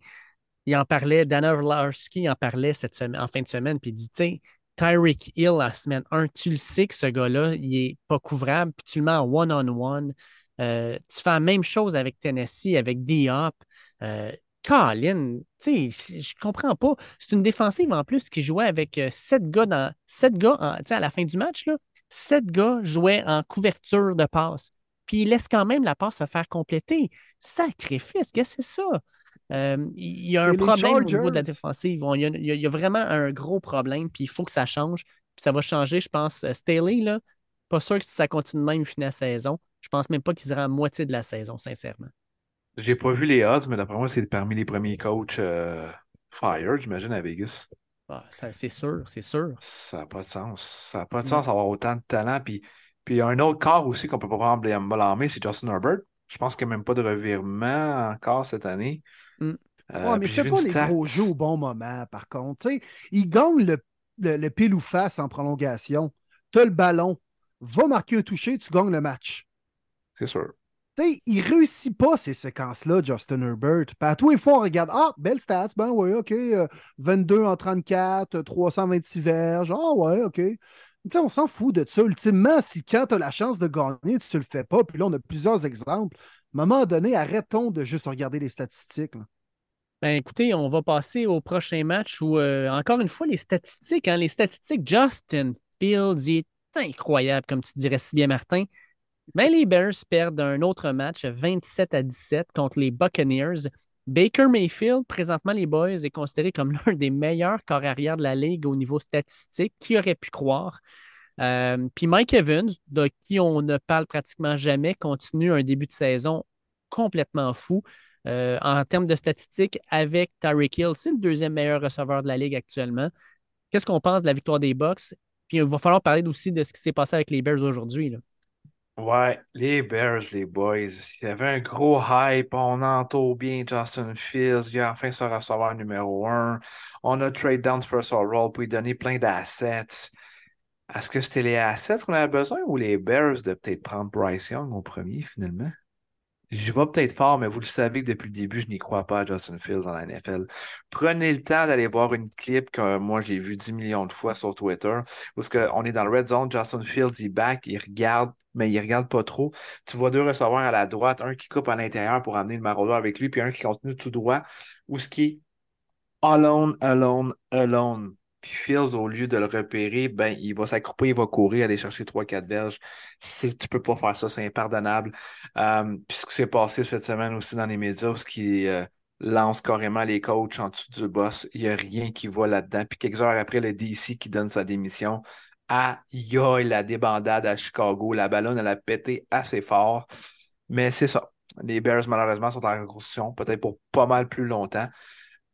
Il en parlait, Dana Orlarski en parlait cette semaine, en fin de semaine, puis il dit, tu sais, Tyreek Hill, la semaine 1, tu le sais que ce gars-là, il n'est pas couvrable, puis tu le mets en one-on-one. Euh, tu fais la même chose avec Tennessee, avec Diop. Euh, Colin, tu sais, je comprends pas. C'est une défensive en plus qui jouait avec euh, sept gars dans sept gars à la fin du match, là, sept gars jouaient en couverture de passe. Puis ils laissent quand même la passe se faire compléter. Sacrifice, qu'est-ce que c'est ça? Euh, il y a un problème au niveau de la défensive. Il y, a, il y a- il y a vraiment un gros problème, puis il faut que ça change. Puis ça va changer, je pense. Euh, Staley, là, pas sûr que si ça continue de même, il finit la saison. Je pense même pas qu'il sera à moitié de la saison, sincèrement. J'ai pas vu les odds, mais d'après moi, c'est parmi les premiers coachs euh, Fire, j'imagine, à Vegas. Ah, ça, c'est sûr, c'est sûr. Ça n'a pas de sens. Ça n'a pas de Mm. sens d'avoir autant de talent. Puis, puis il y a un autre corps aussi qu'on peut pas vraiment blâmer, c'est Justin Herbert. Je pense qu'il n'y a même pas de revirement encore cette année. Mm. Euh, Ouais, mais fais vu pas les stat. gros jeux au bon moment, par contre. Ils gagnent le, le, le pile ou face en prolongation. Tu as le ballon. va marquer un toucher, tu gagnes le match. C'est sûr. Il réussit pas ces séquences-là, Justin Herbert. Puis à tous les fois, on regarde, ah, belle stats, ben ouais, OK, euh, 22 en 34, euh, 326 verges, ah ouais, OK. On s'en fout de ça. Ultimement, si quand tu as la chance de gagner, tu ne le fais pas, puis là, on a plusieurs exemples. À un moment donné, arrêtons de juste regarder les statistiques. Ben, écoutez, on va passer au prochain match où, euh, encore une fois, les statistiques, hein, les statistiques, Justin Fields est incroyable, comme tu dirais si bien, Martin. Ben, les Bears perdent un autre match 27 à 17 contre les Buccaneers. Baker Mayfield, présentement, les Boys, est considéré comme l'un des meilleurs corps arrière de la ligue au niveau statistique. Qui aurait pu croire? Euh, Puis Mike Evans, de qui on ne parle pratiquement jamais, continue un début de saison complètement fou. Euh, en termes de statistiques, avec Tyreek Hill, c'est le deuxième meilleur receveur de la ligue actuellement. Qu'est-ce qu'on pense de la victoire des Bucks? Puis il va falloir parler aussi de ce qui s'est passé avec les Bears aujourd'hui. Ouais, les Bears, les boys. Il y avait un gros hype. On entoure bien Justin Fields. Il a enfin son receveur numéro un. On a trade down first overall pour lui donner plein d'assets. Est-ce que c'était les assets qu'on avait besoin ou les Bears de peut-être prendre Bryce Young au premier finalement? Je vais peut-être fort, mais vous le savez que depuis le début, je n'y crois pas à Justin Fields dans la NFL. Prenez le temps d'aller voir une clip que moi j'ai vu 10 millions de fois sur Twitter, où est-ce qu'on est dans le red zone, Justin Fields il back, il regarde, mais il regarde pas trop. Tu vois deux receveurs à la droite, un qui coupe à l'intérieur pour amener le maraudeur avec lui, puis un qui continue tout droit, où ce qui est alone, alone, alone. Puis Fields, au lieu de le repérer, ben, il va s'accroupir, il va courir, aller chercher 3-4 verges. C'est, tu peux pas faire ça, c'est impardonnable. Euh, puis ce qui s'est passé cette semaine aussi dans les médias, ce qui euh, lance carrément les coachs en dessous du boss, il n'y a rien qui va là-dedans. Puis quelques heures après, le DC qui donne sa démission. Aïe, aïe, la débandade à Chicago. La ballonne, elle a pété assez fort. Mais c'est ça. Les Bears, malheureusement, sont en reconstruction, peut-être pour pas mal plus longtemps.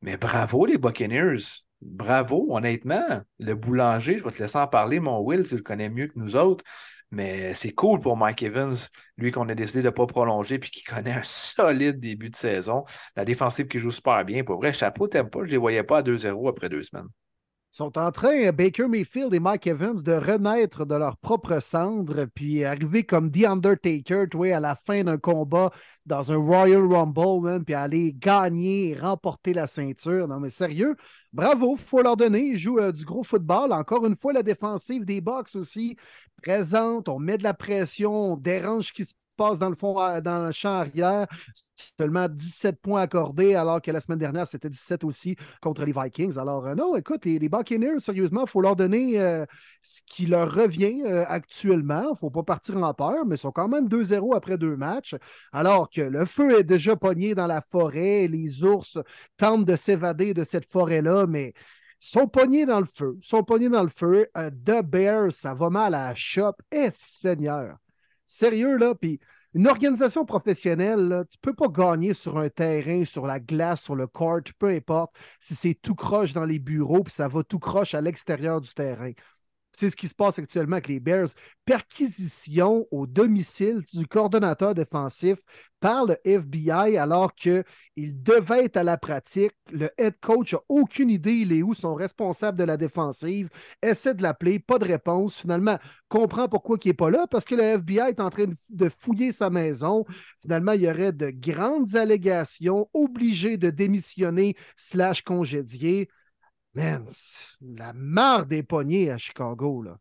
Mais bravo, les Buccaneers. Bravo, honnêtement. Le boulanger, je vais te laisser en parler, mon Will, tu le connais mieux que nous autres. Mais c'est cool pour Mike Evans, lui qu'on a décidé de ne pas prolonger puis qui connaît un solide début de saison. La défensive qui joue super bien. Pour vrai, chapeau, t'aimes pas, je les voyais pas à 2-0 après deux semaines. Sont en train, Baker Mayfield et Mike Evans, de renaître de leur propre cendre, puis arriver comme The Undertaker, tu à la fin d'un combat dans un Royal Rumble, puis aller gagner et remporter la ceinture. Non, mais sérieux, bravo, faut leur donner. Ils jouent euh, du gros football. Encore une fois, la défensive des Bucks aussi présente. On met de la pression, on dérange ce qui se passe dans le fond, euh, dans le champ arrière. Seulement 17 points accordés, alors que la semaine dernière, c'était 17 aussi contre les Vikings. Alors, euh, non, écoute, les, les Buccaneers, sérieusement, il faut leur donner euh, ce qui leur revient actuellement. Il ne faut pas partir en peur, mais ils sont quand même 2-0 après deux matchs. Alors que le feu est déjà pogné dans la forêt. Les ours tentent de s'évader de cette forêt-là, mais sont pognés dans le feu. Sont pognés dans le feu. The Bears, ça va mal à la shop. Eh, Seigneur! Sérieux, là, puis une organisation professionnelle, tu ne peux pas gagner sur un terrain, sur la glace, sur le court, peu importe, si c'est tout croche dans les bureaux, puis ça va tout croche à l'extérieur du terrain. C'est ce qui se passe actuellement avec les Bears. Perquisition au domicile du coordonnateur défensif par le FBI alors qu'il devait être à la pratique. Le head coach n'a aucune idée il est où, son responsable de la défensive. Essaie de l'appeler, pas de réponse. Finalement, comprend pourquoi il n'est pas là parce que le FBI est en train de fouiller sa maison. Finalement, il y aurait de grandes allégations, obligé de démissionner slash congédier. Man, la marre des poignets à Chicago, là.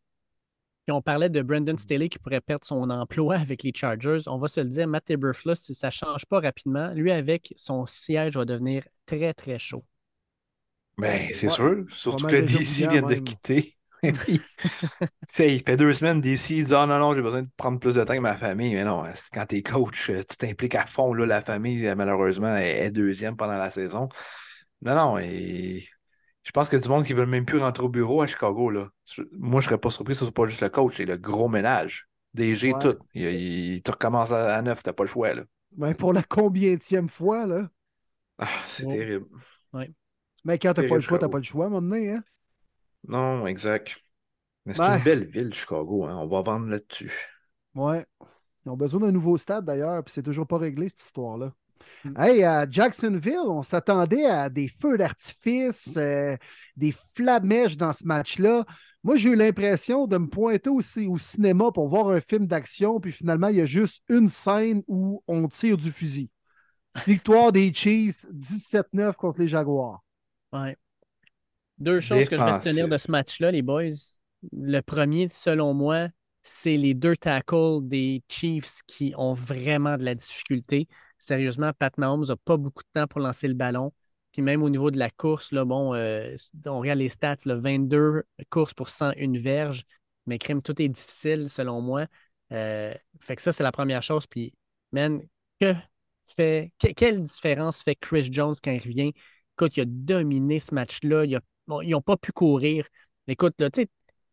Puis on parlait de Brandon Staley qui pourrait perdre son emploi avec les Chargers. On va se le dire, Matt Eberflus, si ça ne change pas rapidement, lui, avec son siège, va devenir très, très chaud. Ben, c'est Ouais, sûr. Surtout que DC vient de quitter. Tu sais, il fait deux semaines, DC, il dit Ah non, non, j'ai besoin de prendre plus de temps que ma famille. Mais non, quand t'es coach, euh, tu t'impliques à fond. Là, la famille, euh, malheureusement, est, est deuxième pendant la saison. Non, non, et je pense qu'il y a du monde qui ne veut même plus rentrer au bureau à Chicago. Là. Je- Moi, je serais pas surpris que ce soit pas juste le coach, c'est le gros ménage. DG, Ouais. tout. Il, il- tu recommences à, à neuf, t'as pas le choix. Là. Ben, pour la combienième fois, là. Ah, c'est terrible. Mais quand t'as pas le choix, t'as pas le choix, à un moment donné, hein? Non, exact. Mais c'est Ben. une belle ville, Chicago. Hein. On va vendre là-dessus. Ouais. Ils ont besoin d'un nouveau stade, d'ailleurs, puis c'est toujours pas réglé, cette histoire-là. Mm. Hey, à Jacksonville, on s'attendait à des feux d'artifice, euh, des flamèches dans ce match-là. Moi, j'ai eu l'impression de me pointer aussi au cinéma pour voir un film d'action, puis finalement, il y a juste une scène où on tire du fusil. Victoire des Chiefs, 17-9 contre les Jaguars. Ouais. Deux choses que je vais retenir de ce match-là, les boys. Le premier, selon moi, c'est les deux tackles des Chiefs qui ont vraiment de la difficulté. Sérieusement, Pat Mahomes n'a pas beaucoup de temps pour lancer le ballon. Puis même au niveau de la course, là, bon, euh, on regarde les stats, là, 22 courses pour 101 verges. Mais crime, tout est difficile selon moi. Euh, fait que ça, c'est la première chose. Puis, man, que fait, que- quelle différence fait Chris Jones quand il revient? Écoute, il a dominé ce match-là. Ils n'ont pas pu courir. Écoute, là,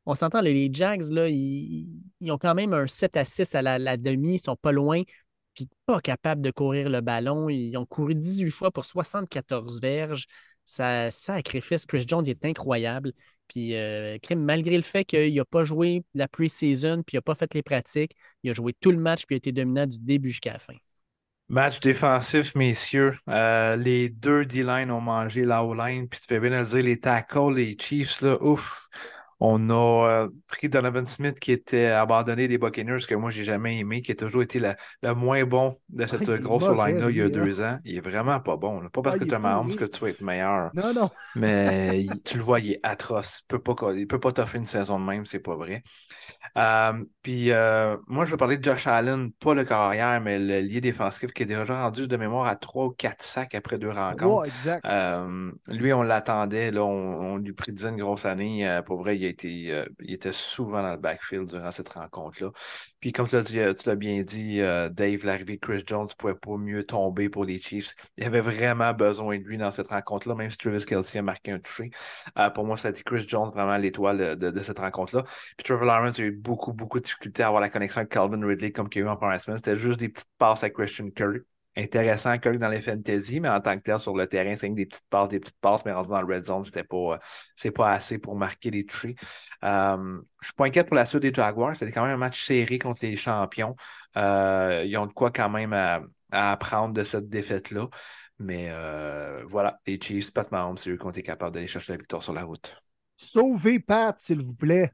on s'entend, les- Jags, là, ils, ils ont quand même un 7 à 6 à la, la demi. Ils sont pas loin. Puis pas capables de courir le ballon. Ils ont couru 18 fois pour 74 verges. Ça sacrifice. Chris Jones est incroyable. Puis, euh, malgré le fait qu'il n'a pas joué la pre-season, puis il n'a pas fait les pratiques, il a joué tout le match, puis il a été dominant du début jusqu'à la fin. Match défensif, messieurs. Euh, les deux D-line ont mangé la O-line. Puis tu fais bien de le dire, les tackles, les Chiefs, là, ouf. On a euh, pris Donovan Smith qui était abandonné des Buccaneers, que moi, j'ai jamais aimé, qui a toujours été le, le moins bon de cette Ah, grosse O-line-là il y a hein. deux ans. Il est vraiment pas bon. là. Pas parce Ah, que tu as Mahomes que tu vas être meilleur. Non, non. Mais tu le vois, il est atroce. Il peut pas, il peut pas t'offrir une saison de même, c'est pas vrai. Euh, puis euh, moi, je veux parler de Josh Allen, pas le carrière, mais le lié défensif qui est déjà rendu de mémoire à 3 ou 4 sacs après deux rencontres. Exact. Euh, lui, on l'attendait, là, on, on lui prédisait une grosse année. Pour vrai, il a euh, il était souvent dans le backfield durant cette rencontre-là. Puis comme tu l'as l'as bien dit, euh, Dave, l'arrivée de Chris Jones ne pouvait pas mieux tomber pour les Chiefs. Il avait vraiment besoin de lui dans cette rencontre-là, même si Travis Kelsey a marqué un touché. Euh, pour moi, ça a été Chris Jones vraiment l'étoile de, de cette rencontre-là. Puis Trevor Lawrence a eu beaucoup, beaucoup de difficultés à avoir la connexion avec Calvin Ridley comme qu'il y a eu en première semaine. C'était juste des petites passes à Christian Kirk. Intéressant Kirk dans les fantasy, mais en tant que tel sur le terrain, c'est que des petites passes, des petites passes, mais rendu dans le red zone, c'était pas, euh, c'est pas assez pour marquer les touchés. Euh, je suis pas inquiète pour la suite des Jaguars. C'était quand même un match serré contre les champions. Euh, ils ont de quoi quand même à, à apprendre de cette défaite-là. Mais euh, voilà, les Chiefs, Pat Mahomes, c'est eux qui ont été capables d'aller chercher la victoire sur la route. Sauvez Pat, s'il vous plaît.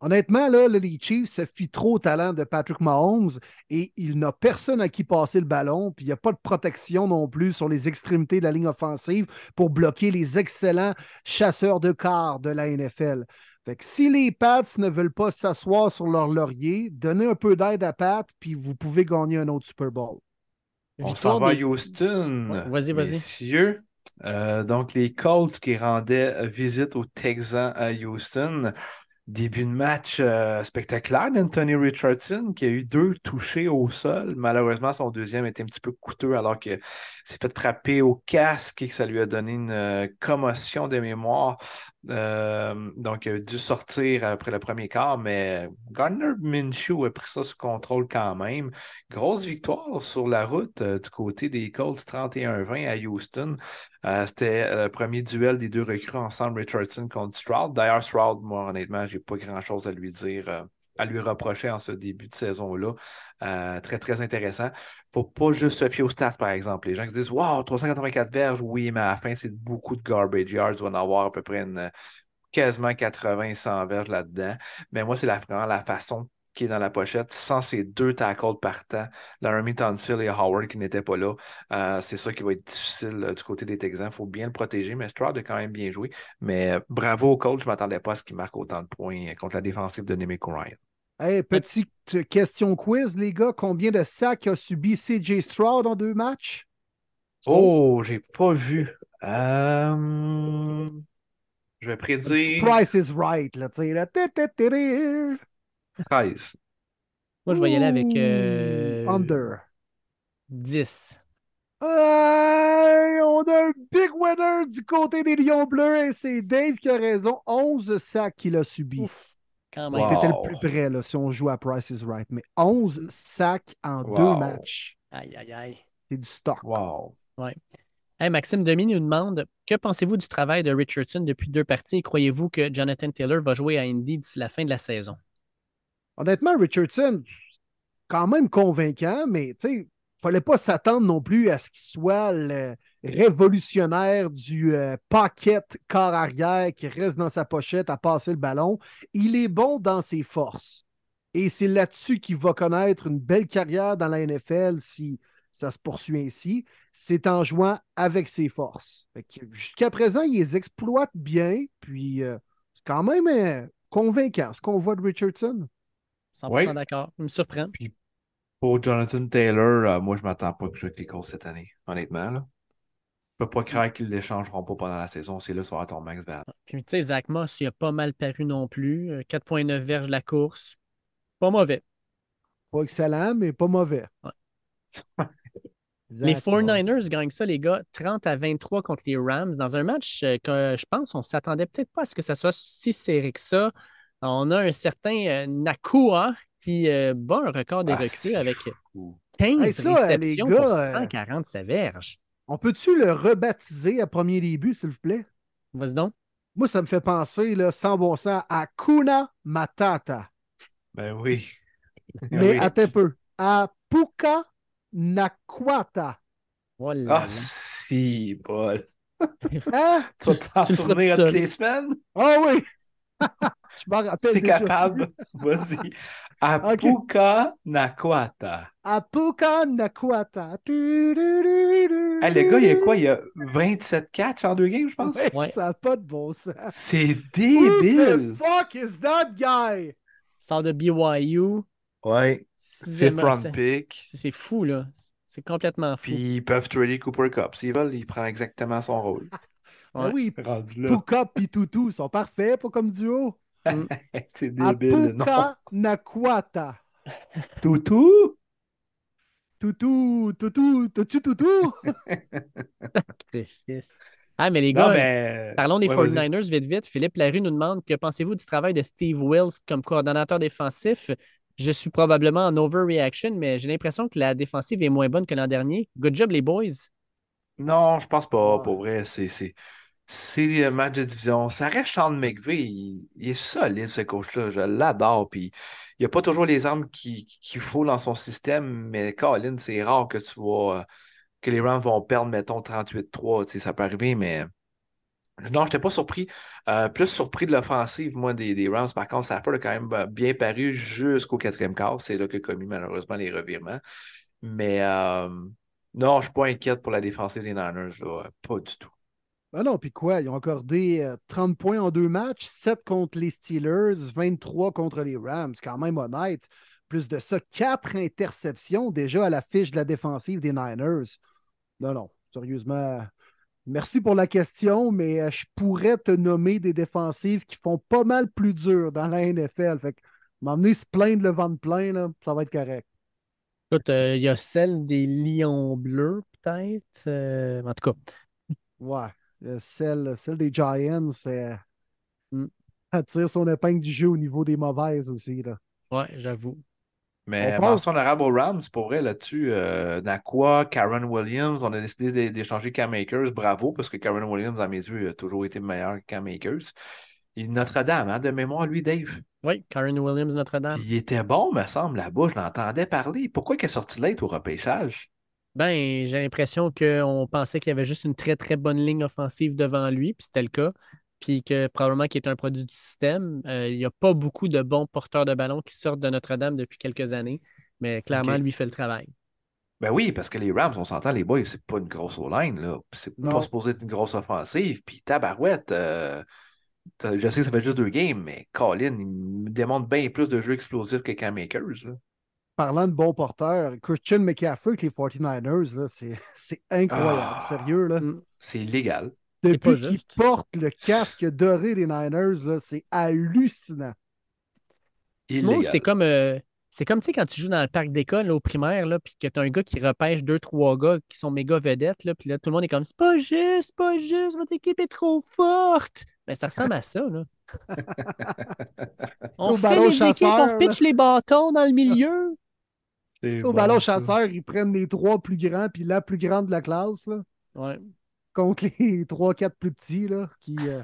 Honnêtement, là, les Chiefs se fient trop au talent de Patrick Mahomes et il n'a personne à qui passer le ballon, puis il n'y a pas de protection non plus sur les extrémités de la ligne offensive pour bloquer les excellents chasseurs de quart de la NFL. Fait que si les Pats ne veulent pas s'asseoir sur leur laurier, donnez un peu d'aide à Pat, puis vous pouvez gagner un autre Super Bowl. On s'en va à des- Houston. Ouais, vas-y, vas-y. Messieurs. Euh, donc, les Colts qui rendaient visite aux Texans à Houston. Début de match euh, spectaculaire d'Anthony Richardson qui a eu deux touchés au sol. Malheureusement, son deuxième était un petit peu coûteux alors que s'est fait frapper au casque et que ça lui a donné une euh, commotion de mémoire. Euh, donc, il a dû sortir après le premier quart, mais Gardner Minshew a pris ça sous contrôle quand même. Grosse victoire sur la route euh, du côté des Colts 31-20 à Houston. Euh, C'était le premier duel des deux recrues ensemble, Richardson contre Stroud. D'ailleurs, Stroud, moi, honnêtement, j'ai pas grand-chose à lui dire, à lui reprocher en ce début de saison-là. Euh, très, très intéressant. Faut pas juste se fier aux stats, par exemple. Les gens qui disent Wow, 384 verges, oui, mais à la fin, c'est beaucoup de garbage yards. Il va en avoir à peu près quasiment 80-100 verges là-dedans. Mais moi, c'est la, vraiment la façon qui est dans la pochette, sans ces deux tackles partants, Laramie Tonsil et Howard qui n'étaient pas là. Euh, c'est ça qui va être difficile euh, du côté des Texans. Il faut bien le protéger, mais Stroud a quand même bien joué. Mais bravo au coach, je ne m'attendais pas à ce qu'il marque autant de points contre la défensive de Nemico Ryan. Hey, petite question quiz, les gars. Combien de sacs a subi CJ Stroud en deux matchs? Oh, j'ai pas vu. Euh, Je vais prédire Price is right, là, tu sais. là. Ti, ti, ti, ti. 13. Moi, je vais y aller avec euh, Under. 10. Hey, on a un big winner du côté des Lions Bleus et c'est Dave qui a raison. 11 sacs qu'il a subi. Ouf, quand même. Wow. T'étais le plus près là, si on joue à Price is Right. Mais 11 sacs en Wow. deux matchs. Aïe, aïe, aïe. C'est du stock. Wow. Hey, Maxime Demi nous demande Que pensez-vous du travail de Richardson depuis deux parties? Et croyez-vous que Jonathan Taylor va jouer à Indy d'ici la fin de la saison? Honnêtement, Richardson, quand même convaincant, mais tu sais, fallait pas s'attendre non plus à ce qu'il soit le révolutionnaire du euh, pocket corps arrière qui reste dans sa pochette à passer le ballon. Il est bon dans ses forces. Et c'est là-dessus qu'il va connaître une belle carrière dans la NFL si ça se poursuit ainsi. C'est en jouant avec ses forces. Jusqu'à présent, il les exploite bien. Puis euh, c'est quand même euh, convaincant ce qu'on voit de Richardson. 100% Ouais. d'accord. Il me surprend. Pour Jonathan Taylor, euh, moi, je m'attends pas que je joue avec les Colts cette année, honnêtement. Là. Je peux pas croire qu'ils ne l'échangeront pas pendant la saison. C'est là sur ton max value. Puis, tu sais, Zach Moss, il a pas mal paru non plus. Euh, 4,9 verges la course. Pas mauvais. Pas excellent, mais pas mauvais. Les Zach 49ers gagnent ça, les gars, 30 à 23 contre les Rams dans un match euh, que je pense on s'attendait peut-être pas à ce que ça soit si serré que ça. On a un certain euh, Nakua qui euh, bat un record des Ah, recrues avec fou. 15 Hey, ça, les réceptions gars, pour euh, 147 verges. On peut-tu le rebaptiser à premier début, s'il vous plaît? Vas-y donc. Moi, ça me fait penser, là, sans bon sens, à Kuna Matata. Ben oui. Mais Oui. attends un peu. À Puka Nakwata. Voilà. Ah, si, Paul. Hein? Tu vas t'en souvenir tout toutes les semaines? Ah oui! Je m'en rappelle. Déjà capable? Vas-y. Apuka Nakwata. À Puka Nakwata. Du, du, du, du, Hey, le gars, il y a quoi? Il y a 27 catchs en deux games, je pense? Ouais, Ouais. Ça n'a pas de bon sens. C'est Who débile! the fuck is that guy? Sort de BYU. Ouais. Fifth round c'est- pick. C'est fou, là. C'est complètement fou. Puis ils peuvent trader Cooper Cup. S'ils veulent, il prend exactement son rôle. Ah oui. Puka et Toutou sont parfaits, pas comme duo. C'est À débile. Non. Nakwata. Toutou? Toutou, toutou, toutou, toutou. Ah, mais les Non, gars, mais. parlons des Ouais, vas-y. 49ers vite, vite. Philippe Larue nous demande que pensez-vous du travail de Steve Wills comme coordonnateur défensif? Je suis probablement en overreaction, mais j'ai l'impression que la défensive est moins bonne que l'an dernier. Good job, les boys. Non, je pense pas, pour vrai. C'est, c'est, c'est un match de division. Ça reste Sean McVay. Il, il est solide, ce coach-là. Je l'adore. Puis, il n'y a pas toujours les armes qu'il faut dans son système, mais Colin, c'est rare que tu vois euh, que les Rams vont perdre, mettons, 38-3. Tu sais, ça peut arriver, mais. Non, je n'étais pas surpris. Euh, plus surpris de l'offensive, moi, des, des Rams. Par contre, Stafford a quand même euh, bien paru jusqu'au quatrième quart. C'est là que commis malheureusement les revirements. Mais euh, non, je ne suis pas inquiète pour la défensive des Niners. Là. Pas du tout. Ah non, puis quoi? Ils ont accordé euh, 30 points en deux matchs, 7 contre les Steelers, 23 contre les Rams. Quand même honnête. Plus de ça, 4 interceptions déjà à la fiche de la défensive des Niners. Non, non, sérieusement. Merci pour la question, mais euh, je pourrais te nommer des défensives qui font pas mal plus dur dans la NFL. Fait que m'emmener se plaindre le ventre plein, là, ça va être correct. Écoute, euh, il y a celle des Lions bleus, peut-être. Euh, en tout cas, Ouais. Euh, celle, celle des Giants, c'est. Mm. Elle tire son épingle du jeu au niveau des mauvaises aussi. Là. ouais, j'avoue. Mais On mention honorable aux Rams, pour vrai, là-dessus. Euh, Nakua, Karen Williams, on a décidé d'é- d'échanger Cam Akers. Bravo, parce que Karen Williams, à mes yeux, a toujours été meilleur que Cam Akers. Et Notre-Dame, hein, de mémoire, lui, Dave. Oui, Karen Williams, Notre-Dame. Il était bon, me semble, là-bas. Je l'entendais parler. Pourquoi il est sorti late au repêchage? Ben, j'ai l'impression qu'on pensait qu'il y avait juste une très, très bonne ligne offensive devant lui, puis c'était le cas. Puis que probablement qu'il est un produit du système. Euh, il n'y a pas beaucoup de bons porteurs de ballon qui sortent de Notre-Dame depuis quelques années, mais clairement, lui fait le travail. Ben oui, parce que les Rams, on s'entend, les boys, c'est pas une grosse O-line, là. C'est Non. pas supposé être une grosse offensive. Puis tabarouette, euh, je sais que ça fait juste deux games, mais Colin, il me démontre bien plus de jeux explosifs que Cam Akers, là. Parlant de bons porteurs, Christian McCaffrey avec les 49ers, là, c'est, c'est incroyable. Ah. Sérieux, là. Mm. C'est illégal. Depuis qu'il porte le casque doré des Niners, là, c'est hallucinant. C'est comme, euh, c'est comme tu sais, quand tu joues dans le parc d'école au primaire, là, puis que tu as un gars qui repêche deux, trois gars qui sont méga vedettes, là, puis là, tout le monde est comme c'est pas juste, c'est pas juste, votre équipe est trop forte. Ben, ça ressemble à ça, là. on fait les équipes, on pitch les bâtons dans le milieu. Au bon, ballon chasseur, ils prennent les trois plus grands puis la plus grande de la classe là, Ouais. contre les trois, quatre plus petits, là, qui euh,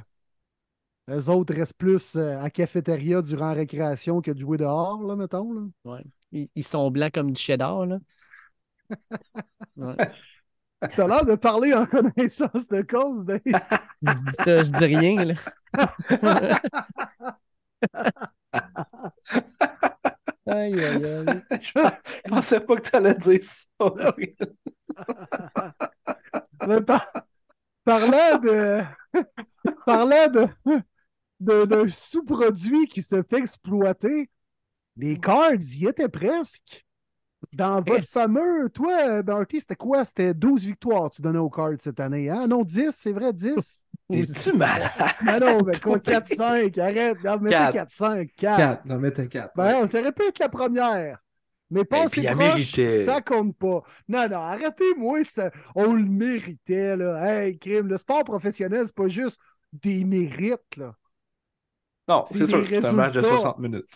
eux autres restent plus euh, à cafétéria durant la récréation que de jouer dehors, là, mettons. Là. Ouais. Ils, ils sont blancs comme du cheddar, là. Ouais. T'as l'air de parler en connaissance de cause, Dave. je, je dis rien, là. Aïe, aïe, aïe. Je pensais pas que tu allais dire ça. par- Parlant de. Parlant de. de- d'un sous-produit qui se fait exploiter, les Cards y étaient presque. Dans votre fameux. Toi, Darty, c'était quoi? C'était 12 victoires que tu donnais aux Cards cette année. Hein? Non, 10, c'est vrai, 10. T'es-tu malade? Mais non, mais quoi, Toi, 4-5, arrête. Mettez Quatre. 4-5, 4. 4. Non, mettez 4. Ben non, ça répète la première. Mais pas puis assez elle proche, méritait. ça compte pas. Non, non, arrêtez-moi, ça- on le méritait, là. Hey, crime, le sport professionnel, c'est pas juste des mérites, là. Non, C'est c'est sûr, c'est un match de résultats. 60 minutes.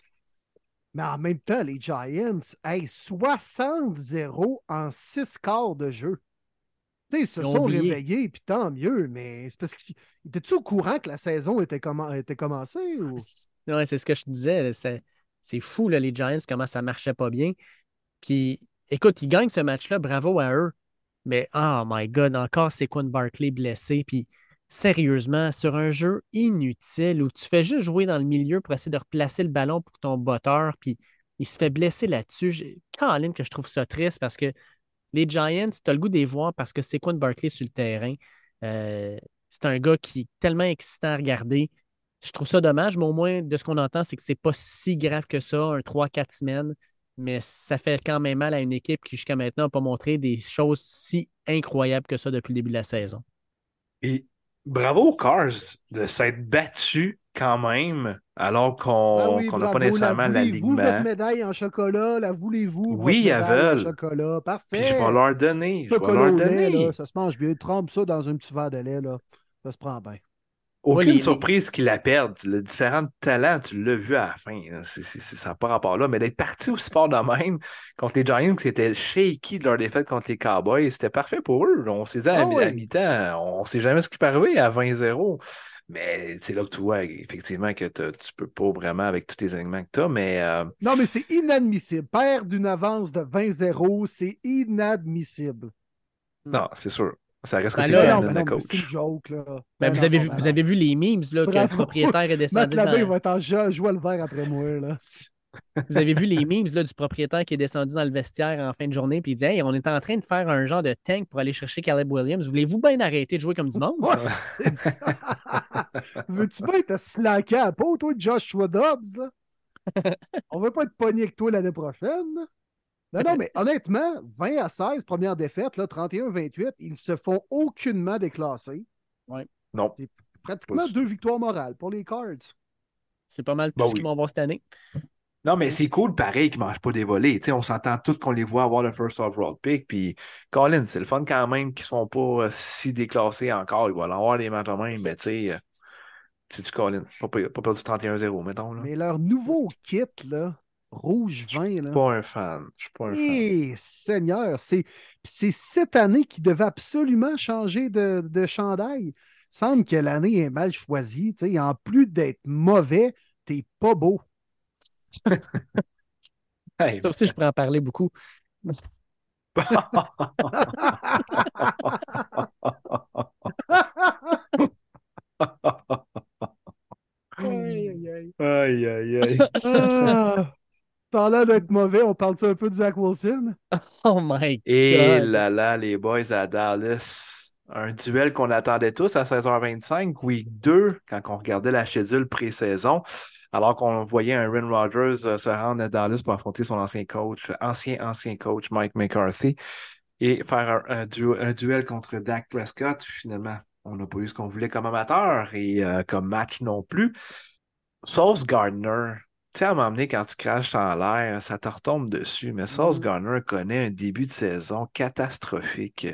Mais en même temps, les Giants, hey, 60-0 en 6 quarts de jeu. Tu sais, ils se Ils sont oublié. réveillés, puis tant mieux, mais c'est parce qu'ils étaient-tu au courant que la saison était, était commencée? Ou... Ouais, c'est ce que je te disais. C'est, c'est fou, là, les Giants, comment ça marchait pas bien. Puis, écoute, ils gagnent ce match-là, bravo à eux. Mais, oh my God, encore Saquon Barkley blessé. Puis, sérieusement, sur un jeu inutile où tu fais juste jouer dans le milieu pour essayer de replacer le ballon pour ton botteur, puis il se fait blesser là-dessus. Caroline, que je trouve ça triste parce que les Giants, tu as le goût de voir parce que Saquon Barkley sur le terrain? Euh, c'est un gars qui est tellement excitant à regarder. Je trouve ça dommage, mais au moins, de ce qu'on entend, c'est que c'est pas si grave que ça, un 3-4 semaines. Mais ça fait quand même mal à une équipe qui, jusqu'à maintenant, n'a pas montré des choses si incroyables que ça depuis le début de la saison. Et bravo aux Cars de s'être battus quand même, alors qu'on Ah oui, n'a pas nécessairement la voulez-vous, votre l'alignement. médaille en chocolat? La voulez-vous? Oui, elles veulent. chocolat? Parfait. Puis je vais leur donner, je vais leur lait, donner. là, ça se mange bien. Trempe ça dans un petit verre de lait, là. Ça se prend bien. Aucune Ouais, les- surprise qu'ils la perdent. Le différent talent, tu l'as vu à la fin. C'est- c'est- c'est- ça n'a pas rapport là. Mais d'être parti au sport de même contre les Giants, qui étaient shaky de leur défaite contre les Cowboys, c'était parfait pour eux. On s'est dit à, Ah à mi-temps, on ne sait jamais ce qui peut arriver à 20-0. Mais c'est là que tu vois effectivement que tu peux pas vraiment avec tous les éléments que tu as. Mais euh, Non, mais c'est inadmissible. Perdre d'une avance de 20-0, c'est inadmissible. non, c'est sûr. Ça reste que Ben mais c'est une coach. joke, là. Ben, Ben vous, non, avez non, vu, vous avez vu les memes là, que le propriétaire est descendu dans... va être en jeu, jouer le verre après moi, là. Vous avez vu les memes là, du propriétaire qui est descendu dans le vestiaire en fin de journée puis il dit Hey, on est en train de faire un genre de tank pour aller chercher Caleb Williams. Voulez-vous bien arrêter de jouer comme du monde? Ouais, c'est ça. Veux-tu bien te slacker à peau, toi, Joshua Dobbs, là? On va pas être pogné avec toi l'année prochaine. Non, non, mais honnêtement, 20 à 16, première défaite, là, 31-28, ils se font aucunement déclasser. Non. C'est pratiquement deux victoires morales pour les Cards. C'est pas mal tout Ben ce qu'ils oui. vont voir cette année. Non, mais c'est cool, pareil, qu'ils ne mangent pas des volets. Tu sais, on s'entend tous qu'on les voit avoir le first overall pick. Puis, Colin, c'est le fun quand même qu'ils ne sont pas euh, si déclassés encore. Ils vont avoir des matchs de même. Mais tu sais, euh, tu Colin, pas, pas pas perdu 31-0, mettons. Là. Mais leur nouveau kit, là, rouge 20, Je suis pas un fan. Je suis pas un fan. Eh, Seigneur, c'est c'est cette année qui devait absolument changer de, de chandail. Il semble que l'année est mal choisie. En plus d'être mauvais, t'es pas beau. Hey, Ça aussi, je pourrais en parler beaucoup. aïe, aïe, aïe. Ah, parlant d'être mauvais, on parle un peu de Zach Wilson? Oh my Et God. là là, les boys à Dallas. Un duel qu'on attendait tous à 16h25, week 2, quand on regardait la schedule pré-saison, alors qu'on voyait un Aaron Rodgers euh, se rendre à Dallas pour affronter son ancien coach, ancien, ancien coach Mike McCarthy, et faire un, un duo- un duel contre Dak Prescott. Finalement, on n'a pas eu ce qu'on voulait comme amateur et euh, comme match non plus. Sauce Gardner, sais, à m'emmener quand tu craches en l'air, ça te retombe dessus. Mais Sauce Mhm. Gardner connaît un début de saison catastrophique.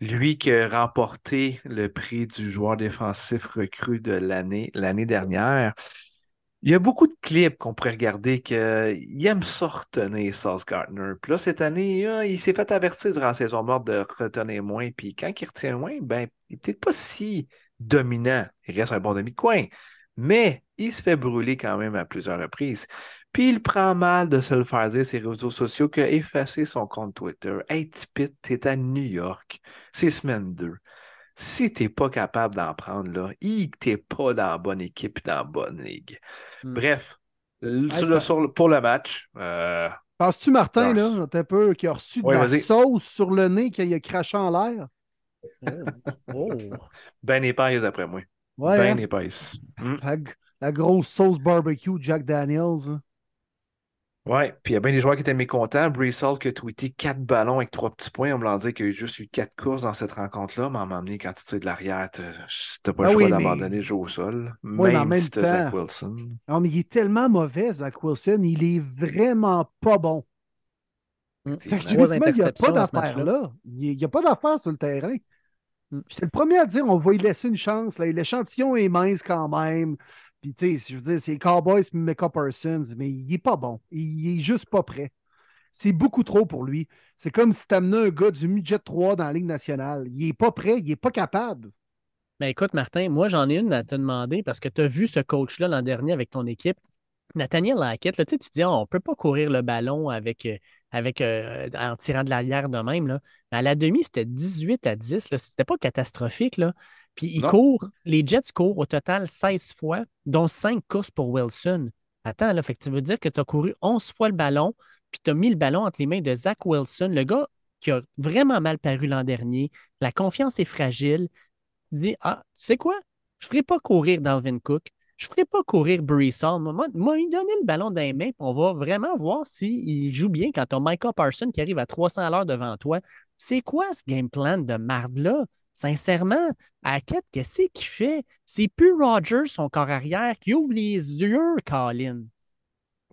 Lui qui a remporté le prix du joueur défensif recru de l'année, l'année dernière. Il y a beaucoup de clips qu'on pourrait regarder qu'il aime ça retenir, Sauce Gardner. Puis là, cette année, ah, il s'est fait avertir durant la saison morte de retenir moins. Puis quand il retient moins, ben, il n'est peut-être pas si dominant. Il reste un bon demi-coin. Mais il se fait brûler quand même à plusieurs reprises. Puis il prend mal de se le faire dire ses réseaux sociaux qu'il a effacé son compte Twitter. Hey, Tipit, t'es à New York. C'est semaine 2. Si t'es pas capable d'en prendre là, que t'es pas dans la bonne équipe et dans la bonne ligue. Hmm. Bref, l- Hey, sur le- pa- sur le- pour le match, euh, Penses-tu, Martin, là, un peu, qui a reçu de Ouais, la sauce sur le nez qu'il a craché en l'air? Oh. ben épaisse après moi. Ouais, ben hein? épaisse. Hmm. la, grosse sauce barbecue Jack Daniels. hein. Ouais, puis il y a bien des joueurs qui étaient mécontents. Hall qui a tweeté quatre ballons avec trois petits points. On me l'a dit qu'il y a juste eu quatre courses dans cette rencontre-là, mais à m'emmener quand tu tires de l'arrière, t'as t'as pas Ah le choix oui, d'abandonner mais- le jeu au sol. mais en même même si t'as Zach temps- Wilson. Non, mais il est tellement mauvais, Zach Wilson. Il est vraiment pas bon. Hmm. Sérieusement, il n'y a pas d'affaire là. Il n'y a pas d'affaire sur le terrain. Mm. J'étais le premier à dire on va y laisser une chance. L'échantillon est mince quand même. Puis, tu sais, je veux dire, c'est Cowboys Mecca Parsons, mais il n'est pas bon. Il est juste pas prêt. C'est beaucoup trop pour lui. C'est comme si tu amenais un gars du midget 3 dans la Ligue nationale. Il n'est pas prêt, il n'est pas capable. Ben écoute, Martin, moi j'en ai une à te demander parce que tu as vu ce coach-là l'an dernier avec ton équipe. Nathaniel Hackett, là, tu dis, Ah, on ne peut pas courir le ballon avec, euh, avec, euh, en tirant de l'arrière de même. Là. Mais à la demi, c'était 18 à 10. Là. C'était pas catastrophique. Là. Puis il Non. court, les Jets courent au total 16 fois, dont 5 courses pour Wilson. Attends, là, fait que tu veux dire que tu as couru 11 fois le ballon, puis tu as mis le ballon entre les mains de Zach Wilson, le gars qui a vraiment mal paru l'an dernier. La confiance est fragile. Il dit Ah, tu sais quoi? Je ne ferai pas courir Dalvin Cook. Je ne ferai pas courir Brees Hall. Moi, moi, il donner le ballon dans les mains, on va vraiment voir s'il joue bien quand tu as Micah Parsons qui arrive à 300 à l'heure devant toi. C'est quoi ce game plan de marde-là? Sincèrement, Hackett, qu'est-ce qu'il fait? C'est plus Rogers, son corps arrière, qui ouvre les yeux, Colin.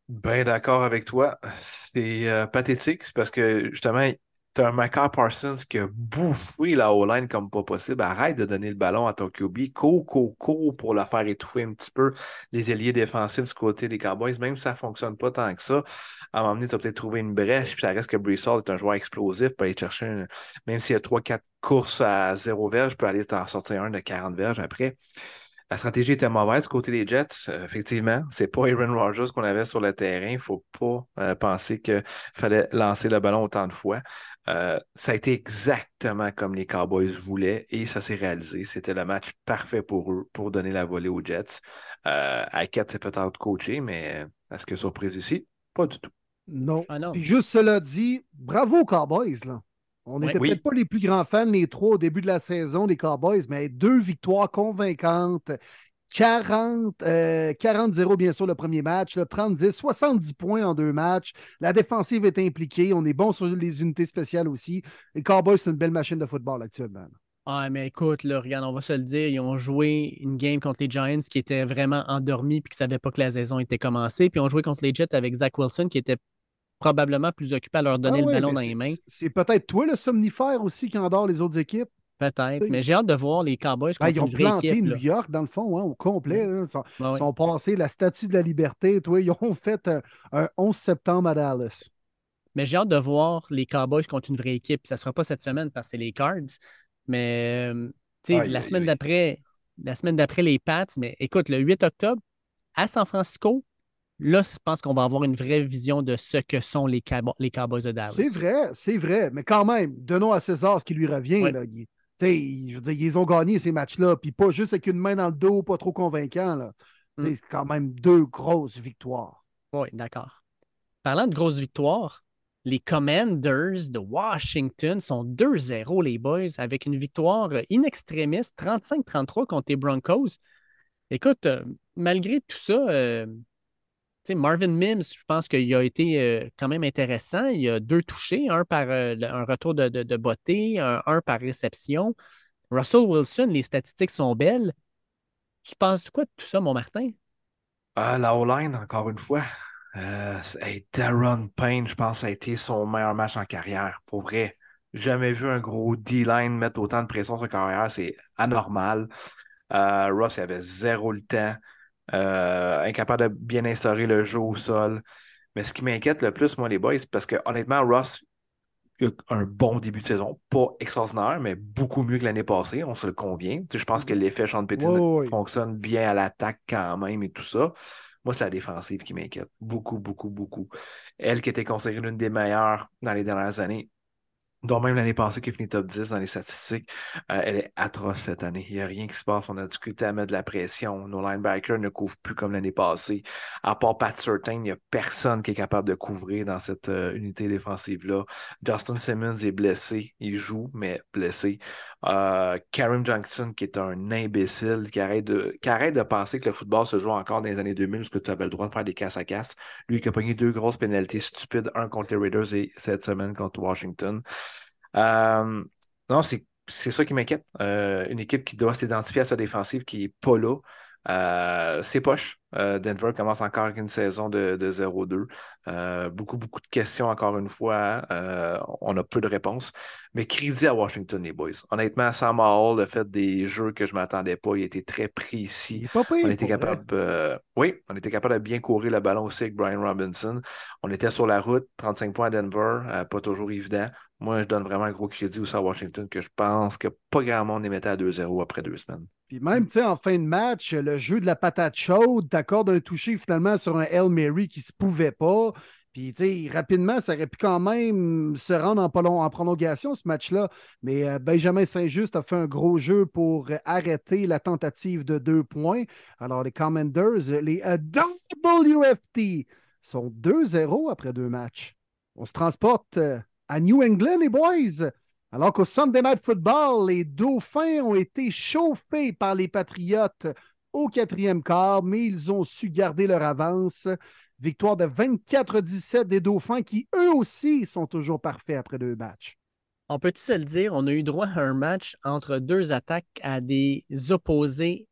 Ben d'accord avec toi. C'est euh, pathétique, parce que justement, t'as un Micah Parsons qui a bouffé la O-line comme pas possible. Arrête de donner le ballon à ton QB. Cours, cours, cours pour la faire étouffer un petit peu les ailiers défensifs du côté des Cowboys. Même si ça fonctionne pas tant que ça, à un moment donné, tu vas peut-être trouver une brèche. Puis ça reste que Hall est un joueur explosif. Peut aller chercher un- Même s'il y a 3-4 courses à zéro verge, peut aller t'en sortir un de 40 verges après. La stratégie était mauvaise côté des Jets, euh, effectivement. C'est pas Aaron Rodgers qu'on avait sur le terrain. Il faut pas euh, penser qu'il fallait lancer le ballon autant de fois. Euh, ça a été exactement comme les Cowboys voulaient et ça s'est réalisé. C'était le match parfait pour eux pour donner la volée aux Jets. Euh, Hackett s'est peut-être coaché, mais est-ce que surprise ici? Pas du tout. Non. Ah non. Puis juste cela dit, bravo aux Cowboys. Là. On Ouais. n'était Oui. peut-être pas les plus grands fans, les trois, au début de la saison des Cowboys, mais deux victoires convaincantes. 40, euh, 40-0, bien sûr, le premier match, là, 30-10, 70 points en deux matchs. La défensive est impliquée. On est bon sur les unités spéciales aussi. Les Cowboys, c'est une belle machine de football actuellement. Ah, mais écoute, là, regarde, on va se le dire, ils ont joué une game contre les Giants qui était vraiment endormis puis qui ne savaient pas que la saison était commencée. Puis ils ont joué contre les Jets avec Zach Wilson qui était probablement plus occupé à leur donner Ah le ballon dans les mains. C'est peut-être toi le somnifère aussi qui endort les autres équipes. Peut-être. Mais j'ai hâte de voir les Cowboys Ben, ils ont planté équipe. New là. York, dans le fond, hein, au complet. Ils sont, ouais. passés la statue de la liberté. Toi, ils ont fait un, un 11 septembre à Dallas. Mais j'ai hâte de voir les Cowboys contre une vraie équipe. Ça ne sera pas cette semaine parce que c'est les Cards. Mais euh, la semaine la semaine d'après les Pats, mais écoute, le 8 octobre, à San Francisco, là, je pense qu'on va avoir une vraie vision de ce que sont les, les Cowboys de Dallas. C'est vrai, c'est vrai. Mais quand même, donnons à César ce qui lui revient. Ouais. là. Il- tu sais, je veux dire, ils ont gagné ces matchs-là, puis pas juste avec une main dans le dos, pas trop convaincant. là. Mm. C'est quand même deux grosses victoires. Oui, d'accord. Parlant de grosses victoires, les Commanders de Washington sont 2-0, les boys, avec une victoire in extremis, 35-33 contre les Broncos. Écoute, euh, malgré tout ça, euh, Marvin Mims, je pense qu'il a été euh, quand même intéressant. Il a deux touchés, un par euh, un retour de, beauté, un, par réception. Russell Wilson, les statistiques sont belles. Tu penses quoi de tout ça, mon Martin? Ah, la O-line, encore une fois. Euh, hey, Darren Payne, je pense, a été son meilleur match en carrière. Pour vrai. Jamais vu un gros D-line mettre autant de pression sur sa carrière. C'est anormal. Ross avait zéro le temps. Euh, incapable de bien instaurer le jeu au sol. Mais ce qui m'inquiète le plus, moi, les boys, c'est parce que honnêtement, Ross a un bon début de saison. Pas extraordinaire, mais beaucoup mieux que l'année passée, on se le convient. Tu sais, je pense que l'effet Sean Payton fonctionne bien à l'attaque quand même et tout ça. Moi, c'est la défensive qui m'inquiète. Beaucoup, beaucoup, beaucoup. Elle qui était considérée l'une des meilleures dans les dernières années, dont même l'année passée qui a fini top 10 dans les statistiques, euh, elle est atroce cette année. Il n'y a rien qui se passe. On a difficulté à mettre de la pression. Nos linebackers ne couvrent plus comme l'année passée. À part Pat Certain, il n'y a personne qui est capable de couvrir dans cette euh, unité défensive-là. Justin Simmons est blessé. Il joue, mais blessé. Euh, Karim Johnson, qui est un imbécile, qui arrête, de, qui arrête de penser que le football se joue encore dans les années 2000 parce que tu avais le droit de faire des casse à casse. Lui qui a pogné deux grosses pénalités stupides, un contre les Raiders et cette semaine contre Washington. Euh, non, c'est ça qui m'inquiète. Euh, une équipe qui doit s'identifier à sa défensive qui n'est pas là. Euh, c'est poche. Euh, Denver commence encore avec une saison de, de 0-2. Euh, beaucoup, beaucoup de questions encore une fois. On a peu de réponses. Mais crédit à Washington, les boys. Honnêtement, Sam Hall a fait des jeux que je ne m'attendais pas. Il était très précis. Pas pire, on était capable. oui, on était capable de bien courir le ballon aussi avec Brian Robinson. On était sur la route, 35 points à Denver, pas toujours évident. Moi, je donne vraiment un gros crédit aussi à Washington que je pense que pas grand monde les mettait à 2-0 après deux semaines. Puis même, tu sais, en fin de match, le jeu de la patate chaude, t'accordes un toucher finalement sur un Hail Mary qui se pouvait pas. Puis, tu sais, rapidement, ça aurait pu quand même se rendre en, en prolongation, ce match-là. Mais euh, Benjamin Saint-Just a fait un gros jeu pour arrêter la tentative de deux points. Alors, les Commanders, les euh, WFT, sont 2-0 après deux matchs. On se transporte euh, à New England, les boys. Alors qu'au Sunday Night Football, les Dauphins ont été chauffés par les Patriotes au quatrième quart, mais ils ont su garder leur avance. Victoire de 24-17 des Dauphins qui, eux aussi, sont toujours parfaits après deux matchs. On peut-tu se le dire, on a eu droit à un match entre deux attaques à des opposés.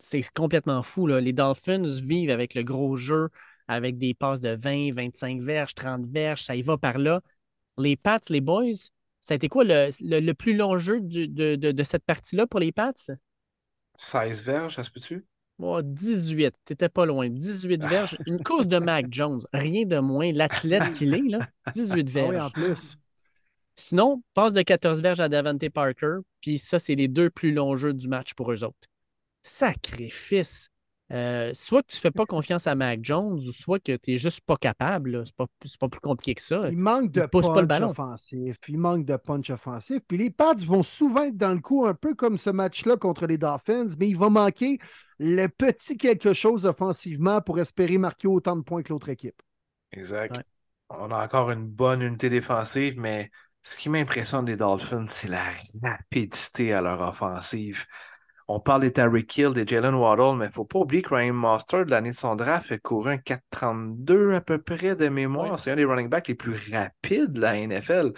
C'est complètement fou. Là. Les Dolphins vivent avec le gros jeu, avec des passes de 20, 25 verges, 30 verges, ça y va par là. Les Pats, les boys, ça a été quoi le, le- le plus long jeu du- de, de- de cette partie-là pour les Pats? 16 verges, ça se peut-tu? Oh, 18, t'étais pas loin. 18 verges. Une cause de Mac Jones, rien de moins. L'athlète qu'il est, là. 18 Ah oui, verges. en plus. Sinon, passe de 14 verges à Davante Parker, puis ça, c'est les deux plus longs jeux du match pour eux autres. Sacrifice! Euh, soit que tu fais pas confiance à Mac Jones, ou soit que tu n'es juste pas capable. C'est pas, c'est pas plus compliqué que ça. Il manque de Il pousse pas le punch ballon. offensif. Il manque de punch offensif. Puis les Pats vont souvent être dans le coup, un peu comme ce match-là contre les Dolphins, mais il va manquer le petit quelque chose offensivement pour espérer marquer autant de points que l'autre équipe. Exact. Ouais. On a encore une bonne unité défensive, mais ce qui m'impressionne des Dolphins, c'est la rapidité à leur offensive. On parle des Tyreek Hill, des Jalen Waddle, mais il ne faut pas oublier que Ryan Mostert, de l'année de son draft, a couru un 4,32 à peu près de mémoire. C'est un des running backs les plus rapides de la NFL.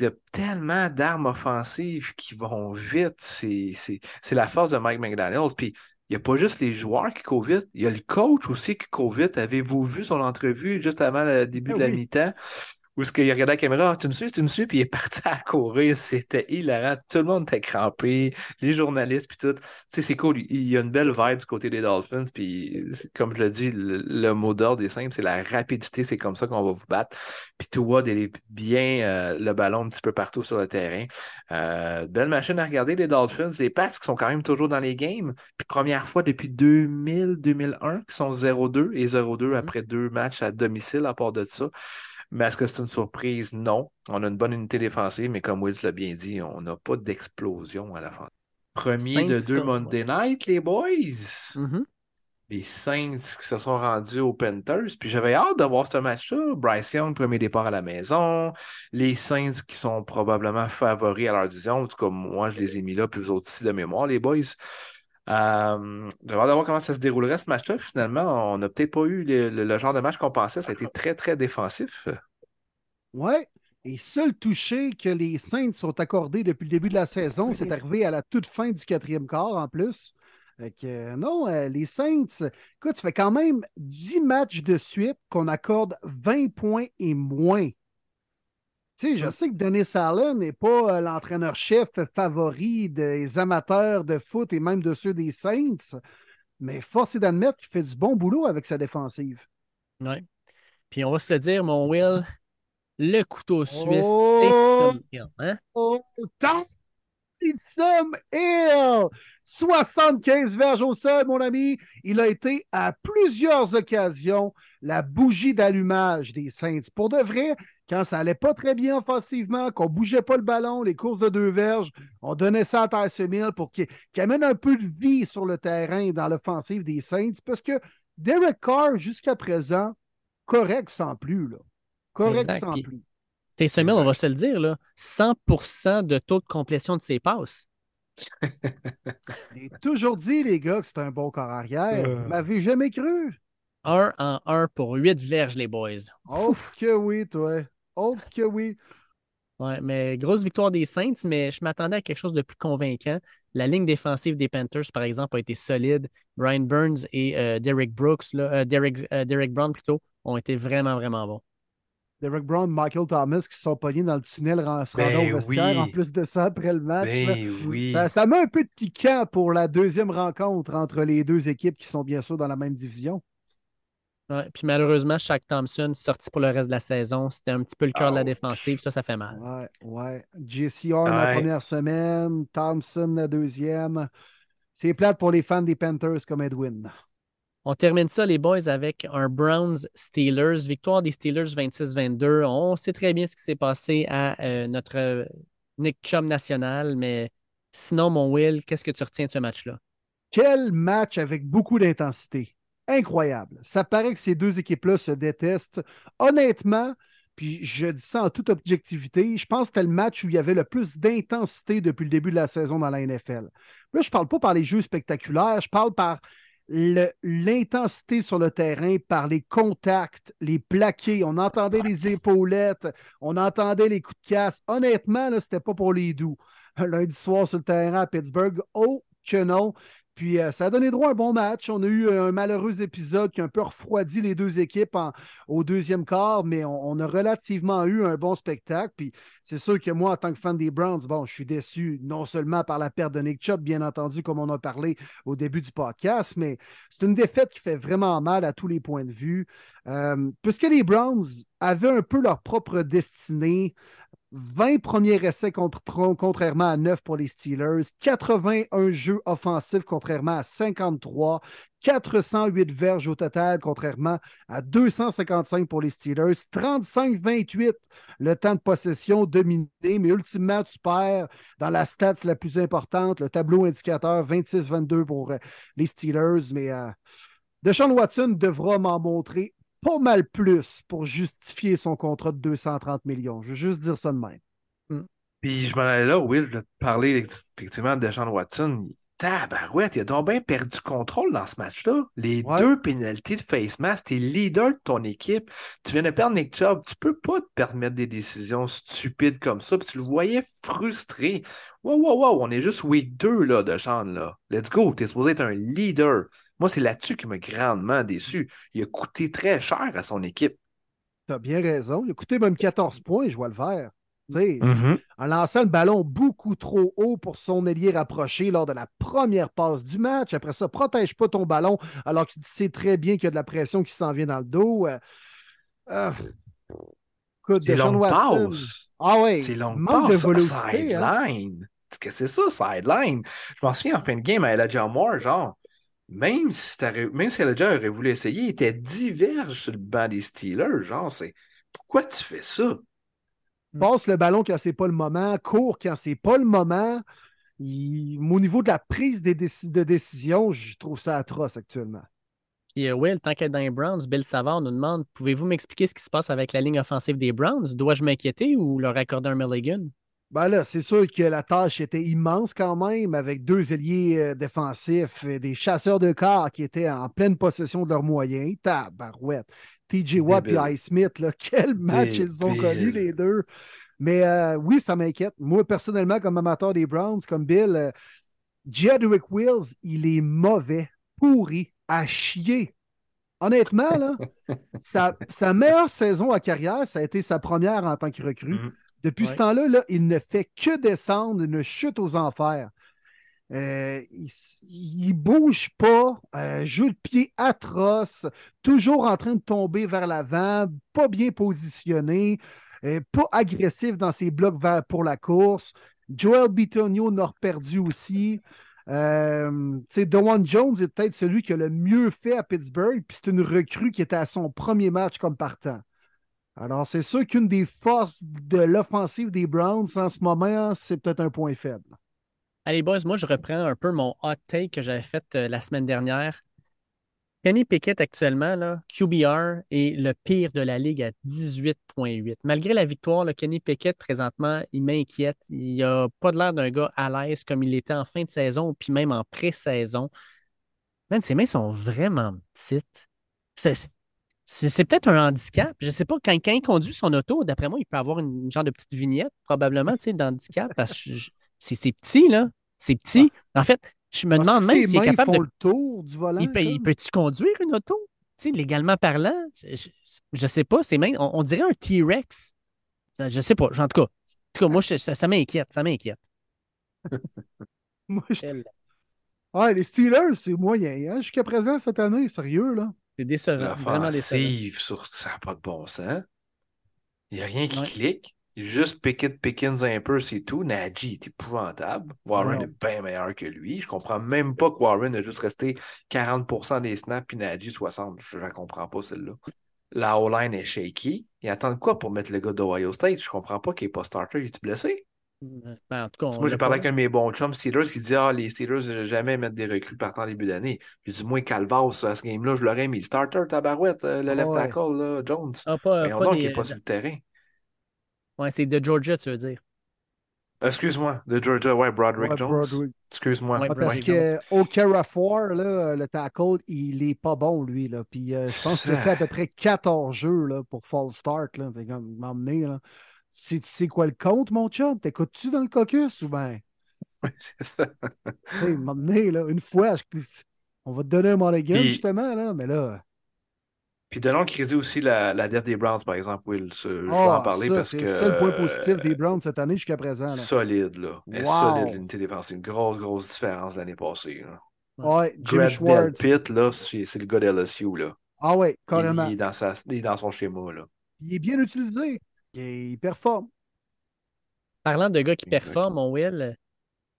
Il y a tellement d'armes offensives qui vont vite. C'est c'est- c'est la force de Mike McDaniels. Puis, il n'y a pas juste les joueurs qui courent vite, il y a le coach aussi qui court vite. Avez-vous vu son entrevue juste avant le début Ah de la mi-temps? Où est-ce qu'il a regardé la caméra? Ah, tu me suis, tu me suis, puis il est parti à courir. C'était hilarant. Tout le monde était crampé, les journalistes, puis tout. Tu sais, c'est cool. Il y a une belle vibe du côté des Dolphins, puis comme je le dis, le, mot d'ordre est simple, c'est la rapidité. C'est comme ça qu'on va vous battre. Puis tout va bien euh, le ballon un petit peu partout sur le terrain. Euh, belle machine à regarder, les Dolphins. Les Pats qui sont quand même toujours dans les games. Puis première fois depuis 2000-2001 qui sont 0-2 et 0-2 après deux matchs à domicile à part de ça. Mais est-ce que c'est une surprise? Non. On a une bonne unité défensive, mais comme Wills l'a bien dit, on n'a pas d'explosion à la fin. Premier de deux Monday Night, les boys. Mhm. Les Saints qui se sont rendus aux Panthers. Puis j'avais hâte de voir ce match-là. Bryce Young, premier départ à la maison. Les Saints qui sont probablement favoris à leur division. En tout cas, moi, je les ai mis là, puis vous autres aussi de mémoire, les boys. Euh, hâte de voir comment ça se déroulerait ce match-là. Finalement, on n'a peut-être pas eu le, le- le genre de match qu'on pensait. Ça a été très, très défensif. Ouais. Et seul touché que les Saints sont accordés depuis le début de la saison, c'est arrivé à la toute fin du quatrième quart en plus. Fait que, euh, non, euh, les Saints, écoute, ça fait quand même 10 matchs de suite qu'on accorde 20 points et moins. Tu sais, je sais que Dennis Allen n'est pas euh, l'entraîneur-chef favori des amateurs de foot et même de ceux des Saints, mais force est d'admettre qu'il fait du bon boulot avec sa défensive. Ouais. Puis on va se le dire, mon Will, le couteau suisse, Oh! Hill, hein? Oh, Taysom Hill! 75 verges au sol, mon ami. Il a été à plusieurs occasions la bougie d'allumage des Saints. Pour de vrai, quand ça allait pas très bien offensivement, qu'on bougeait pas le ballon, les courses de deux verges, on donnait ça à Tyson Hill pour qu'il amène un peu de vie sur le terrain dans l'offensive des Saints. Parce que Derek Carr, jusqu'à présent, correct sans plus. Là. Correct Exact. sans Puis- plus. Hill, on va se le dire, là, 100% de taux de complétion de ses passes. J'ai toujours dit, les gars, que c'est un bon corps arrière. Euh. Vous m'avez jamais cru. 1 en 1 pour 8 verges, les boys. Oh que oui, toi. Oh que oui. Ouais, mais grosse victoire des Saints, mais je m'attendais à quelque chose de plus convaincant. La ligne défensive des Panthers, par exemple, a été solide. Brian Burns et euh, Derek Brooks, là, euh, Derek, euh, Derek Brown plutôt, ont été vraiment, vraiment bons. Derek Brown, Michael Thomas qui se sont pognés dans le tunnel en se Ben rendant au vestiaire oui. en plus de ça après le match. Ben oui. Ça, ça met un peu de piquant pour la deuxième rencontre entre les deux équipes qui sont bien sûr dans la même division. Ouais, puis malheureusement, Shaq Thompson, sorti pour le reste de la saison, c'était un petit peu le cœur de la Ouch. défensive. Ça, ça fait mal. Ouais, ouais. JC Horn la première semaine, Thompson la deuxième. C'est plate pour les fans des Panthers comme Edwin. On termine ça, les boys, avec un Browns-Steelers. Victoire des Steelers 26-22. On sait très bien ce qui s'est passé à euh, notre euh, Nick Chubb national, mais sinon, mon Will, qu'est-ce que tu retiens de ce match-là? Quel match avec beaucoup d'intensité. Incroyable. Ça paraît que ces deux équipes-là se détestent. Honnêtement, puis je dis ça en toute objectivité, je pense que c'était le match où il y avait le plus d'intensité depuis le début de la saison dans la NFL. Là, je ne parle pas par les jeux spectaculaires, je parle par l'intensité sur le terrain, par les contacts, les plaqués. On entendait les épaulettes, on entendait les coups de casse. Honnêtement, ce n'était pas pour les doux. Un lundi soir sur le terrain à Pittsburgh, oh que non. Puis euh, ça a donné droit à un bon match. On a eu un malheureux épisode qui a un peu refroidi les deux équipes au deuxième quart, mais on, on a relativement eu un bon spectacle. Puis c'est sûr que moi, en tant que fan des Browns, bon, je suis déçu non seulement par la perte de Nick Chubb, bien entendu, comme on a parlé au début du podcast, mais c'est une défaite qui fait vraiment mal à tous les points de vue. Euh, puisque les Browns avaient un peu leur propre destinée, 20 premiers essais contre- contrairement à 9 pour les Steelers, 81 jeux offensifs contrairement à 53, 408 verges au total contrairement à 255 pour les Steelers, 35-28 le temps de possession dominé, mais ultimement tu perds dans la stats la plus importante, le tableau indicateur 26-22 pour euh, les Steelers, mais euh, Deshaun Watson devra m'en montrer pas mal plus pour justifier son contrat de 230 millions. Je veux juste dire ça de même. Puis je m'en allais là, Will, je voulais te parler effectivement de Sean Watson. Il- Tabarouette, il a donc bien perdu contrôle dans ce match-là. Les Ouais. deux pénalités de face mask, t'es leader de ton équipe. Tu viens de perdre Nick Chubb, tu peux pas te permettre des décisions stupides comme ça. Puis tu le voyais frustré. Wow, wow, wow, on est juste week 2 là, de Sean, là. Let's go, t'es supposé être un leader. Moi, c'est là-dessus qui m'a grandement déçu. Il a coûté très cher à son équipe. Tu as bien raison. Il a coûté même 14 points, je vois le vert. Sais, Mm-hmm. En lançant le ballon beaucoup trop haut pour son ailier rapproché lors de la première passe du match. Après ça, protège pas ton ballon alors que tu sais très bien qu'il y a de la pression qui s'en vient dans le dos. Euh, euh, C'est Deshaun long Watson- passe. Ah ouais, C'est long manque de passe, hein. sideline. Qu'est-ce que c'est ça, sideline? Je m'en souviens en fin de game à Elijah Moore, genre, même si, t'aurais- même si aurait voulu essayer, il était diverge sur le banc des Steelers. Genre, c'est pourquoi tu fais ça? passe le ballon quand c'est pas le moment, court quand c'est pas le moment. Il- Au niveau de la prise des de décision, je trouve ça atroce actuellement. Puis, euh, Will, tant qu'être dans les Browns, Bill Savard nous demande Pouvez-vous m'expliquer ce qui se passe avec la ligne offensive des Browns? Dois-je m'inquiéter ou leur accorder un Mulligan? Ben là, c'est sûr que la tâche était immense quand même, avec deux ailiers euh, défensifs, et des chasseurs de corps qui étaient en pleine possession de leurs moyens. Tabarouette. TJ Watt et Smith, là, quel match ils ont connu les deux. Mais euh, oui, ça m'inquiète. Moi, personnellement, comme amateur des Browns, comme Bill, euh, Jedrick Wills, il est mauvais, pourri, à chier. Honnêtement, là, sa, sa meilleure saison à carrière, ça a été sa première en tant que recrue. Mhm. Depuis Ouais. ce temps-là, là, il ne fait que descendre, une chute aux enfers. Euh, il, il bouge pas, euh, jeu de pied atroce, toujours en train de tomber vers l'avant, pas bien positionné, euh, pas agressif dans ses blocs vers- pour la course. Joel Bitonio en a perdu aussi. Euh, tu sais, Dewan Jones est peut-être celui qui a le mieux fait à Pittsburgh, puis c'est une recrue qui était à son premier match comme partant. Alors, c'est sûr qu'une des forces de l'offensive des Browns en ce moment, c'est peut-être un point faible. Allez, boys, moi, je reprends un peu mon hot take que j'avais fait euh, la semaine dernière. Kenny Pickett, actuellement, QBR est le pire de la ligue à 18,8. Malgré la victoire, Kenny Pickett, présentement, il m'inquiète. Il n'a pas l'air d'un gars à l'aise comme il était en fin de saison, puis même en pré-saison. Man, ses mains sont vraiment petites. C'est, c'est, peut-être un handicap. Je ne sais pas, quand, quand il conduit son auto, d'après moi, il peut avoir une, genre de petite vignette, probablement, tu sais, d'handicap, parce que c'est, petit, là. C'est petit. En fait, je me demande même s'il est capable de le tour du volant. il peut, peut-tu conduire une auto? Tu sais, légalement parlant, je, je sais pas, c'est même, on, on dirait un T-Rex. Je sais pas, en tout cas. En tout cas, moi, je- ça, ça m'inquiète, ça m'inquiète. Moi, je- Elle, Ah, les Steelers, c'est moyen. Hein? Jusqu'à présent, cette année, sérieux, là? C'est décevant. L'offensive, sur... ça n'a pas de bon sens. Il n'y a rien qui Ouais. clique. Juste Pickett Pickens un peu, c'est tout. Najee est épouvantable. Warren Ouais. est bien meilleur que lui. Je comprends même pas que Warren a juste resté 40% des snaps puis Najee 60%. Je ne comprends pas celle-là. La O-line est shaky. Ils attendent quoi pour mettre le gars d'Ohio State? Je comprends pas qu'il n'est pas starter. Il est blessé? Ben, en tout cas, on Moi, j'ai parlé pas. avec un de mes bons chums Steelers qui dit Ah, les Steelers, je vais jamais mettre des recrues partant en début d'année. J'ai dit Moi, Calvas, à ce game-là, je l'aurais mis. Le starter, Tabarouette, euh, le left Ouais. tackle, là, Jones. Ah, pas, Voyons pas donc, des- il n'est pas sur le terrain. Ouais, c'est de Georgia, tu veux dire. Excuse-moi, de Georgia, ouais, Broderick Ouais, Jones. Excuse-moi. Ouais, Ah, parce que Okarafor, là, le tackle, il est pas bon, lui. Là. Puis euh, je pense qu'il a fait à peu près 14 jeux là, pour Fall Start. Là. T'es comme m'emmener. Tu sais quoi le compte, mon chum? T'écoutes-tu dans le caucus ou bien? Ouais, c'est ça. M'emmener, là, une fois, je- on va te donner un mulligan, Puis- justement, là, mais là. Puis donnons le crédit aussi la, la dette des Browns, par exemple, Will. Je vais ah, en parler ça, parce c'est que. le seul point euh, positif des Browns cette année jusqu'à présent. Là. Solide, là. Wow. solide, l'unité défensive. Une grosse, grosse différence l'année passée. Là. Ouais, Jimmy Schwartz. Delpit, là, c'est c'est le gars d'LSU, là. Ah ouais, carrément. il est dans sa, il est dans son schéma, là. Il est bien utilisé. Il, il performe. Parlant de gars qui performent, mon Will,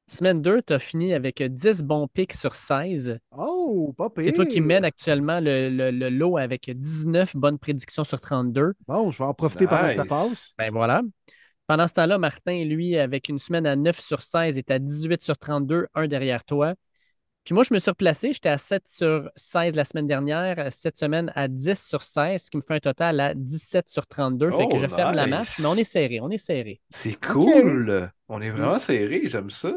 semaine 2, tu as fini avec 10 bons picks sur 16. Oh, pas pire. C'est toi qui mènes actuellement le, le- le lot avec 19 bonnes prédictions sur 32. Bon, je vais en profiter pendant que ça Nice. passe. Ben voilà. Pendant ce temps-là, Martin, lui, avec une semaine à 9 sur 16, est à 18 sur 32, un derrière toi. Puis moi, je me suis replacé. J'étais à 7 sur 16 la semaine dernière, cette semaine à 10 sur 16, ce qui me fait un total à 17 sur 32. fait que Oh, je ferme la marche, mais on est serré, on est serré. C'est cool. On est vraiment serré, j'aime ça.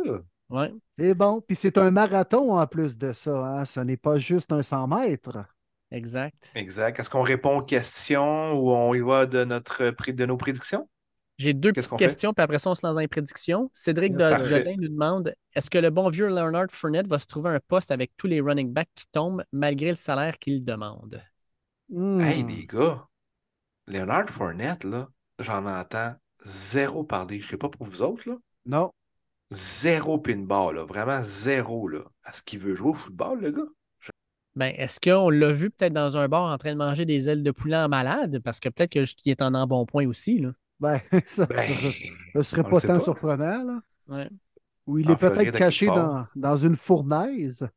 Ouais. C'est bon. Puis c'est un marathon en plus de ça. Hein? Ce n'est pas juste un 100 mètres. Exact. Exact. Est-ce qu'on répond aux questions ou on y va de, notre, pré- de nos prédictions? J'ai deux Qu'est-ce petites questions, puis après ça, on se lance dans les prédictions. Cédric. Dolin nous demande est-ce que le bon vieux Leonard Fournette va se trouver un poste avec tous les running backs qui tombent malgré le salaire qu'il demande? Hmm. Hey, les gars, Leonard Fournette, là, j'en entends zéro parler. Je sais pas pour vous autres, là. Non. Zéro pinball, là. Vraiment zéro, là. Est-ce qu'il veut jouer au football, le gars? Ben, est-ce qu'on l'a vu peut-être dans un bar en train de manger des ailes de poulet en malade? Parce que peut-être qu'il est en embonpoint aussi. Là. Ben, ça, Ben, ça, ça serait pas tant pas. surprenant. Là. Ouais. Ou il En est peut-être caché dans, dans une fournaise.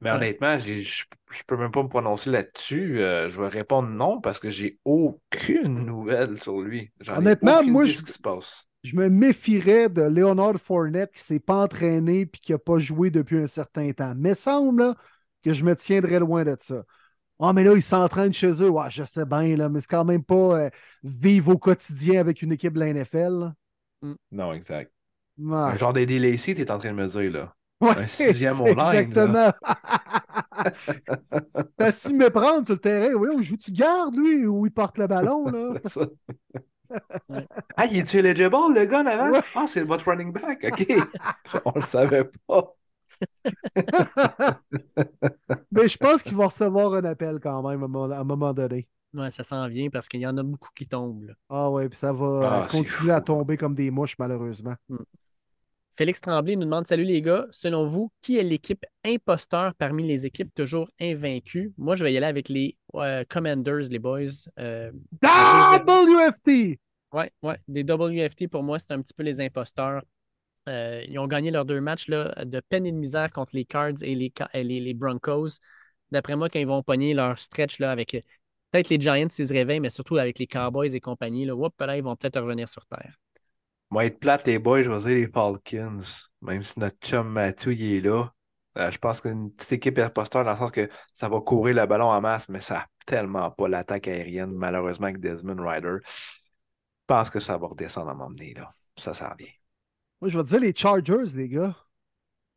Mais Ouais. honnêtement, je je peux même pas me prononcer là-dessus. Euh, je vais répondre non parce que j'ai aucune nouvelle sur lui. Honnêtement, moi, je- ce qui se passe. Je me méfierais de Leonard Fournette qui s'est pas entraîné et qui n'a pas joué depuis un certain temps. Mais semble là, que je me tiendrais loin de ça. Ah, mais là, il s'entraîne chez eux. Ouais, je sais bien, là, mais c'est quand même pas euh, vivre au quotidien avec une équipe de la NFL. là. Non, exact. Ouais. Un genre d'Eddie Lacey, t'es en train de me dire, là. Ouais, un sixième online, là. Exactement. T'as su méprendre sur le terrain. Oui, on joue-tu garde, lui, ou il porte le ballon, là? Ça. Ah, il est-tu eligible, le gars, en avant? Ouais. Ah, c'est votre running back. OK. On le savait pas. Mais je pense qu'il va recevoir un appel quand même à un moment- donné. Ouais, ça s'en vient parce qu'il y en a beaucoup qui tombent. là. Ah ouais, puis ça va Ah, euh, c'est continuer à tomber comme des mouches, malheureusement. Félix Tremblay nous demande Salut les gars, selon vous, qui est l'équipe imposteur parmi les équipes toujours invaincues? Moi, je vais y aller avec les euh, Commanders, les boys. Euh, WFT! ouais, ouais, des WFT pour moi, c'est un petit peu les imposteurs. Euh, ils ont gagné leurs deux matchs là, de peine et de misère contre les Cards et les, les, Broncos. D'après moi, quand ils vont pogner leur stretch là, avec euh, peut-être les Giants s'ils se réveillent, mais surtout avec les Cowboys et compagnie, là, là, ils vont peut-être revenir sur terre. Moi, être plate, les boys, je vais dire les Falcons. Même si notre chum Matthew, il est là. Euh, je pense qu'une petite équipe imposteur dans le sens que ça va courir le ballon en masse, mais ça n'a tellement pas l'attaque aérienne, malheureusement, avec Desmond Ryder. Je pense que ça va redescendre à m'emmener, là. Ça, ça revient. Moi, je vais te dire les Chargers, les gars.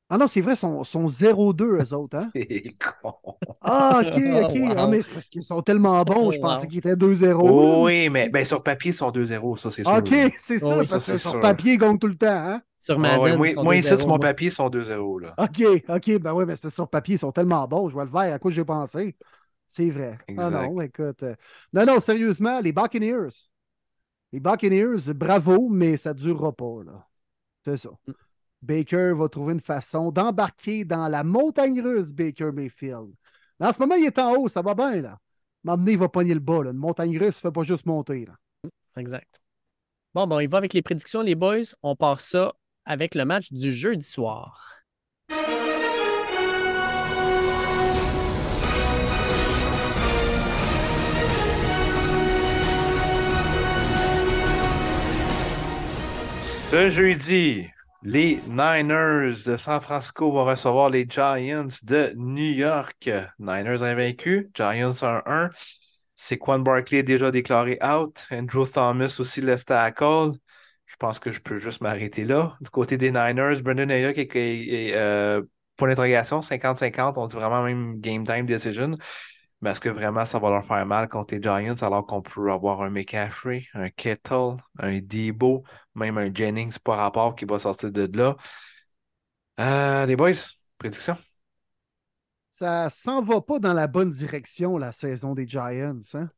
Ah non, c'est vrai, ils sont, sont 0-2, eux autres. Hein? C'est con. Ah, ok, ok. Wow. Ah, mais c'est parce qu'ils sont tellement bons, je pensais wow. qu'ils étaient 2-0. oui, mais ben, sur papier, ils sont 2-0, ça, c'est sûr. Ok, c'est ça, Oui, ça, parce que c'est sur sûr. papier, ils gagnent tout le temps. Hein? Sur Ah ouais, moi, ils sont moi, 2-0, ici, sur mon papier, ils sont 2-0, là. Ok, ok, ben oui, mais c'est parce que sur papier, ils sont tellement bons. Je vois le vert, à quoi j'ai pensé? C'est vrai. Ah non, écoute. euh, Non, non, sérieusement, les Buccaneers. Les Buccaneers, bravo, mais ça ne durera pas, là. C'est ça. Mm. Baker va trouver une façon d'embarquer dans la montagne russe, Baker Mayfield. En ce moment, il est en haut, ça va bien, là. M'emmener, il va pogner le bas, là. Une montagne russe ne fait pas juste monter, là. Exact. Bon, bon, il va avec les prédictions, les boys. On part ça avec le match du jeudi soir. Ce jeudi, les Niners de San Francisco vont recevoir les Giants de New York. Niners invaincus, Giants 1-1. Saquon Barkley déjà déclaré out. Andrew Thomas aussi left tackle. Je pense que je peux juste m'arrêter là. Du côté des Niners, Brendan Ayuk est, est- est, point d'interrogation, 50-50. On dit vraiment même game time decision. Mais est-ce que vraiment ça va leur faire mal contre les Giants alors qu'on peut avoir un McCaffrey, un Kettle, un Debo, même un Jennings par rapport qui va sortir de là? Euh, les boys, prédiction? ça s'en va pas dans la bonne direction, la saison des Giants. Hein?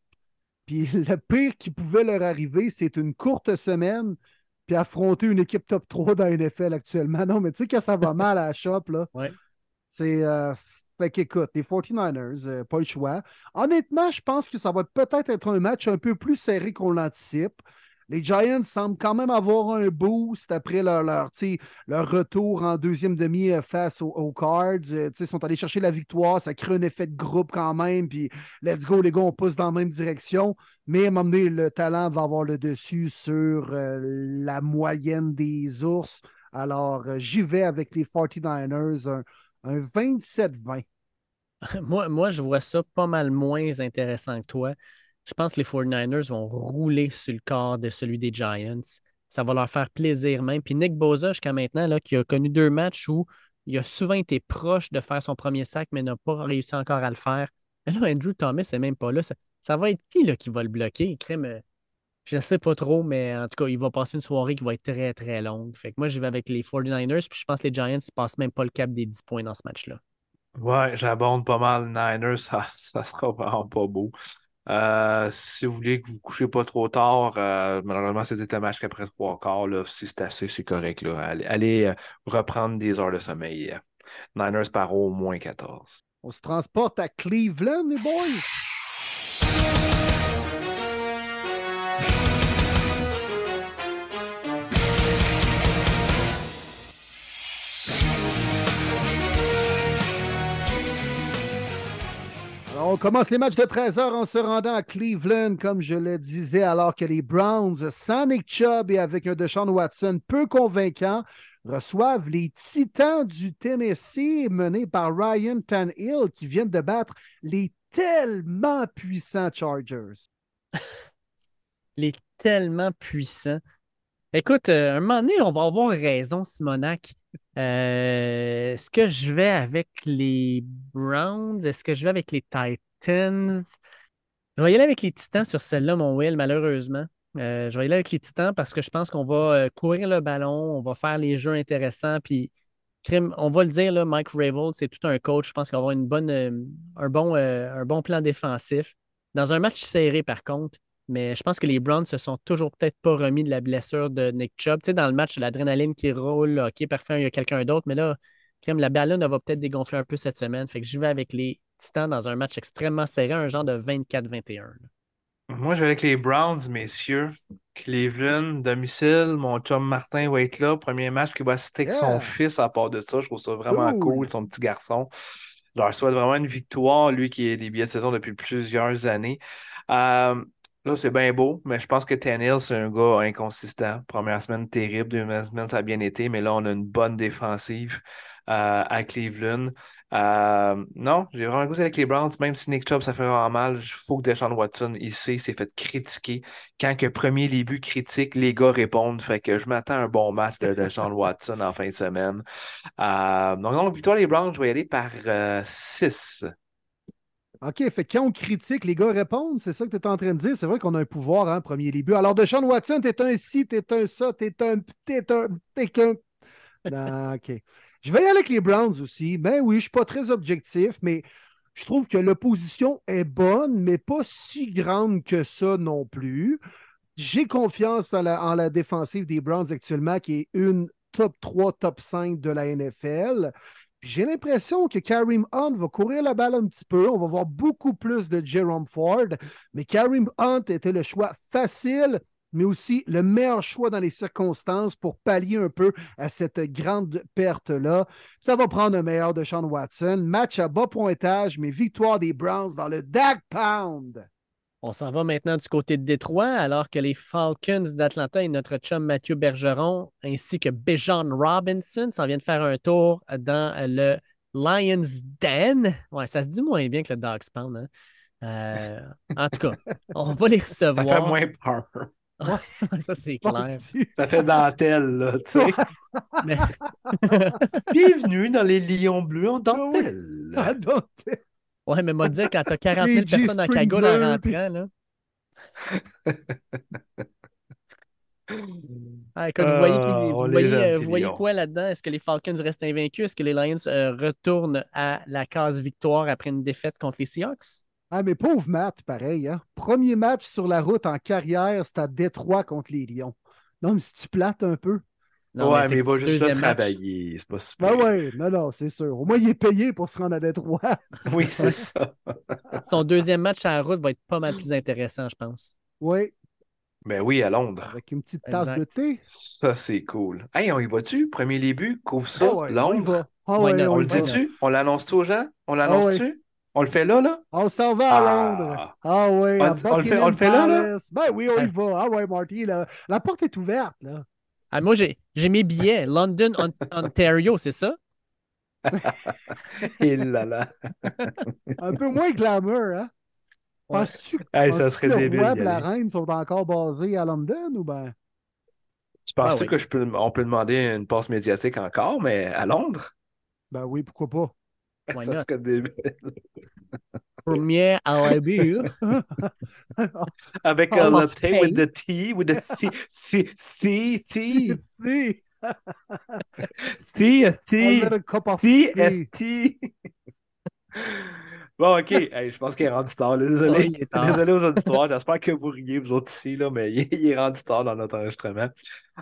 Puis le pire qui pouvait leur arriver, c'est une courte semaine, puis affronter une équipe top 3 dans la NFL actuellement. Non, mais tu sais que ça va mal à la shop, là. Ouais. C'est. euh, fait qu'écoute, les 49ers, euh, pas le choix. Honnêtement, je pense que ça va peut-être être un match un peu plus serré qu'on l'anticipe. Les Giants semblent quand même avoir un boost après leur, leur, leur retour en deuxième demi euh, face aux, Cards. Euh, Ils sont allés chercher la victoire. Ça crée un effet de groupe quand même. Puis let's go, les gars, on pousse dans la même direction. Mais à un moment donné, le talent va avoir le dessus sur la moyenne des ours. Alors, j'y vais avec les 49ers, un, un 27-20. Moi, moi, je vois ça pas mal moins intéressant que toi. Je pense que les 49ers vont rouler sur le corps de celui des Giants. Ça va leur faire plaisir même. Puis Nick Bosa, jusqu'à maintenant, là, qui a connu deux matchs où il a souvent été proche de faire son premier sac, mais n'a pas réussi encore à le faire. Mais là, Andrew Thomas n'est même pas là. Ça, ça va être qui là, qui va le bloquer? Crème, euh, je ne sais pas trop, mais en tout cas, il va passer une soirée qui va être très, très longue. Fait que moi, je vais avec les 49ers, puis je pense que les Giants ne passent même pas le cap des 10 points dans ce match-là. Ouais, j'abonde pas mal Niners, ça, ça sera vraiment pas beau. Euh, si vous voulez que vous couchez pas trop tard, euh, malheureusement, c'était le match qu'après trois quarts, là, si c'est assez, c'est correct. Là. Allez, allez, euh, reprendre des heures de sommeil. Niners par au moins 14. On se transporte à Cleveland, les boys. On commence les matchs de 13 heures en se rendant à Cleveland, comme je le disais, alors que les Browns, sans Nick Chubb et avec un Deshaun Watson peu convaincant, reçoivent les Titans du Tennessee menés par Ryan Tannehill qui viennent de battre les tellement puissants Chargers. Il est tellement puissant. Écoute, euh, un moment donné, on va avoir raison, Simonac. Euh, Est-ce que je vais avec les Browns? Est-ce que je vais avec les Titans? Je vais y aller avec les Titans sur celle-là, mon Will, malheureusement. Euh, je vais y aller avec les Titans parce que je pense qu'on va euh, courir le ballon, on va faire les jeux intéressants, puis on va le dire, là, Mike Ravel, c'est tout un coach. Je pense qu'il va avoir une bonne, un, bon, un bon plan défensif. Dans un match serré, par contre, mais je pense que les Browns se sont toujours peut-être pas remis de la blessure de Nick Chubb. Tu sais, dans le match, l'adrénaline qui roule, OK, parfait, il y a quelqu'un d'autre, mais là, crème, la ballonne va peut-être dégonfler un peu cette semaine. Fait que j'y vais avec les Titans dans un match extrêmement serré, un genre de 24-21. là. Moi, je vais avec les Browns, messieurs. Cleveland, domicile. Mon chum Martin va être là. Premier match qui va assister avec son fils à part de ça. Je trouve ça vraiment Cool. cool, son petit garçon. Je leur souhaite vraiment une victoire, lui qui est des billets de saison depuis plusieurs années. Euh, là, c'est bien beau, mais je pense que Tannehill, c'est un gars inconsistant. Première semaine terrible, deuxième semaine, ça a bien été, mais là, on a une bonne défensive euh, à Cleveland. Euh, non, j'ai vraiment le goût avec les Browns, même si Nick Chubb, ça fait vraiment mal. Il faut que Deshaun Watson, ici, s'est fait critiquer. Quand que premier début critique, les gars répondent. Fait que je m'attends à un bon match de Deshaun Watson en fin de semaine. Euh, donc, non, victoire les Browns, je vais y aller par 6. OK, fait quand on critique, les gars répondent, c'est ça que tu es en train de dire. C'est vrai qu'on a un pouvoir, hein, premier début. Alors, Deshaun Watson, t'es un ci, t'es un ça, t'es un, t'es un, t'es qu'un. Non, OK. Je vais y aller avec les Browns aussi. Ben oui, je suis pas très objectif, mais je trouve que l'opposition est bonne, mais pas si grande que ça non plus. J'ai confiance en la, en la défensive des Browns actuellement, qui est une top 3, top 5 de la NFL. J'ai l'impression que Kareem Hunt va courir la balle un petit peu. On va voir beaucoup plus de Jerome Ford. Mais Kareem Hunt était le choix facile, mais aussi le meilleur choix dans les circonstances pour pallier un peu à cette grande perte-là. Ça va prendre un meilleur de Sean Watson. Match à bas pointage, mais victoire des Browns dans le Dag Pound. On s'en va maintenant du côté de Détroit, alors que les Falcons d'Atlanta et notre chum Mathieu Bergeron, ainsi que Bijan Robinson, s'en viennent faire un tour dans le Lions Den. Ouais, ça se dit moins bien que le Dogs Pound. hein. Euh, en tout cas, on va les Ça recevoir. fait moins peur. Ça, c'est clair. Ça fait dentelle, là, tu sais. Mais- Bienvenue dans les Lions bleus en dentelle. Ah, donc, Ouais, mais m'a dit quand t'as 40 Les 000 personnes en cagoule en rentrant, là. Ah, écoute, vous voyez, Ah, vous on les voyez, euh, vous voyez quoi là-dedans? Est-ce que les Falcons restent invaincus? Est-ce que les Lions euh, retournent à la case victoire après une défaite contre les Seahawks? Ah, mais pauvre Matt, pareil. Hein? Premier match sur la route en carrière, c'était à Détroit contre les Lions. Non, mais si tu plates un peu. Non, ouais, mais il va juste là travailler. C'est pas super. Ben ouais, non, non, c'est sûr. Au moins, il est payé pour se rendre à Détroit. Oui, c'est ça. Son deuxième match à la route va être pas mal plus intéressant, je pense. Oui, Ben oui, à Londres. avec une petite tasse Exact. de thé. Ça, c'est cool. Hey, on y va-tu? Premier début, couvre ça, Ah ouais, Londres? Ah ouais, not? On on le dit-tu? On l'annonce-tu aux gens? On l'annonce-tu? On le fait là, là? On s'en va à Ah. Londres. Ah ouais, On- le fait- on le fait là, là? Ben oui, on y va. Ah ouais, Marty, la porte est ouverte, là. Ah, moi, j'ai j'ai mes billets. London, On- Ontario, c'est ça? Et là là. Un peu moins glamour, hein? Ouais. Penses-tu Hey, ça penses-tu serait que le débile roi et la reine sont encore basés à London ou ben? Tu penses Ah oui. que je peux, on peut demander une passe médiatique encore, mais à Londres? Ben oui, pourquoi pas? Why ça not? serait débile. Premier à la vue. Avec un latte Fame. with the tea, with the C, C, C, C, C, C, cup of C, tea. T. Bon, OK. Hey, je pense qu'il est rendu tard. Désolé. Est tard. Désolé aux auditoires. J'espère que vous riez, vous autres ici, là, mais il est rendu tard dans notre enregistrement.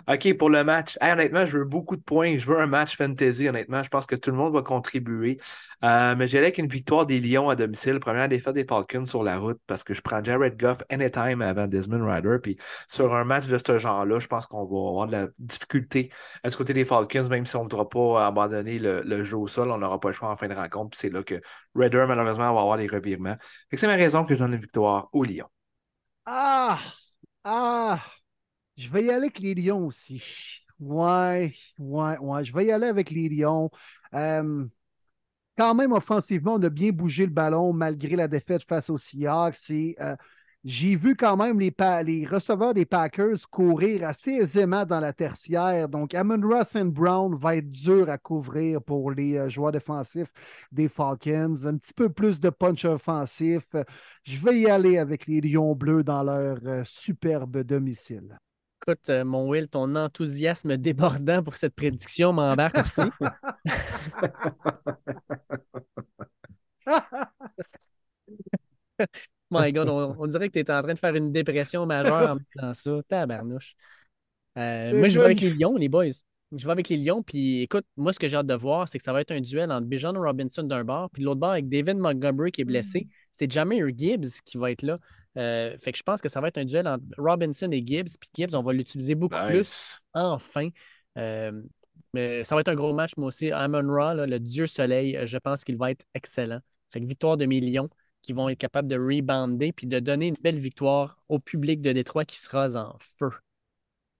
OK, pour le match. Honnêtement, je veux beaucoup de points. Je veux un match fantasy, honnêtement. Je pense que tout le monde va contribuer. Euh, mais j'allais avec une victoire des Lions à domicile. Première défaite des Falcons sur la route parce que je prends Jared Goff anytime avant Desmond Ryder. Puis sur un match de ce genre-là, je pense qu'on va avoir de la difficulté à ce côté des Falcons, même si on ne voudra pas abandonner le, le jeu au sol, on n'aura pas le choix en fin de rencontre. Puis c'est là que Ryder, malheureusement, va avoir des revirements. C'est ma raison que je donne une victoire aux Lions. Ah! Ah! Je vais y aller avec les Lions aussi. Ouais, ouais, ouais. Je vais y aller avec les Lions. Euh, quand même, offensivement, on a bien bougé le ballon malgré la défaite face aux Seahawks. Euh, j'ai vu quand même les, receveurs des Packers courir assez aisément dans la tertiaire. Donc, Amon Ross Brown va être dur à couvrir pour les euh, joueurs défensifs des Falcons. Un petit peu plus de punch offensif. Je vais y aller avec les Lions bleus dans leur superbe domicile. Écoute, euh, mon Will, ton enthousiasme débordant pour cette prédiction m'embarque aussi. My God, on, on dirait que tu es en train de faire une dépression majeure en me disant ça. Tabarnouche. Euh, moi, je vais avec les Lions, les boys. Je vais avec les Lions, puis écoute, moi, ce que j'ai hâte de voir, c'est que ça va être un duel entre Bijan Robinson d'un bord, puis de l'autre bord, avec David Montgomery qui est blessé. C'est Jameer Gibbs qui va être là. Euh, fait que je pense que ça va être un duel entre Robinson et Gibbs. Puis Gibbs, on va l'utiliser beaucoup plus enfin. Euh, mais ça va être un gros match, moi aussi. Amon Ra, là, le dieu soleil, euh, je pense qu'il va être excellent. Fait que victoire de millions qui vont être capables de rebounder puis de donner une belle victoire au public de Détroit qui sera en feu.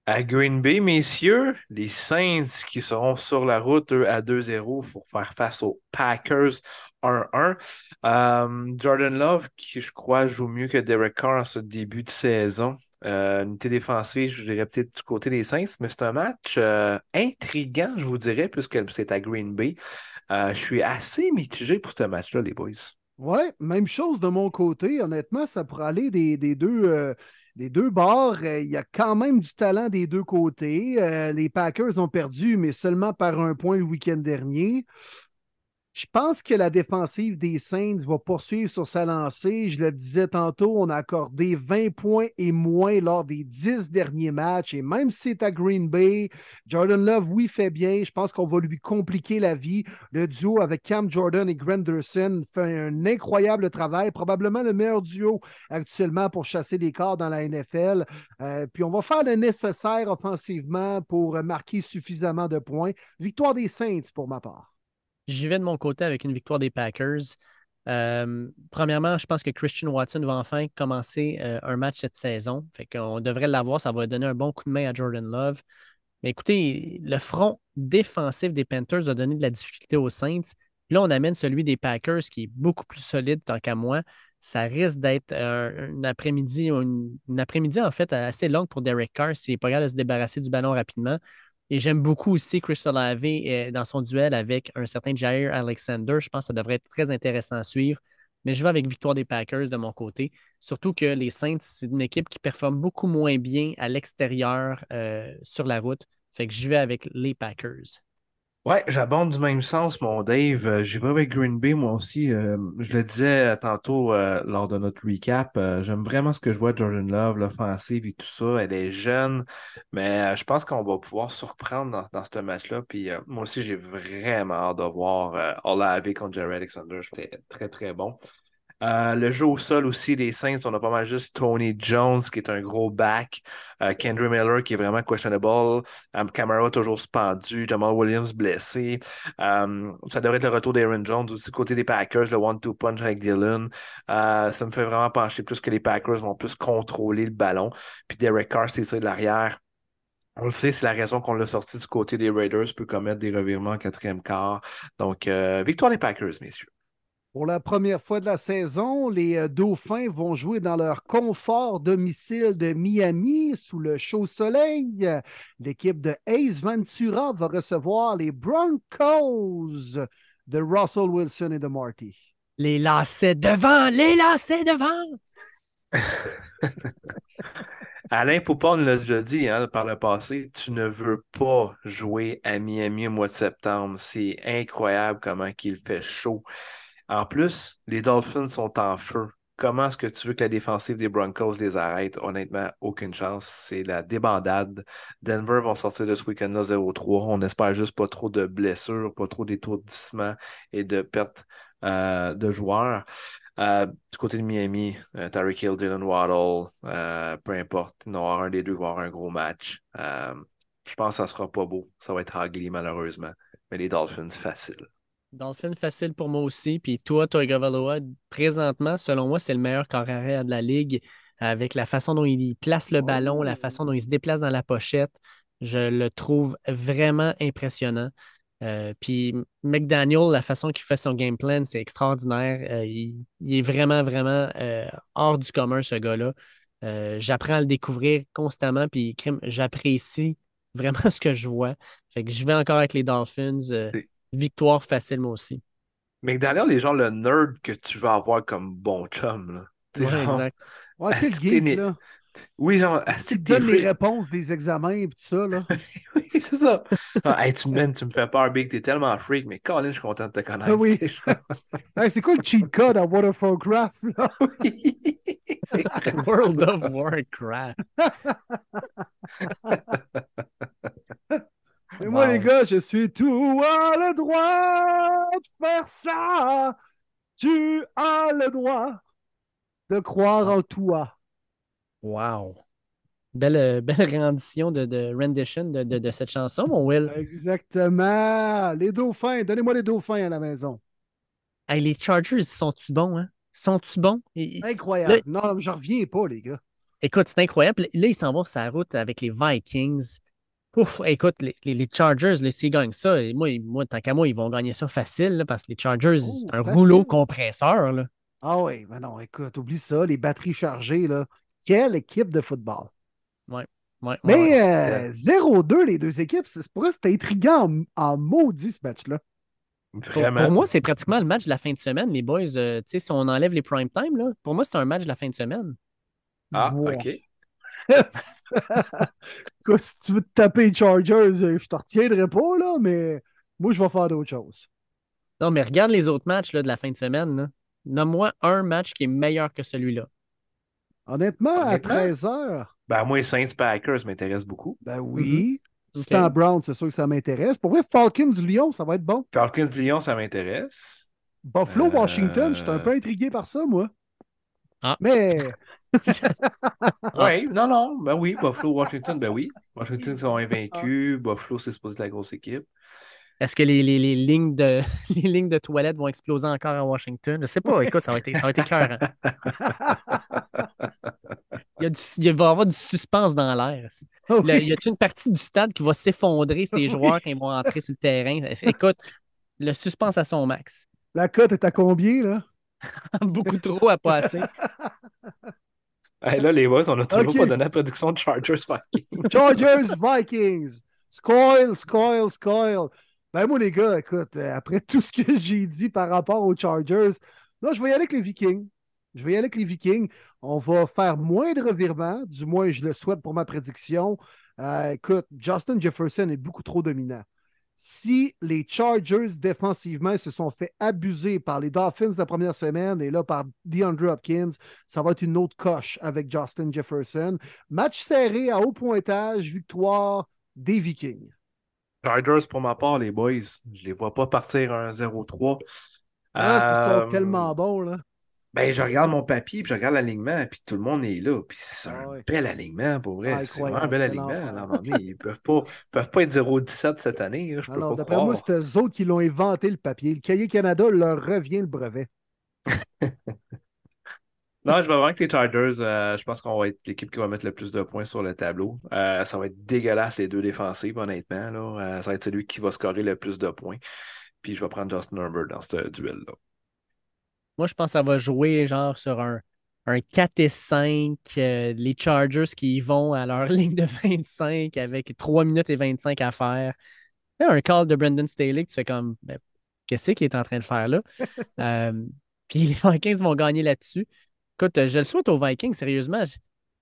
À Green Bay, messieurs, les Saints qui seront sur la route, à 2-0 pour faire face aux Packers 1-1. Euh, Jordan Love, qui je crois joue mieux que Derek Carr en ce début de saison. Euh, unité défensive, je dirais peut-être du côté des Saints, mais c'est un match euh, intriguant, je vous dirais, puisque c'est à Green Bay. Euh, je suis assez mitigé pour ce match-là, les boys. Ouais, même chose de mon côté. Honnêtement, ça pourrait aller des, des deux, euh, des deux bords. Euh, Il y a quand même du talent des deux côtés. Euh, les Packers ont perdu, mais seulement par un point le week-end dernier. Je pense que la défensive des Saints va poursuivre sur sa lancée. Je le disais tantôt, on a accordé 20 points et moins lors des 10 derniers matchs. Et même si c'est à Green Bay, Jordan Love, oui, fait bien. Je pense qu'on va lui compliquer la vie. Le duo avec Cam Jordan et Granderson fait un incroyable travail, probablement le meilleur duo actuellement pour chasser les corps dans la NFL. Euh, puis on va faire le nécessaire offensivement pour marquer suffisamment de points. Victoire des Saints pour ma part. J'y vais de mon côté avec une victoire des Packers. Euh, premièrement, je pense que Christian Watson va enfin commencer euh, un match cette saison. Fait qu'on devrait l'avoir. Ça va donner un bon coup de main à Jordan Love. Mais écoutez, le front défensif des Panthers a donné de la difficulté aux Saints. Là, on amène celui des Packers qui est beaucoup plus solide tant qu'à moi. Ça risque d'être euh, un après-midi, après-midi en fait assez longue pour Derek Carr s'il n'est pas capable de se débarrasser du ballon rapidement. Et j'aime beaucoup aussi Chris Olave euh, dans son duel avec un certain Jair Alexander. Je pense que ça devrait être très intéressant à suivre. Mais je vais avec victoire des Packers de mon côté. Surtout que les Saints, c'est une équipe qui performe beaucoup moins bien à l'extérieur euh, sur la route. Fait que j'y vais avec les Packers. Ouais, j'abonde du même sens, mon Dave. Euh, J'y vais avec Green Bay, moi aussi. Euh, je le disais tantôt euh, lors de notre recap. J'aime vraiment ce que je vois de Jordan Love, l'offensive et tout ça. Elle est jeune, mais je pense qu'on va pouvoir surprendre dans, dans ce match-là. Puis moi aussi, j'ai vraiment hâte de voir Olave contre Jerry Alexander. C'était très, très bon. Euh, le jeu au sol aussi des Saints, on a pas mal juste Tony Jones qui est un gros back, euh, Kendra Miller qui est vraiment questionable, um, toujours suspendu, Jamal Williams blessé. Um, ça devrait être le retour d'Aaron Jones aussi côté des Packers, le one-two punch avec Dylan. Euh, ça me fait vraiment pencher plus que les Packers vont plus contrôler le ballon. Puis Derek Carr, c'est ça de l'arrière. On le sait, c'est la raison qu'on l'a sorti du côté des Raiders, peut commettre des revirements en quatrième quart. Donc, euh, victoire des Packers, messieurs. Pour la première fois de la saison, les euh, Dauphins vont jouer dans leur confort domicile de Miami sous le chaud soleil. L'équipe de Ace Ventura va recevoir les Broncos de Russell Wilson et de Marty. Les lacets devant, les lacets devant. Alain Poupon l'a déjà dit hein, par le passé, tu ne veux pas jouer à Miami au mois de septembre. C'est incroyable comment il fait chaud. En plus, les Dolphins sont en feu. Comment est-ce que tu veux que la défensive des Broncos les arrête? Honnêtement, aucune chance. C'est la débandade. Denver vont sortir de ce week-end-là 0-3. On espère juste pas trop de blessures, pas trop d'étourdissements et de pertes euh, de joueurs. Euh, du côté de Miami, euh, Tyreek Hill, Dylan Waddle, euh, peu importe, il y en aura un des deux va avoir un gros match. Je pense que ça sera pas beau. Ça va être ugly, malheureusement. Mais les Dolphins, facile. Dolphin facile pour moi aussi. Puis toi, Toy Gavaloa, présentement, selon moi, c'est le meilleur corps arrière de la ligue avec la façon dont il place le ballon, la façon dont il se déplace dans la pochette. Je le trouve vraiment impressionnant. Euh, puis McDaniel, la façon qu'il fait son game plan, c'est extraordinaire. Euh, il, est vraiment, vraiment euh, hors du commun, ce gars-là. J'apprends à le découvrir constamment, puis j'apprécie vraiment ce que je vois. Fait que je vais encore avec les Dolphins. Victoire facile, moi aussi. McDaniel est genre le nerd que tu vas avoir comme bon chum. Là. Tu Ouais, genre, exact. Ouais, tu Est-ce le là, Oui, genre, est-ce que qui t'es donne les réponses des examens et tout ça. Là. Oui, c'est ça. Ah, hey, tu, man, tu me fais peur, Big. T'es tellement freak, mais Colin, je suis content de te connaître. Ah oui. tu. Hey, c'est quoi le cheat code à Waterfall Craft? là? Oui. C'est World of Warcraft. Et moi, les gars, je suis tout à le droit de faire ça. Tu as le droit. de croire en toi. Wow. Belle, euh, belle rendition de, de rendition de, de- de cette chanson, mon Will. Exactement. Les dauphins, donnez-moi les dauphins à la maison. Hey, les Chargers, sont-ils bons, hein? Sont-ils bons? Incroyable. Là- Non, mais je reviens pas, les gars. Écoute, c'est incroyable. Là, ils s'en vont sur sa route avec les Vikings. Ouf, écoute, les, les- les Chargers, s'ils gagnent ça, et moi, moi, tant qu'à moi, ils vont gagner ça facile là, parce que les Chargers, Oh, c'est un facile. rouleau compresseur. Là. Ah oui, mais non, écoute, oublie ça, les batteries chargées, là. Quelle équipe de football. Ouais, ouais, Mais ouais. euh, 0-2, les deux équipes, c'est pour ça que c'était intriguant en, en maudit ce match-là. Pour, Vraiment. pour moi, c'est pratiquement le match de la fin de semaine, les boys. Euh, tu sais, si on enlève les prime time, là, pour moi, c'est un match de la fin de semaine. Ah, Wow. OK. Si tu veux te taper les Chargers, euh, je te retiendrai pas, là, mais moi, je vais faire d'autres choses. Non, mais regarde les autres matchs là, de la fin de semaine. Nomme-moi un match qui est meilleur que celui-là. Honnêtement, à Honnêtement? 13h, Ben, moi, Saints Packers m'intéresse beaucoup. ben oui. Mhm. Si t'es en Ok. Brown, c'est sûr que ça m'intéresse. Pour vrai, Falcons du Lyon, ça va être bon. Falcons Lyon, ça m'intéresse. Buffalo, Euh, Washington, je suis un peu intrigué par ça, moi. Ah. Mais Ah. Oui, non, non, ben oui, Buffalo, Washington, ben oui. Washington sont invaincus. Buffalo, c'est supposé être la grosse équipe. Est-ce que les, les- les lignes de, les lignes de toilettes vont exploser encore à Washington? Je sais pas. Écoute, ça va être, ça va être écœurant. Il, y a du- il va y avoir du suspense dans l'air. Oh oui. y a-t-il une partie du stade qui va s'effondrer, ces Oui. joueurs, quand ils vont entrer sur le terrain? Écoute, le suspense à son max. la cote est à combien, là? Beaucoup trop à passer. Hey, là, les boys, on a toujours pas donné la production de Chargers Vikings. Chargers, Vikings. Scoil, scoil, scoil. Ben moi, les gars, écoute, euh, après tout ce que j'ai dit par rapport aux Chargers, là, je vais y aller avec les Vikings. Je vais y aller avec les Vikings. On va faire moins de revirements, du moins je le souhaite pour ma prédiction. Euh, écoute, Justin Jefferson est beaucoup trop dominant. Si les Chargers défensivement se sont fait abuser par les Dolphins la première semaine et là par DeAndre Hopkins, ça va être une autre coche avec Justin Jefferson. Match serré à haut pointage, victoire des Vikings. Chargers, pour ma part, les boys, je les vois pas partir un 0-3. Ah, parce qu'ils sont Euh, tellement bons, là. Ben, je regarde mon papier, puis je regarde l'alignement, puis tout le monde est là. Puis c'est un Ah ouais. bel alignement, pour vrai. Ah, c'est vraiment un bel alignement. un. Ils peuvent pas, peuvent pas être 0-17 cette année. là, Je peux Alors, pas d'après moi, c'est eux autres qui l'ont inventé, le papier. Le Cahier Canada leur revient le brevet. Non, je vais vraiment que les Chargers, euh, je pense qu'on va être l'équipe qui va mettre le plus de points sur le tableau. Euh, ça va être dégueulasse les deux défensives, honnêtement. Là. Euh, ça va être celui qui va scorer le plus de points. Puis je vais prendre Justin Herbert dans ce duel-là. Moi, je pense que ça va jouer genre sur un, un 4 et 5. euh, les Chargers qui y vont à leur ligne de 25 avec 3 minutes et 25 à faire. Là, un call de Brendan Staley que tu fais comme ben, qu'est-ce qu'il est en train de faire là? Euh, puis les Vikings vont gagner là-dessus. Écoute, je le souhaite aux Vikings, sérieusement. Je,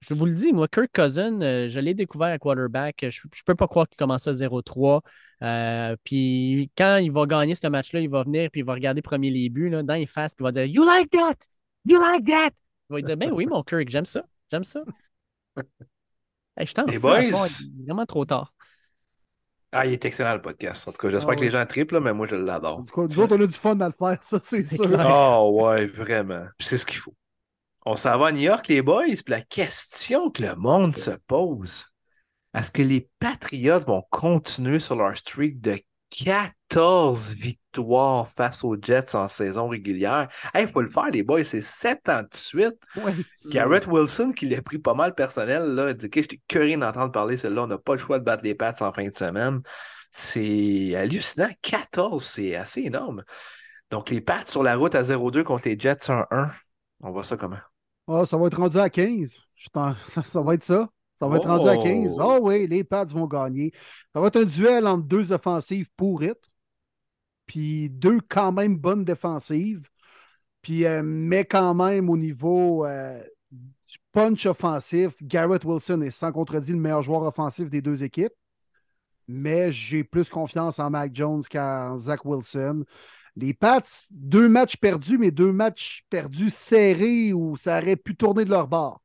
je vous le dis, moi, Kirk Cousin, euh, je l'ai découvert à quarterback. Je ne peux pas croire qu'il commence à 0-3. Euh, puis quand il va gagner ce match-là, il va venir puis il va regarder premier les buts là, dans les faces puis il va dire You like that? You like that? Il va dire Ben oui, mon Kirk, j'aime ça. J'aime ça. Hey, je t'en Les fous, boys. soir, il est vraiment trop tard. Ah, il est excellent le podcast. En tout cas, j'espère Ah que les gens triplent, là, mais moi, je En l'adore. tout cas, nous autres, on a du fun à le faire, ça, c'est sûr. clair. Oh, ouais, vraiment. Puis c'est ce qu'il faut. On s'en va à New York, les boys. Puis la question que le monde se pose, est-ce que les Patriots vont continuer sur leur streak de 14 victoires face aux Jets en saison régulière? Hey, faut le faire, les boys. C'est 7 ans de suite. Ouais. Garrett Wilson, qui l'a pris pas mal personnel, là, il dit que j'étais curieux d'entendre parler celle-là. On n'a pas le choix de battre les Pats en fin de semaine. C'est hallucinant. 14, c'est assez énorme. Donc, les Pats sur la route à 0-2 contre les Jets 1-1. On voit ça comment? Ah, ça va être rendu à 15. Je ça, ça va être ça. Ça va être rendu à 15. Oh. Ah oui, les Pats vont gagner. Ça va être un duel entre deux offensives pourrites, puis deux quand même bonnes défensives, puis euh, mais quand même au niveau euh, du punch offensif, Garrett Wilson est sans contredit le meilleur joueur offensif des deux équipes, mais j'ai plus confiance en Mac Jones qu'en Zach Wilson. Les Pats, deux matchs perdus, mais deux matchs perdus serrés où ça aurait pu tourner de leur bord.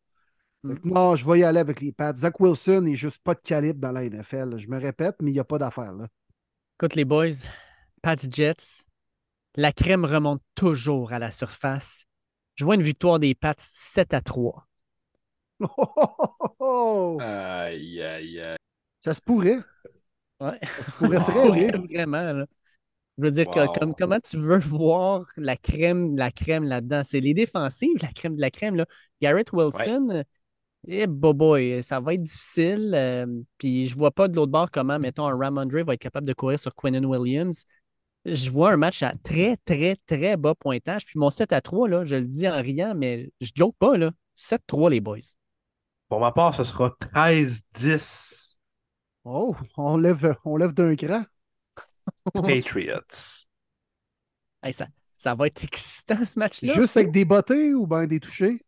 Non, je vais y aller avec les Pats. Zach Wilson n'est juste pas de calibre dans la NFL. Je me répète, mais il n'y a pas d'affaire. là. Écoute, les boys, Pats Jets, la crème remonte toujours à la surface. Je vois une victoire des Pats 7 à 3. Oh, oh, oh, oh. Aïe, aïe, aïe. Ça se pourrait. Ouais. Ça se pourrait Ça très pourrait bien. vraiment. là. Je veux dire, Wow. comme, comment tu veux voir la crème, la crème là-dedans? C'est les défensives, la crème de la crème. Là. Garrett Wilson, eh, boy, ça va être difficile. euh, puis je vois pas de l'autre bord comment, mettons, un Ramondre va être capable de courir sur Quinnen Williams. Je vois un match à très, très, très bas pointage. Puis mon 7 à 3, là, je le dis en riant, mais je joke pas, là. 7-3, les boys. Pour ma part, ce sera 13-10 Oh, on lève, on lève d'un cran. Patriots. Hey, ça, ça va être excitant, ce match-là. Juste avec des bottées ou bien des touchés?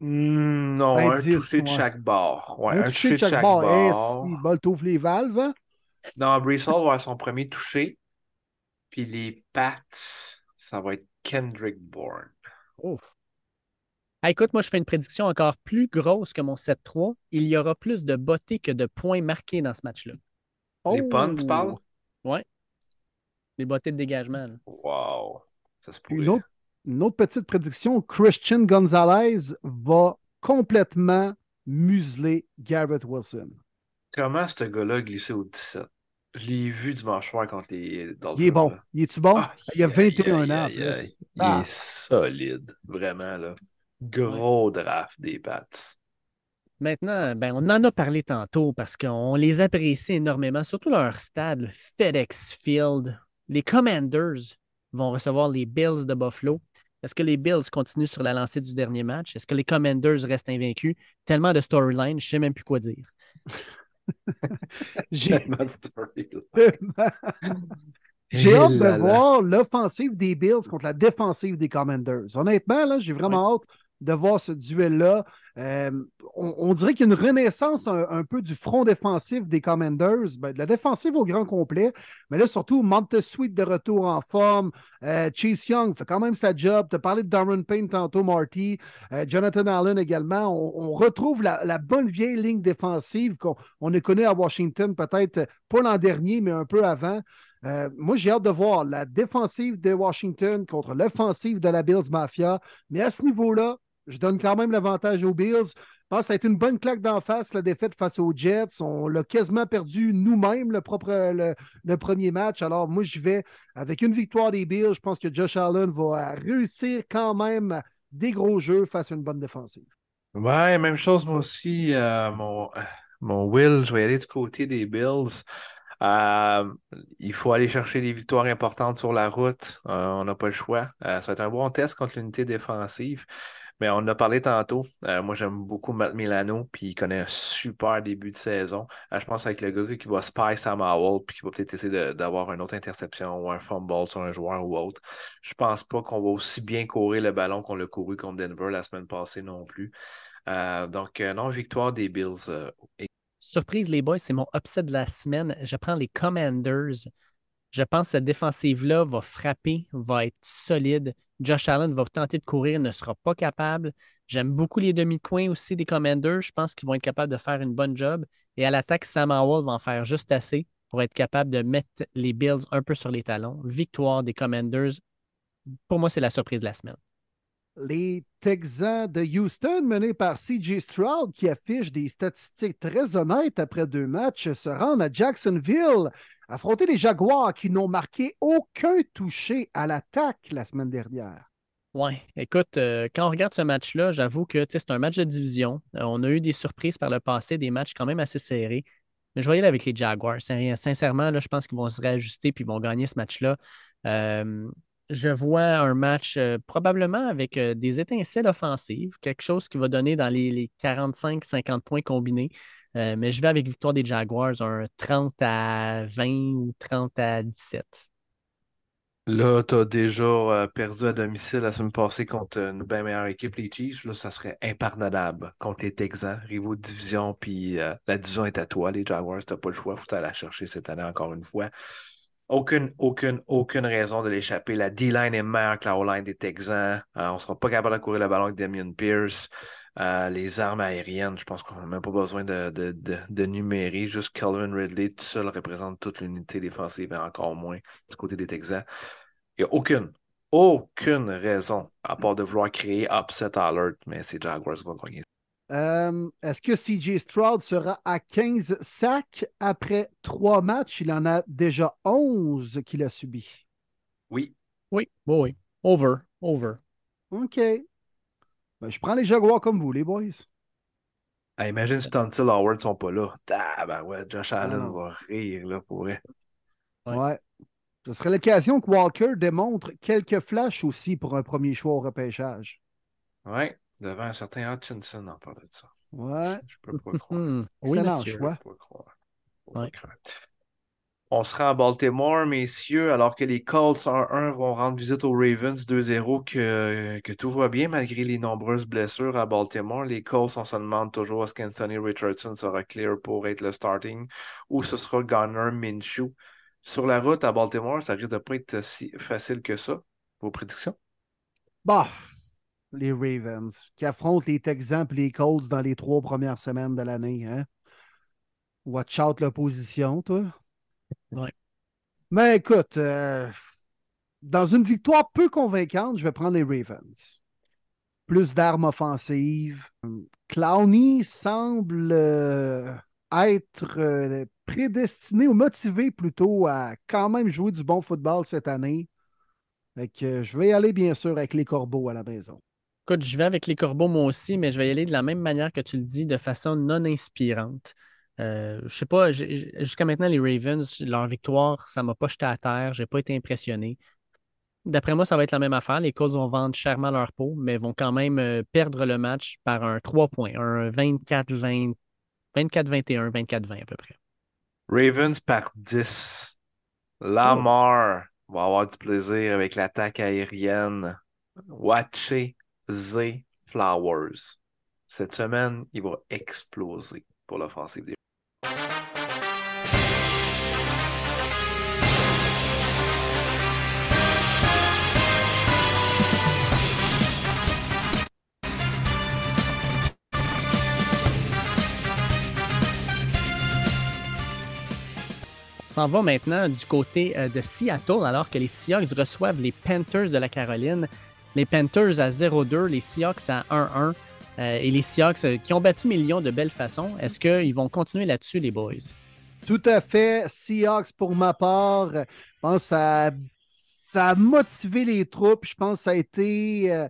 Hmm, non, Ben, un 10, touché de chaque bord. Ouais, un un touché de chaque bord. Eh, si, bol t'ouvres les valves. hein? Non, Hall va avoir son premier touché. Puis les Pats, ça va être Kendrick Bourne. Ah, écoute, moi, je fais une prédiction encore plus grosse que mon 7-3. Il y aura plus de bottées que de points marqués dans ce match-là. Les punts, tu Oh! Parles? Des bottées de dégagement. là. Wow. Ça se pourrait. Une autre, une autre petite prédiction, Christian Gonzalez va complètement museler Garrett Wilson. Comment ce gars-là a glissé au 17? Je l'ai vu dimanche soir contre les Dolphins. Il est bon. Il est-tu bon? Ah, il a aïe, 21 aïe, ans. Il Ah. est solide. Vraiment, là. Gros draft des Pats. Maintenant, ben, on en a parlé tantôt parce qu'on les apprécie énormément, surtout leur stade, le FedEx Field. Les Commanders vont recevoir les Bills de Buffalo. Est-ce que les Bills continuent sur la lancée du dernier match? Est-ce que les Commanders restent invaincus? Tellement de storylines, je ne sais même plus quoi dire. J'ai Eh hâte de voir l'offensive des Bills contre la défensive des Commanders. Honnêtement, là, j'ai vraiment hâte de voir ce duel-là. Euh, on, dirait qu'il y a une renaissance un, peu du front défensif des Commanders, ben, de la défensive au grand complet, mais là, surtout, Montez Sweet de retour en forme, Euh, Chase Young fait quand même sa job. Tu as parlé de Darren Payne tantôt, Marty, Euh, Jonathan Allen également. On, retrouve la, bonne vieille ligne défensive qu'on on a connue à Washington, peut-être pas l'an dernier, mais un peu avant. Moi, j'ai hâte de voir la défensive de Washington contre l'offensive de la Bills Mafia. Mais à ce niveau-là, je donne quand même l'avantage aux Bills. Je pense que ça a été une bonne claque d'en face, la défaite face aux Jets. On l'a quasiment perdu nous-mêmes, le, le, premier match. Alors, moi, je vais avec une victoire des Bills. Je pense que Josh Allen va réussir quand même des gros jeux face à une bonne défensive. Ouais, même chose, moi aussi. euh, mon, mon Will, je vais aller du côté des Bills. Euh, il faut aller chercher des victoires importantes sur la route. Euh, on n'a pas le choix. Ça va être un bon test contre l'unité défensive. Mais on en a parlé tantôt. Euh, moi, j'aime beaucoup Matt Milano, puis il connaît un super début de saison. Euh, je pense avec le gars qui va spy Sam Howell, puis qui va peut-être essayer d'avoir une autre interception ou un fumble sur un joueur ou autre. Je pense pas qu'on va aussi bien courir le ballon qu'on l'a couru contre Denver la semaine passée non plus. Euh, donc, non, victoire des Bills. Surprise, les boys, c'est mon upset de la semaine. Je prends les Commanders. Je pense que cette défensive-là va frapper, va être solide. Josh Allen va tenter de courir, ne sera pas capable. J'aime beaucoup les demi-coins aussi des Commanders. Je pense qu'ils vont être capables de faire une bonne job. Et à l'attaque, Sam Howell va en faire juste assez pour être capable de mettre les Bills un peu sur les talons. Victoire des Commanders. Pour moi, c'est la surprise de la semaine. Les Texans de Houston, menés par CJ Stroud, qui affiche des statistiques très honnêtes après deux matchs, se rendent à Jacksonville, affronter les Jaguars qui n'ont marqué aucun touché à l'attaque la semaine dernière. Ouais, écoute, euh, quand on regarde ce match-là, j'avoue que c'est un match de division. Euh, on a eu des surprises par le passé, des matchs quand même assez serrés. Mais je aller avec les Jaguars. Sin- Sincèrement, je pense qu'ils vont se réajuster puis ils vont gagner ce match-là. Euh, je vois un match euh, probablement avec euh, des étincelles offensives, quelque chose qui va donner dans les, les 45-50 points combinés. Euh, mais je vais avec victoire des Jaguars, un 30 à 20 ou 30 à 17. Là, tu as déjà perdu à domicile la semaine passée contre une bien meilleure équipe, les Chiefs. Là, ça serait impardonnable contre les Texans, rivaux de division, puis la division est à toi. Les Jaguars, tu pas le choix. faut aller la chercher cette année encore une fois. Aucune, aucune, aucune raison de l'échapper. La D-line est meilleure que la O-line des Texans. Euh, on ne sera pas capable de courir le ballon avec Damien Pierce. Euh, les armes aériennes, je pense qu'on n'a même pas besoin de, de, de. Juste Calvin Ridley, tout seul représente toute l'unité défensive et encore moins du côté des Texans. Il n'y a aucune, aucune raison à part de vouloir créer upset alert, mais c'est Jaguars vont. Euh, Est-ce que CJ Stroud sera à 15 sacs après trois matchs? Il en a déjà 11 qu'il a subi. Oui. Oui, oui, oui. Over, over. OK. Ben, je prends les Jaguars comme vous, les boys. Imagine si Tunsil Howard sont pas là. Ah, ben ouais, Josh Allen va rire là pour vrai. Ouais. Ouais. Ce serait l'occasion que Walker démontre quelques flashs aussi pour un premier choix au repêchage. Ouais, devant un certain Hutchinson en parlant de ça. Ouais. Je peux pas croire. Hmm. Oui, Excellent monsieur. choix. Je peux pas croire. Pas Ouais. croire. On sera à Baltimore, messieurs, alors que les Colts 1-1 vont rendre visite aux Ravens 2-0, que, que tout va bien malgré les nombreuses blessures à Baltimore. Les Colts, on se demande toujours est-ce qu'Anthony Richardson sera clear pour être le starting ou ce sera Gunnar Minshew. Sur la route à Baltimore, ça risque de pas être si facile que ça. Vos prédictions? Bah, les Ravens qui affrontent les Texans et les Colts dans les trois premières semaines de l'année. Hein? Watch out l'opposition, toi. Ouais. Mais écoute, euh, dans une victoire peu convaincante, je vais prendre les Ravens. Plus d'armes offensives. Clowney semble euh, être euh, prédestiné ou motivé plutôt à quand même jouer du bon football cette année. Fait que je vais y aller bien sûr avec les Corbeaux à la maison. Écoute, je vais avec les corbeaux moi aussi, mais je vais y aller de la même manière que tu le dis, de façon non inspirante. Euh, je sais pas, jusqu'à maintenant, les Ravens, leur victoire, ça m'a pas jeté à terre, j'ai pas été impressionné. D'après moi, ça va être la même affaire. Les Colts vont vendre chèrement leur peau, mais vont quand même euh, perdre le match par un 3 points, un 24-20, 24-21, 24-20 à peu près. Ravens par 10. Lamar va avoir du plaisir avec l'attaque aérienne. Watchez Z Flowers. Cette semaine, il va exploser pour l'offensive des On s'en va maintenant du côté euh, de Seattle, alors que les Seahawks reçoivent les Panthers de la Caroline. Les Panthers à 0-2, les Seahawks à 1-1. euh, et les Seahawks euh, qui ont battu Millions de belle façon. Est-ce qu'ils vont continuer là-dessus, les boys? Tout à fait. Seahawks, pour ma part, je pense que ça, ça a motivé les troupes. Je pense que ça a été, euh,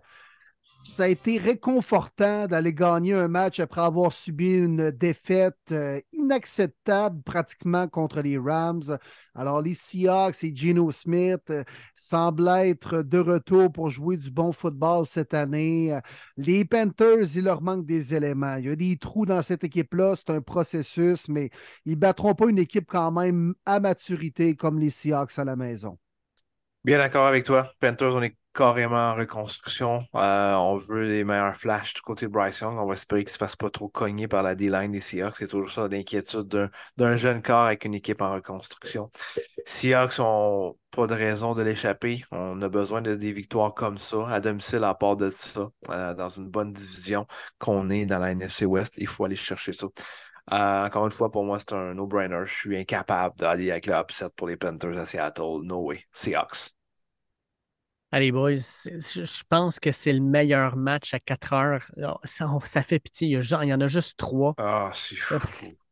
ça a été réconfortant d'aller gagner un match après avoir subi une défaite euh, inacceptable pratiquement contre les Rams. Alors, les Seahawks et Geno Smith euh, semblent être de retour pour jouer du bon football cette année. Les Panthers, il leur manque des éléments. Il y a des trous dans cette équipe-là. C'est un processus, mais ils ne battront pas une équipe quand même à maturité comme les Seahawks à la maison. Bien d'accord avec toi. Panthers, on est carrément en reconstruction. Euh, on veut les meilleurs flashs du côté de Bryce Young. On va espérer qu'il ne se fasse pas trop cogner par la D-line des Seahawks. C'est toujours ça l'inquiétude d'un, jeune corps avec une équipe en reconstruction. Seahawks n'ont pas de raison de l'échapper. On a besoin de des victoires comme ça, à domicile à part de ça, euh, dans une bonne division qu'on est dans la NFC West. Il faut aller chercher ça. Euh, encore une fois, pour moi, c'est un no-brainer. Je suis incapable d'aller avec le upset pour les Panthers à Seattle. No way. Seahawks. Allez, boys, je pense que c'est le meilleur match à 4 heures. Oh, Ça, ça fait pitié. Il y, a genre- il y en a juste trois. Ah, c'est fou.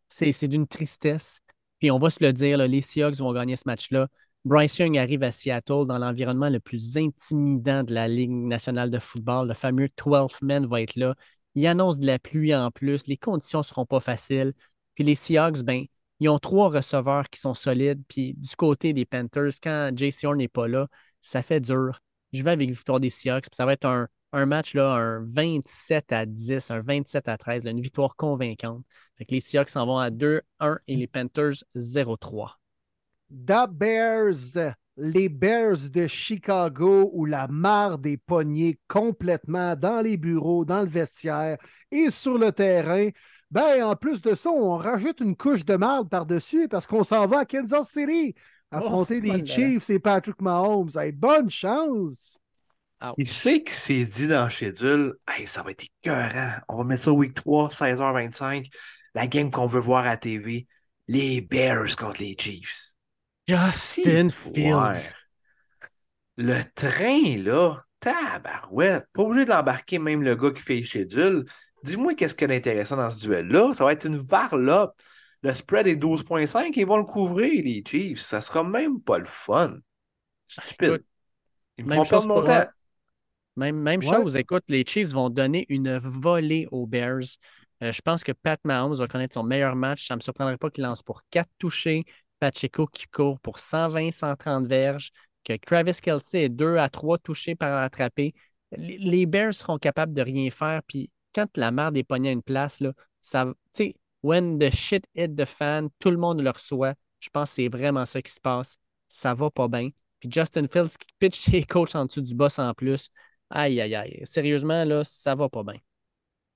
C'est c'est d'une tristesse. Puis on va se le dire, là, les Seahawks vont gagner ce match-là. Bryce Young arrive à Seattle dans l'environnement le plus intimidant de la Ligue nationale de football. Le fameux 12 man va être là. Il annonce de la pluie en plus. Les conditions ne seront pas faciles. Puis les Seahawks, ben, ils ont trois receveurs qui sont solides. Puis du côté des Panthers, quand JC Horn n'est pas là, ça fait dur. Je vais avec victoire des Seahawks. Puis ça va être un, match, là, un 27 à 10, un 27 à 13, là, une victoire convaincante. Fait que les Seahawks s'en vont à 2-1 et les Panthers 0-3. The Bears, les Bears de Chicago où la mare des poignets complètement dans les bureaux, dans le vestiaire et sur le terrain. Ben, en plus de ça, on rajoute une couche de marde par-dessus parce qu'on s'en va à Kansas City affronter Oh, les voilà. Chiefs et Patrick Mahomes. Hey, bonne chance! Il sait qu'il s'est dit dans le schedule, hey, ça va être écœurant. On va mettre ça week 3, 16h25. La game qu'on veut voir à TV, les Bears contre les Chiefs. Justin Si, Fields. le train, là, tabarouette, pas obligé de l'embarquer même le gars qui fait les schedules. Dis-moi qu'est-ce qu'il y a d'intéressant dans ce duel-là. Ça va être une varlope. Le spread est 12.5, ils vont le couvrir, les Chiefs. Ça sera même pas le fun. Stupide. Ils me même font perdre chose mon temps. Même, même Ouais. chose, écoute, les Chiefs vont donner une volée aux Bears. Euh, je pense que Pat Mahomes va connaître son meilleur match. Ça ne me surprendrait pas qu'il lance pour 4 touchés. Pacheco qui court pour 120, 130 verges. Que Travis Kelsey ait 2 à 3 touchés par attraper. Les, Bears seront capables de rien faire. Puis quand la merde est pognée à une place, là, ça, tu sais, when the shit hit the fan, tout le monde le reçoit. Je pense que c'est vraiment ça qui se passe. Ça va pas bien. Puis Justin Fields qui pitch ses coachs en dessous du boss en plus. Aïe, aïe, aïe. Sérieusement, là, ça va pas bien.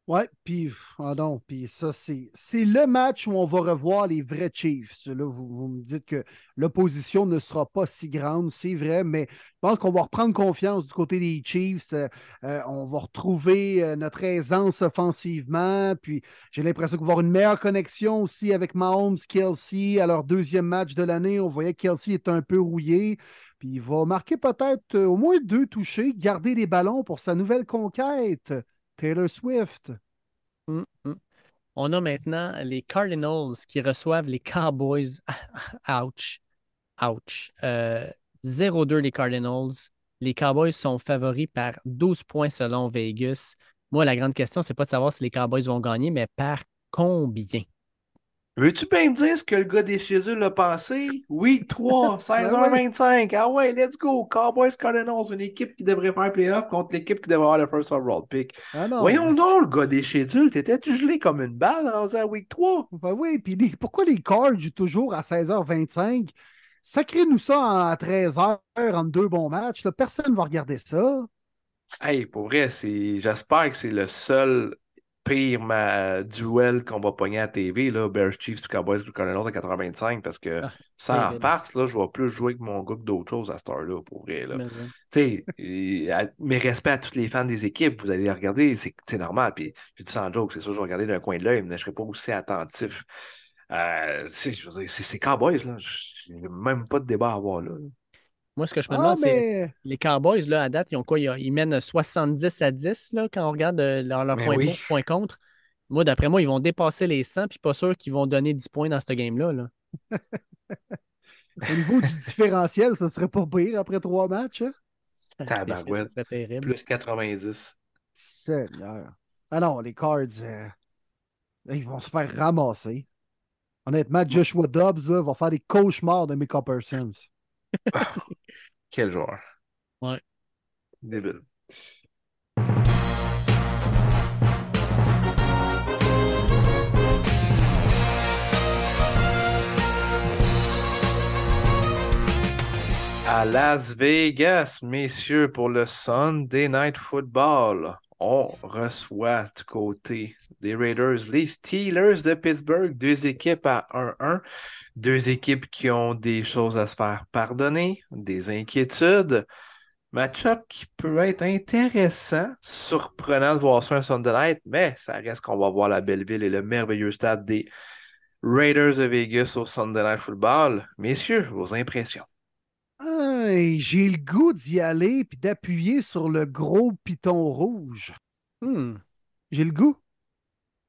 Ouais, puis, ah non, puis ça, c'est le match où on va revoir les vrais Chiefs. Là, vous, me dites que l'opposition ne sera pas si grande, c'est vrai, mais je pense qu'on va reprendre confiance du côté des Chiefs. Euh, euh, on va retrouver euh, notre aisance offensivement, puis j'ai l'impression qu'on va avoir une meilleure connexion aussi avec Mahomes, Kelsey. À leur deuxième match de l'année, on voyait que Kelsey est un peu rouillé. Puis il va marquer peut-être au moins deux touchés, garder les ballons pour sa nouvelle conquête, Taylor Swift. Hum, hum. On a maintenant les Cardinals qui reçoivent les Cowboys. Ouch. Ouch. Euh, 0-2 les Cardinals. Les Cowboys sont favoris par 12 points selon Vegas. Moi, la grande question, c'est pas de savoir si les Cowboys vont gagner, mais par combien? Veux-tu bien me dire ce que le gars des schedules a pensé? Week 3, 16h25. Ah ouais, let's go. Cowboys Cardinals, une équipe qui devrait faire playoff contre l'équipe qui devrait avoir le first overall pick. Ah non. Voyons donc, le gars des schedules, t'étais-tu gelé comme une balle rendu à week 3? Ben oui, puis les- pourquoi les Cards jouent toujours à 16h25? Sacrez-nous ça à 13h entre deux bons matchs. là. Personne ne va regarder ça. Hey, pour vrai, j'espère que c'est le seul pire ma... duel qu'on va pogner à TV, là, Bears Chiefs, Cowboys, Cardinals à 80-25, parce que Ah, sans en terrible. farce, là, je vais plus jouer avec mon gars que d'autres choses à cette heure-là, pour vrai. Là. Mais, Tu sais, et à- mes respects à tous les fans des équipes, vous allez les regarder, c'est normal. Puis, je dis sans joke, c'est sûr, je vais regarder d'un coin de l'œil, mais je ne serai pas aussi attentif. Euh, tu sais, je veux dire, c'est c'est Cowboys, là. J'ai même pas de débat à avoir là. là. Moi, ce que je me Ah, demande, c'est les Cowboys, là, à date, ils ont quoi? Ils, ils mènent 70 à 10 là, quand on regarde euh, leur, leur Mais point oui. pour, point contre. Moi, d'après moi, ils vont dépasser les 100, puis pas sûr qu'ils vont donner 10 points dans ce game-là. Là. au niveau du différentiel, ce serait pas pire après trois matchs. hein? Tabarouette. Ça serait terrible. Plus 90. Seigneur. Ah non, les Cards, euh, ils vont se faire ramasser. Honnêtement, Joshua Dobbs là, va faire des cauchemars de Micah Quel joueur. Ouais. Débile. À Las Vegas, messieurs, pour le Sunday Night Football, on reçoit du côté des Raiders les Steelers de Pittsburgh, deux équipes à 1-1, deux équipes qui ont des choses à se faire pardonner, des inquiétudes. Match-up qui peut être intéressant, surprenant de voir ça un Sunday Night, mais ça reste qu'on va voir la belle ville et le merveilleux stade des Raiders de Vegas au Sunday Night Football. Messieurs, vos impressions? J'ai le goût d'y aller puis d'appuyer sur le gros piton rouge. Hmm. J'ai le goût.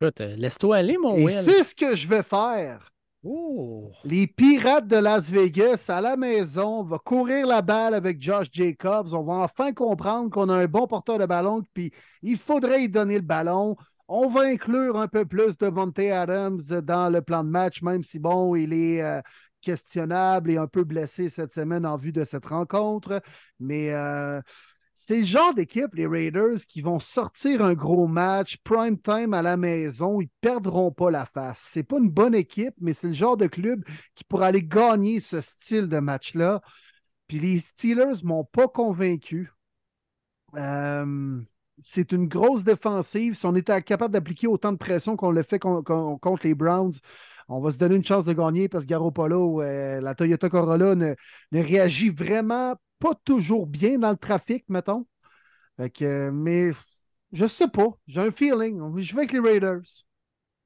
Écoute, euh, laisse-toi aller, mon Et c'est ce que je vais faire. Oh. Les Pirates de Las Vegas à la maison, on va courir la balle avec Josh Jacobs. On va enfin comprendre qu'on a un bon porteur de ballon, puis il faudrait y donner le ballon. On va inclure un peu plus de Monte Adams dans le plan de match, même si, bon, il est euh, questionnable et un peu blessé cette semaine en vue de cette rencontre. Mais euh, c'est le genre d'équipe, les Raiders, qui vont sortir un gros match, prime time à la maison. Ils perdront pas la face. C'est pas une bonne équipe, mais c'est le genre de club qui pourra aller gagner ce style de match-là. Puis les Steelers m'ont pas convaincu. Euh, c'est une grosse défensive. Si on était capable d'appliquer autant de pression qu'on le fait con- con- contre les Browns, on va se donner une chance de gagner parce que Garoppolo, euh, la Toyota Corolla, ne, réagit vraiment pas toujours bien dans le trafic, mettons. Mais je sais pas. J'ai un feeling. Je vais avec les Raiders.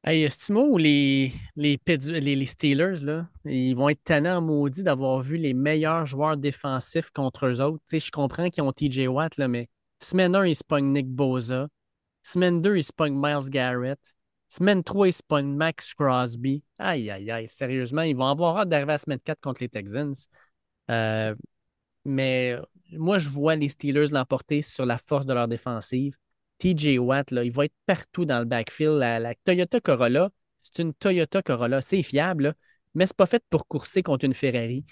Hey, estimo où les, les, les, Steelers, là, ils vont être tannants en maudit d'avoir vu les meilleurs joueurs défensifs contre eux autres. Je comprends qu'ils ont TJ Watt, là, mais semaine 1, ils se Nick Boza. Semaine 2, ils se Miles Garrett. Semaine 3, ils se pognent Max Crosby. Aïe, aïe, aïe, sérieusement, ils vont avoir hâte d'arriver à semaine 4 contre les Texans. Euh, mais moi, je vois les Steelers l'emporter sur la force de leur défensive. TJ Watt, là, il va être partout dans le backfield. La, Toyota Corolla, c'est une Toyota Corolla. C'est fiable, là, mais c'est pas fait pour courser contre une Ferrari.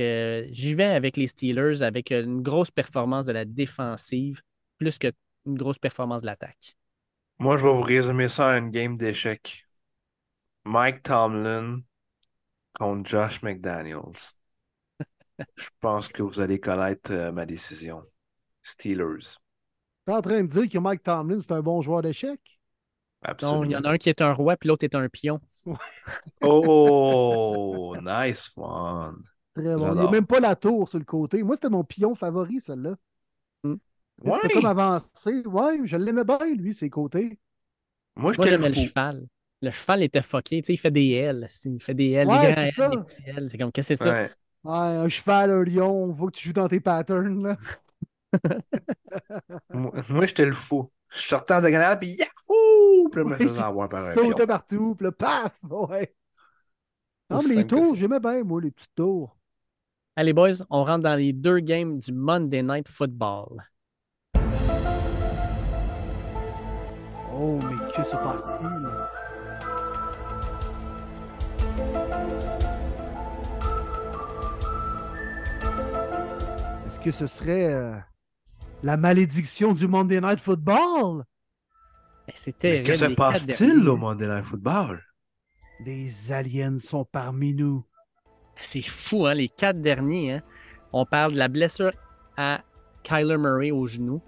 Euh, j'y vais avec les Steelers avec une grosse performance de la défensive plus qu'une grosse performance de l'attaque. Moi, je vais vous résumer ça à une game d'échecs. Mike Tomlin contre Josh McDaniels. Je pense que vous allez connaître euh, ma décision. Steelers. T'es en train de dire que Mike Tomlin, c'est un bon joueur d'échecs? Non, il y en Absolument. a un qui est un roi, puis l'autre est un pion. Oh, nice one. Très bon. Il n'y a même pas la tour sur le côté. Moi, c'était mon pion favori, celle-là. Ouais. comme avancer. Ouais, je l'aimais bien, lui, ses côtés. Moi, Moi, j'étais le cheval. Le cheval était fucké. Tu sais, il fait des L. Il fait des L, Ouais, c'est L, ça. des petits L. C'est comme, qu'est-ce que c'est ça? Ouais. Ouais, un cheval, un lion, on voit que tu joues dans tes patterns. Là. Moi, moi, j'étais le fou. Je sortais en diagonale, puis yahoo! Puis là, je me faisais avoir par un. Sautait partout, puis là, paf! Ouais. Non, mais les tours, j'aimais bien, moi, les petites tours. Allez, boys, on rentre dans les deux games du Monday Night Football. Oh, mais que se passe-t-il? Est-ce que ce serait euh, la malédiction du Monday Night Football? Ben, Mais terrible. que se passe-t-il au Monday Night Football? Les aliens sont parmi nous. C'est fou, hein, les quatre derniers. hein. On parle de la blessure à Kyler Murray au genou.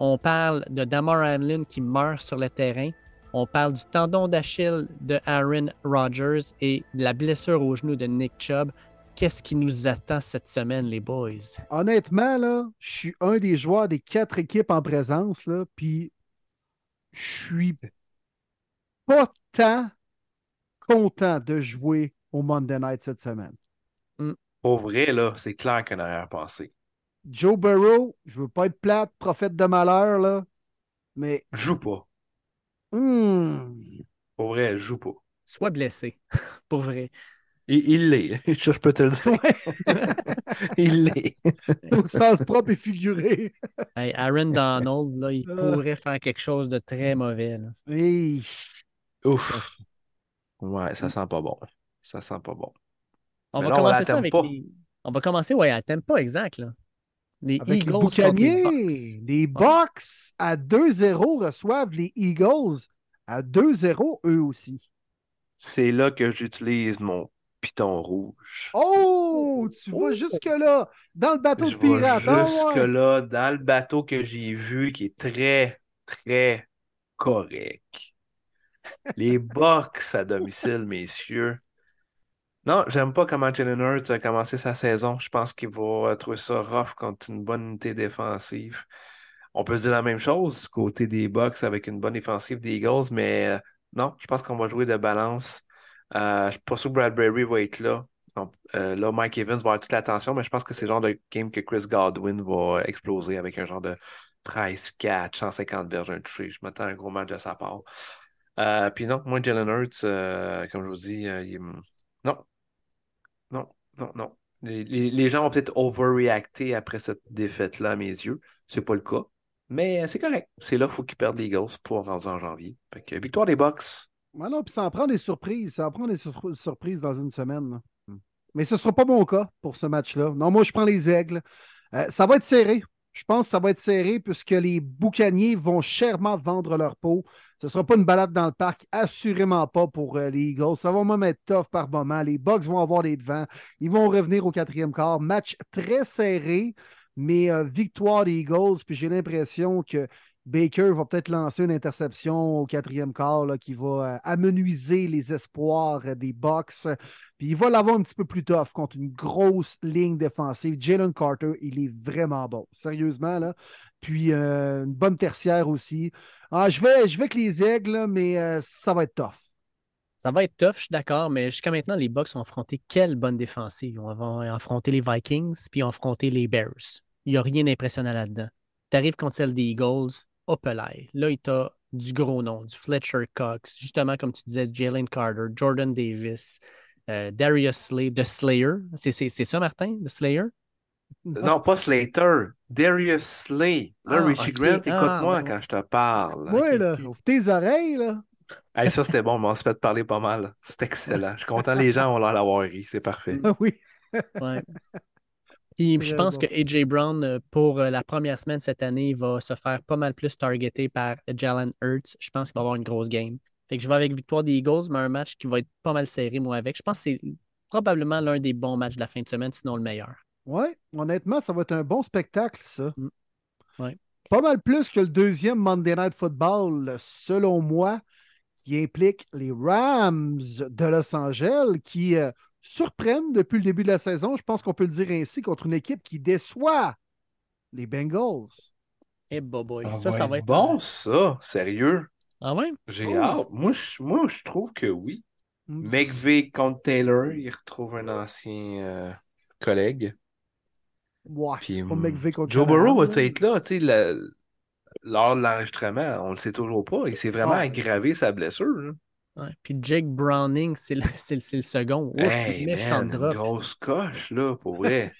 On parle de Damar Hamlin qui meurt sur le terrain. On parle du tendon d'Achille de Aaron Rodgers et de la blessure au genou de Nick Chubb. Qu'est-ce qui nous attend cette semaine, les boys? Honnêtement, là, je suis un des joueurs des quatre équipes en présence, là, puis je suis pas tant content de jouer au Monday Night cette semaine. Pour vrai, là, c'est clair qu'un arrière-pensée. Joe Burrow, je veux pas être plate, prophète de malheur, là, mais Joue pas. hmm, Pour vrai, joue pas. Sois blessé, pour vrai. Il l'est. Je peux te le dire. il l'est. au sens propre et figuré. Hey, Aaron Donald, là, il Ah. pourrait faire quelque chose de très mauvais. là. Hey, Ouf. Ouais, ça sent pas bon. Ça sent pas bon. On Mais va là, commencer ça avec les... On va commencer, ouais, à Tempa, exact. Là. Les avec Eagles les contre les Boucaniers, Bucks. les Bucks à 2-0 reçoivent les Eagles à 2-0 eux aussi. C'est là que j'utilise mon piton rouge. Oh, tu vas jusque-là, dans le bateau Je de vais pirate. ah ouais. jusque-là dans le bateau que j'ai vu qui est très, très correct. Les Bucks à domicile, messieurs. Non, j'aime pas comment Jalen Hurts a commencé sa saison. Je pense qu'il va euh, trouver ça rough contre une bonne unité défensive. On peut se dire la même chose côté des Bucks avec une bonne défensive des Eagles, mais euh, non, je pense qu'on va jouer de balance. Euh, je suis pas sûr que Bradbury va être là. Là, Mike Evans va avoir toute l'attention, mais je pense que c'est le genre de game que Chris Godwin va exploser avec un genre de 13 catch, 150 verges, un touché. Je m'attends à un gros match de sa part. Puis non, moi, Jalen Hurts, comme je vous dis, il est- non, non, non, non. Les, les- les gens vont peut-être overreacter après cette défaite-là, à mes yeux. C'est pas le cas. Mais euh, c'est correct. C'est là qu'il faut qu'ils perdent les Eagles pour rendre en janvier. Fait que, victoire des Bucks. Non, puis ça en prend des surprises. Ça en prend des sur- surprises dans une semaine. là. Mais ce ne sera pas mon cas pour ce match-là. Non, moi, je prends les aigles. Euh, ça va être serré. Je pense que ça va être serré puisque les boucaniers vont chèrement vendre leur peau. Ce ne sera pas une balade dans le parc, assurément pas pour euh, les Eagles. Ça va même être tough par moment. Les Bucks vont avoir les devants. Ils vont revenir au quatrième quart. Match très serré, mais euh, victoire des Eagles. Puis j'ai l'impression que Baker va peut-être lancer une interception au quatrième quart qui va euh, amenuiser les espoirs des Bucks. Puis il va l'avoir un petit peu plus tough contre une grosse ligne défensive. Jalen Carter, il est vraiment bon. Sérieusement, là. Puis euh, une bonne tertiaire aussi. Ah, je, vais, je vais avec les aigles, mais euh, ça va être tough. Ça va être tough, je suis d'accord, mais jusqu'à maintenant, les Bucks ont affronté quelle bonne défensive? Ils ont affronté les Vikings, puis ont affronté les Bears. Il n'y a rien d'impressionnant là-dedans. Tu arrives contre celle des Eagles, là. Là, il t'a du gros nom, du Fletcher Cox, justement, comme tu disais, Jalen Carter, Jordan Davis, euh, Darius Slay, de Slayer. C'est ça, Martin, de Slayer? Non, pas Slater. Darius Slay. Là, Ah, Richie. Grant, Ah, écoute-moi ben quand je te parle. Ouais, ok, là, ouvre tes oreilles, là. Hey, ça, c'était bon, mais on se fait parler pas mal. C'est excellent. Je suis content, les gens ont l'air d'avoir ri. C'est parfait. Ah oui. Ouais. Puis je pense bon. que AJ Brown, euh, pour euh, la première semaine cette année, va se faire pas mal plus targeté par Jalen Hurts. Je pense qu'il va avoir une grosse game. Fait que je vais avec victoire des Eagles, mais un match qui va être pas mal serré, moi, avec. Je pense que c'est probablement l'un des bons matchs de la fin de semaine, sinon le meilleur. Ouais, honnêtement, ça va être un bon spectacle, ça. Mm. Ouais. Pas mal plus que le deuxième Monday Night Football, selon moi, qui implique les Rams de Los Angeles, qui euh, surprennent depuis le début de la saison, je pense qu'on peut le dire ainsi, contre une équipe qui déçoit les Bengals. Eh, boy, Ça, ça, va ça être va être. bon, ça. Sérieux? Ah ouais? J'ai hâte. Moi je, moi, je trouve que oui. Mm. McVeigh contre Taylor, il retrouve un ancien euh, collègue. Ouais, Puis, hum, McVay contre Joe Burrow va être là, tu sais, lors de l'enregistrement, on le sait toujours pas. Il s'est vraiment aggravé sa blessure. Ouais. Puis Jake Browning, c'est le, c'est le- second. Ouf, Hey, man, une grosse coche, là, pour vrai.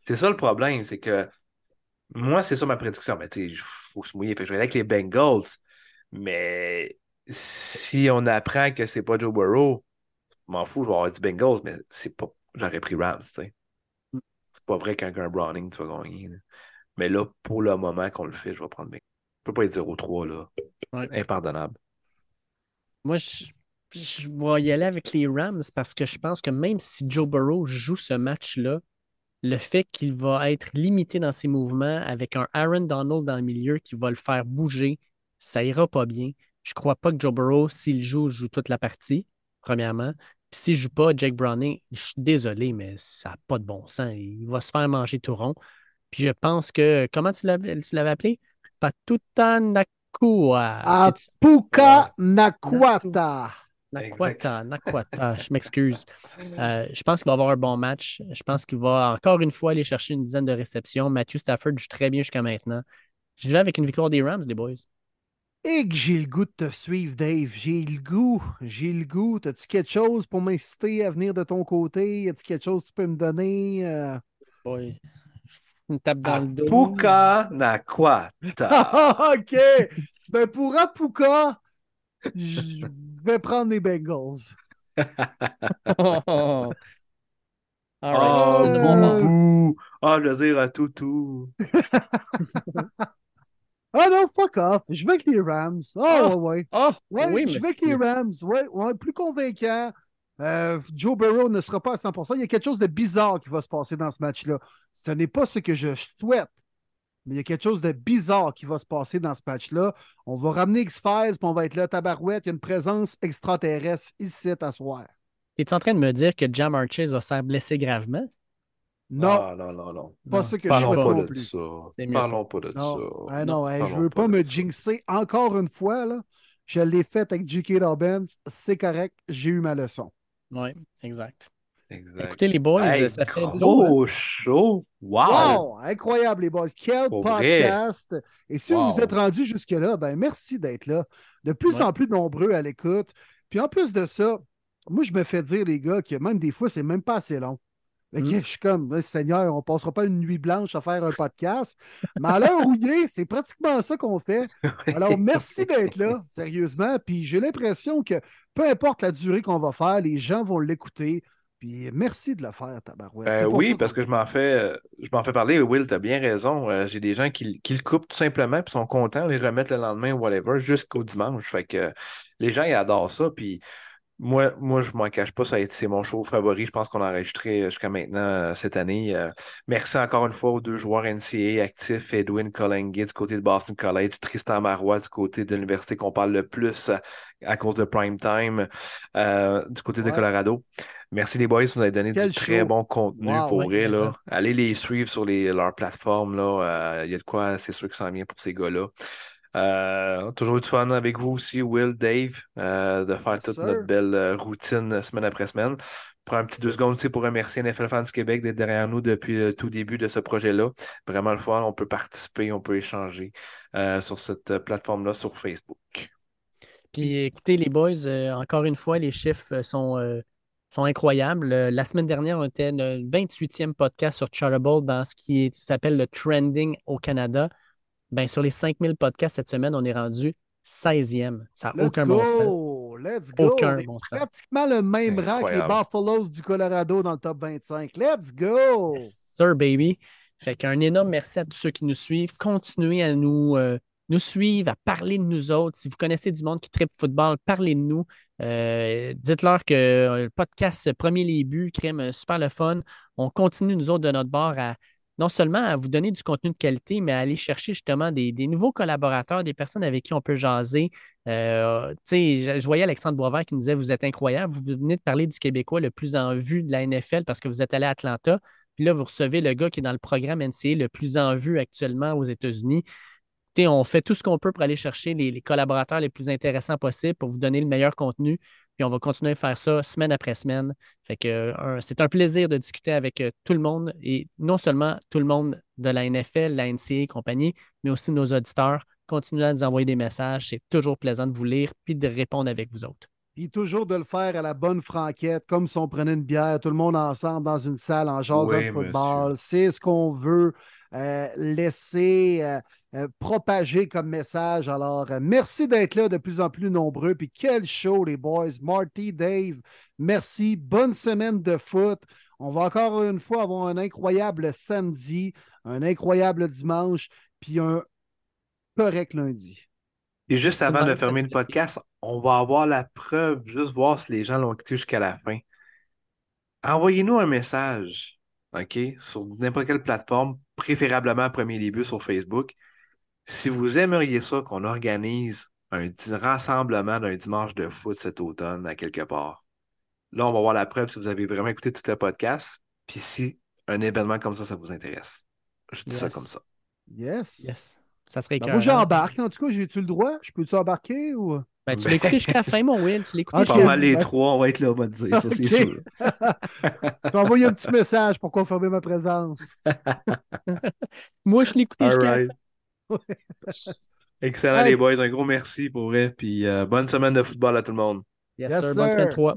c'est ça le problème, c'est que moi, c'est ça ma prédiction. Mais tu sais, il faut se mouiller. Je vais aller avec les Bengals. Mais si on apprend que c'est pas Joe Burrow, je m'en fous, je vais avoir dit Bengals, mais c'est pas. J'aurais pris Rams, tu sais. C'est pas vrai qu'un un Browning, tu vas gagner. là. Mais là, pour le moment qu'on le fait, je vais prendre Bengals. Je peux pas être 0-3, là. Ouais. Impardonnable. Moi, je, je vais y aller avec les Rams parce que je pense que même si Joe Burrow joue ce match-là, le fait qu'il va être limité dans ses mouvements avec un Aaron Donald dans le milieu qui va le faire bouger, ça ira pas bien. Je crois pas que Joe Burrow, s'il joue, joue toute la partie, premièrement. Puis s'il joue pas, Jake Browning, je suis désolé, mais ça n'a pas de bon sens. Il va se faire manger tout rond. Puis je pense que, comment tu l'avais tu l'avais appelé? Patuta Nakua. À C'est- Puka Nakwata. Nakwata, Nakwata, je m'excuse. Euh, je pense qu'il va avoir un bon match. Je pense qu'il va encore une fois aller chercher une dizaine de réceptions. Matthew Stafford joue très bien jusqu'à maintenant. Je vais avec une victoire des Rams, les boys. Et que j'ai le goût de te suivre, Dave. J'ai le goût. J'ai le goût. As-tu quelque chose pour m'inciter à venir de ton côté? Y a-tu quelque chose que tu peux me donner? Euh, Boy. Une tape dans le dos. Puka Nakwata. Ah, OK. Ben, pour Apuka, je vais prendre les Bengals. All right. Oh, le moment. boubou. Ah, je veux dire à toutou. Ah non, fuck off. Je vais avec les Rams. Ah, Ah. ouais, ouais. Oh, Ouais, oui, je vais avec les. Rams. Ouais, ouais, plus convaincant. Euh, Joe Burrow ne sera pas à 100%. Il y a quelque chose de bizarre qui va se passer dans ce match-là. Ce n'est pas ce que je souhaite, mais il y a quelque chose de bizarre qui va se passer dans ce match-là. On va ramener X-Files, puis on va être là, tabarouette. Il y a une présence extraterrestre ici à soir. Es-tu en train de me dire que Jam Archers va se faire blesser gravement? Non, Ah, non, non, non. pas non, ce que je Parlons souhaite pas non de plus. ça. Parlons pas de Non, ça. Ah non, hey, je veux pas me ça. jinxer encore une fois. Là. Je l'ai fait avec J.K. Dobbins. C'est correct. J'ai eu ma leçon. Oui, exact. Exact. Écoutez, les boys, Hey, ça fait gros show. Wow. Wow! Incroyable, les boys. Quel Pour vrai. podcast! Et si Wow. vous vous êtes rendus jusque-là, ben merci d'être là. De plus Ouais. en plus nombreux à l'écoute. Puis en plus de ça, moi, je me fais dire, les gars, que même des fois, c'est même pas assez long. Fait que Mm. Je suis comme, Seigneur, on passera pas une nuit blanche à faire un podcast. Mais à l'heure où il est, c'est pratiquement ça qu'on fait. Alors, merci d'être là, sérieusement. Puis j'ai l'impression que peu importe la durée qu'on va faire, les gens vont l'écouter. Puis merci de le faire, tabarouette. Ben oui, parce que je m'en fais, euh, je m'en fais parler. Will, tu as bien raison. Euh, J'ai des gens qui, qui le coupent tout simplement, puis sont contents, les remettent le lendemain ou whatever, jusqu'au dimanche. Fait que les gens, ils adorent ça. Puis moi, moi je m'en cache pas, ça a été c'est mon show favori. Je pense qu'on a enregistré jusqu'à maintenant euh, cette année. Euh, merci encore une fois aux deux joueurs NCAA actifs, Edwin Colangui du côté de Boston College, Tristan Marois du côté de l'université qu'on parle le plus euh, à cause de prime time euh, du côté de. Colorado. Merci les boys, vous nous avez donné Quel du très bon contenu Wow, pour ouais, mais Là. Allez les suivre sur les, leur plateforme. là. Euh, Il y a de quoi, c'est sûr que ça en vient pour ces gars-là. Euh, toujours eu du fun avec vous aussi, Will, Dave, euh, de faire toute sir. notre belle euh, routine semaine après semaine. Prends un petit deux secondes aussi pour remercier NFL Fans du Québec d'être derrière nous depuis le tout début de ce projet-là. Vraiment le fun, on peut participer, on peut échanger euh, sur cette plateforme-là sur Facebook. Puis écoutez, les boys, encore une fois, les chiffres sont, sont incroyables. La semaine dernière, on était le 28e podcast sur Chartable dans ce qui s'appelle le trending au Canada. Ben, sur les 5000 podcasts cette semaine, on est rendu 16e. Ça n'a aucun go! bon sens. Let's go! Aucun On est bon sens. pratiquement le même rang que les. Buffaloes du Colorado dans le top 25. Let's go! Yes, sir, baby. Fait qu'un énorme merci à tous ceux qui nous suivent. Continuez à nous, euh, nous suivre, à parler de nous autres. Si vous connaissez du monde qui tripe football, parlez de nous. Euh, Dites-leur que euh, le podcast Premier les buts, crème super le fun. On continue, nous autres, de notre bord, à non seulement à vous donner du contenu de qualité, mais à aller chercher justement des, des nouveaux collaborateurs, des personnes avec qui on peut jaser. Euh, je, je voyais Alexandre Boisvert qui nous disait Vous êtes incroyable, vous venez de parler du Québécois le plus en vue de la NFL parce que vous êtes allé à Atlanta. Puis là, vous recevez le gars qui est dans le programme NCA le plus en vue actuellement aux États-Unis. On fait tout ce qu'on peut pour aller chercher les collaborateurs les plus intéressants possibles pour vous donner le meilleur contenu. Puis on va continuer à faire ça semaine après semaine. Fait que un- c'est un plaisir de discuter avec euh, tout le monde et non seulement tout le monde de la NFL, la NCA et compagnie, mais aussi nos auditeurs. Continuez à nous envoyer des messages. C'est toujours plaisant de vous lire puis de répondre avec vous autres. Puis toujours de le faire à la bonne franquette, comme si on prenait une bière, tout le monde ensemble dans une salle en jasant Oui, de football. C'est ce qu'on veut euh, laisser euh, euh, propager comme message. Alors, euh, merci d'être là de plus en plus nombreux. Puis quel show, les boys. Marty, Dave, merci. Bonne semaine de foot. On va encore une fois avoir un incroyable samedi, un incroyable dimanche, puis un correct lundi. Et juste avant de fermer le podcast, on va avoir la preuve, juste voir si les gens l'ont écouté jusqu'à la fin. Envoyez-nous un message, OK, sur n'importe quelle plateforme, préférablement à premier début sur Facebook. Si vous aimeriez ça, qu'on organise un rassemblement d'un dimanche de foot cet automne à quelque part. Là, on va voir la preuve si vous avez vraiment écouté tout le podcast, puis si un événement comme ça, ça vous intéresse. Je dis ça comme ça. Yes. Yes. Ça serait Ben, moi, j'embarque. En tout cas, j'ai-tu le droit? Je peux-tu embarquer ou? Ben, tu Ben- l'as écouté jusqu'à la fin, mon Will. Tu l'as écouté Ok. Pas jusqu'à- mal les trois, on va être là, on va te dire, ça, c'est sûr. Je vais envoyer un petit message pour confirmer ma présence. Moi, je l'ai écouté All jusqu'à la right. fin. Excellent, Hey. les boys. Un gros merci pour vrai. Puis euh, bonne semaine de football à tout le monde. Yes, Yes, sir. Bonne semaine 3.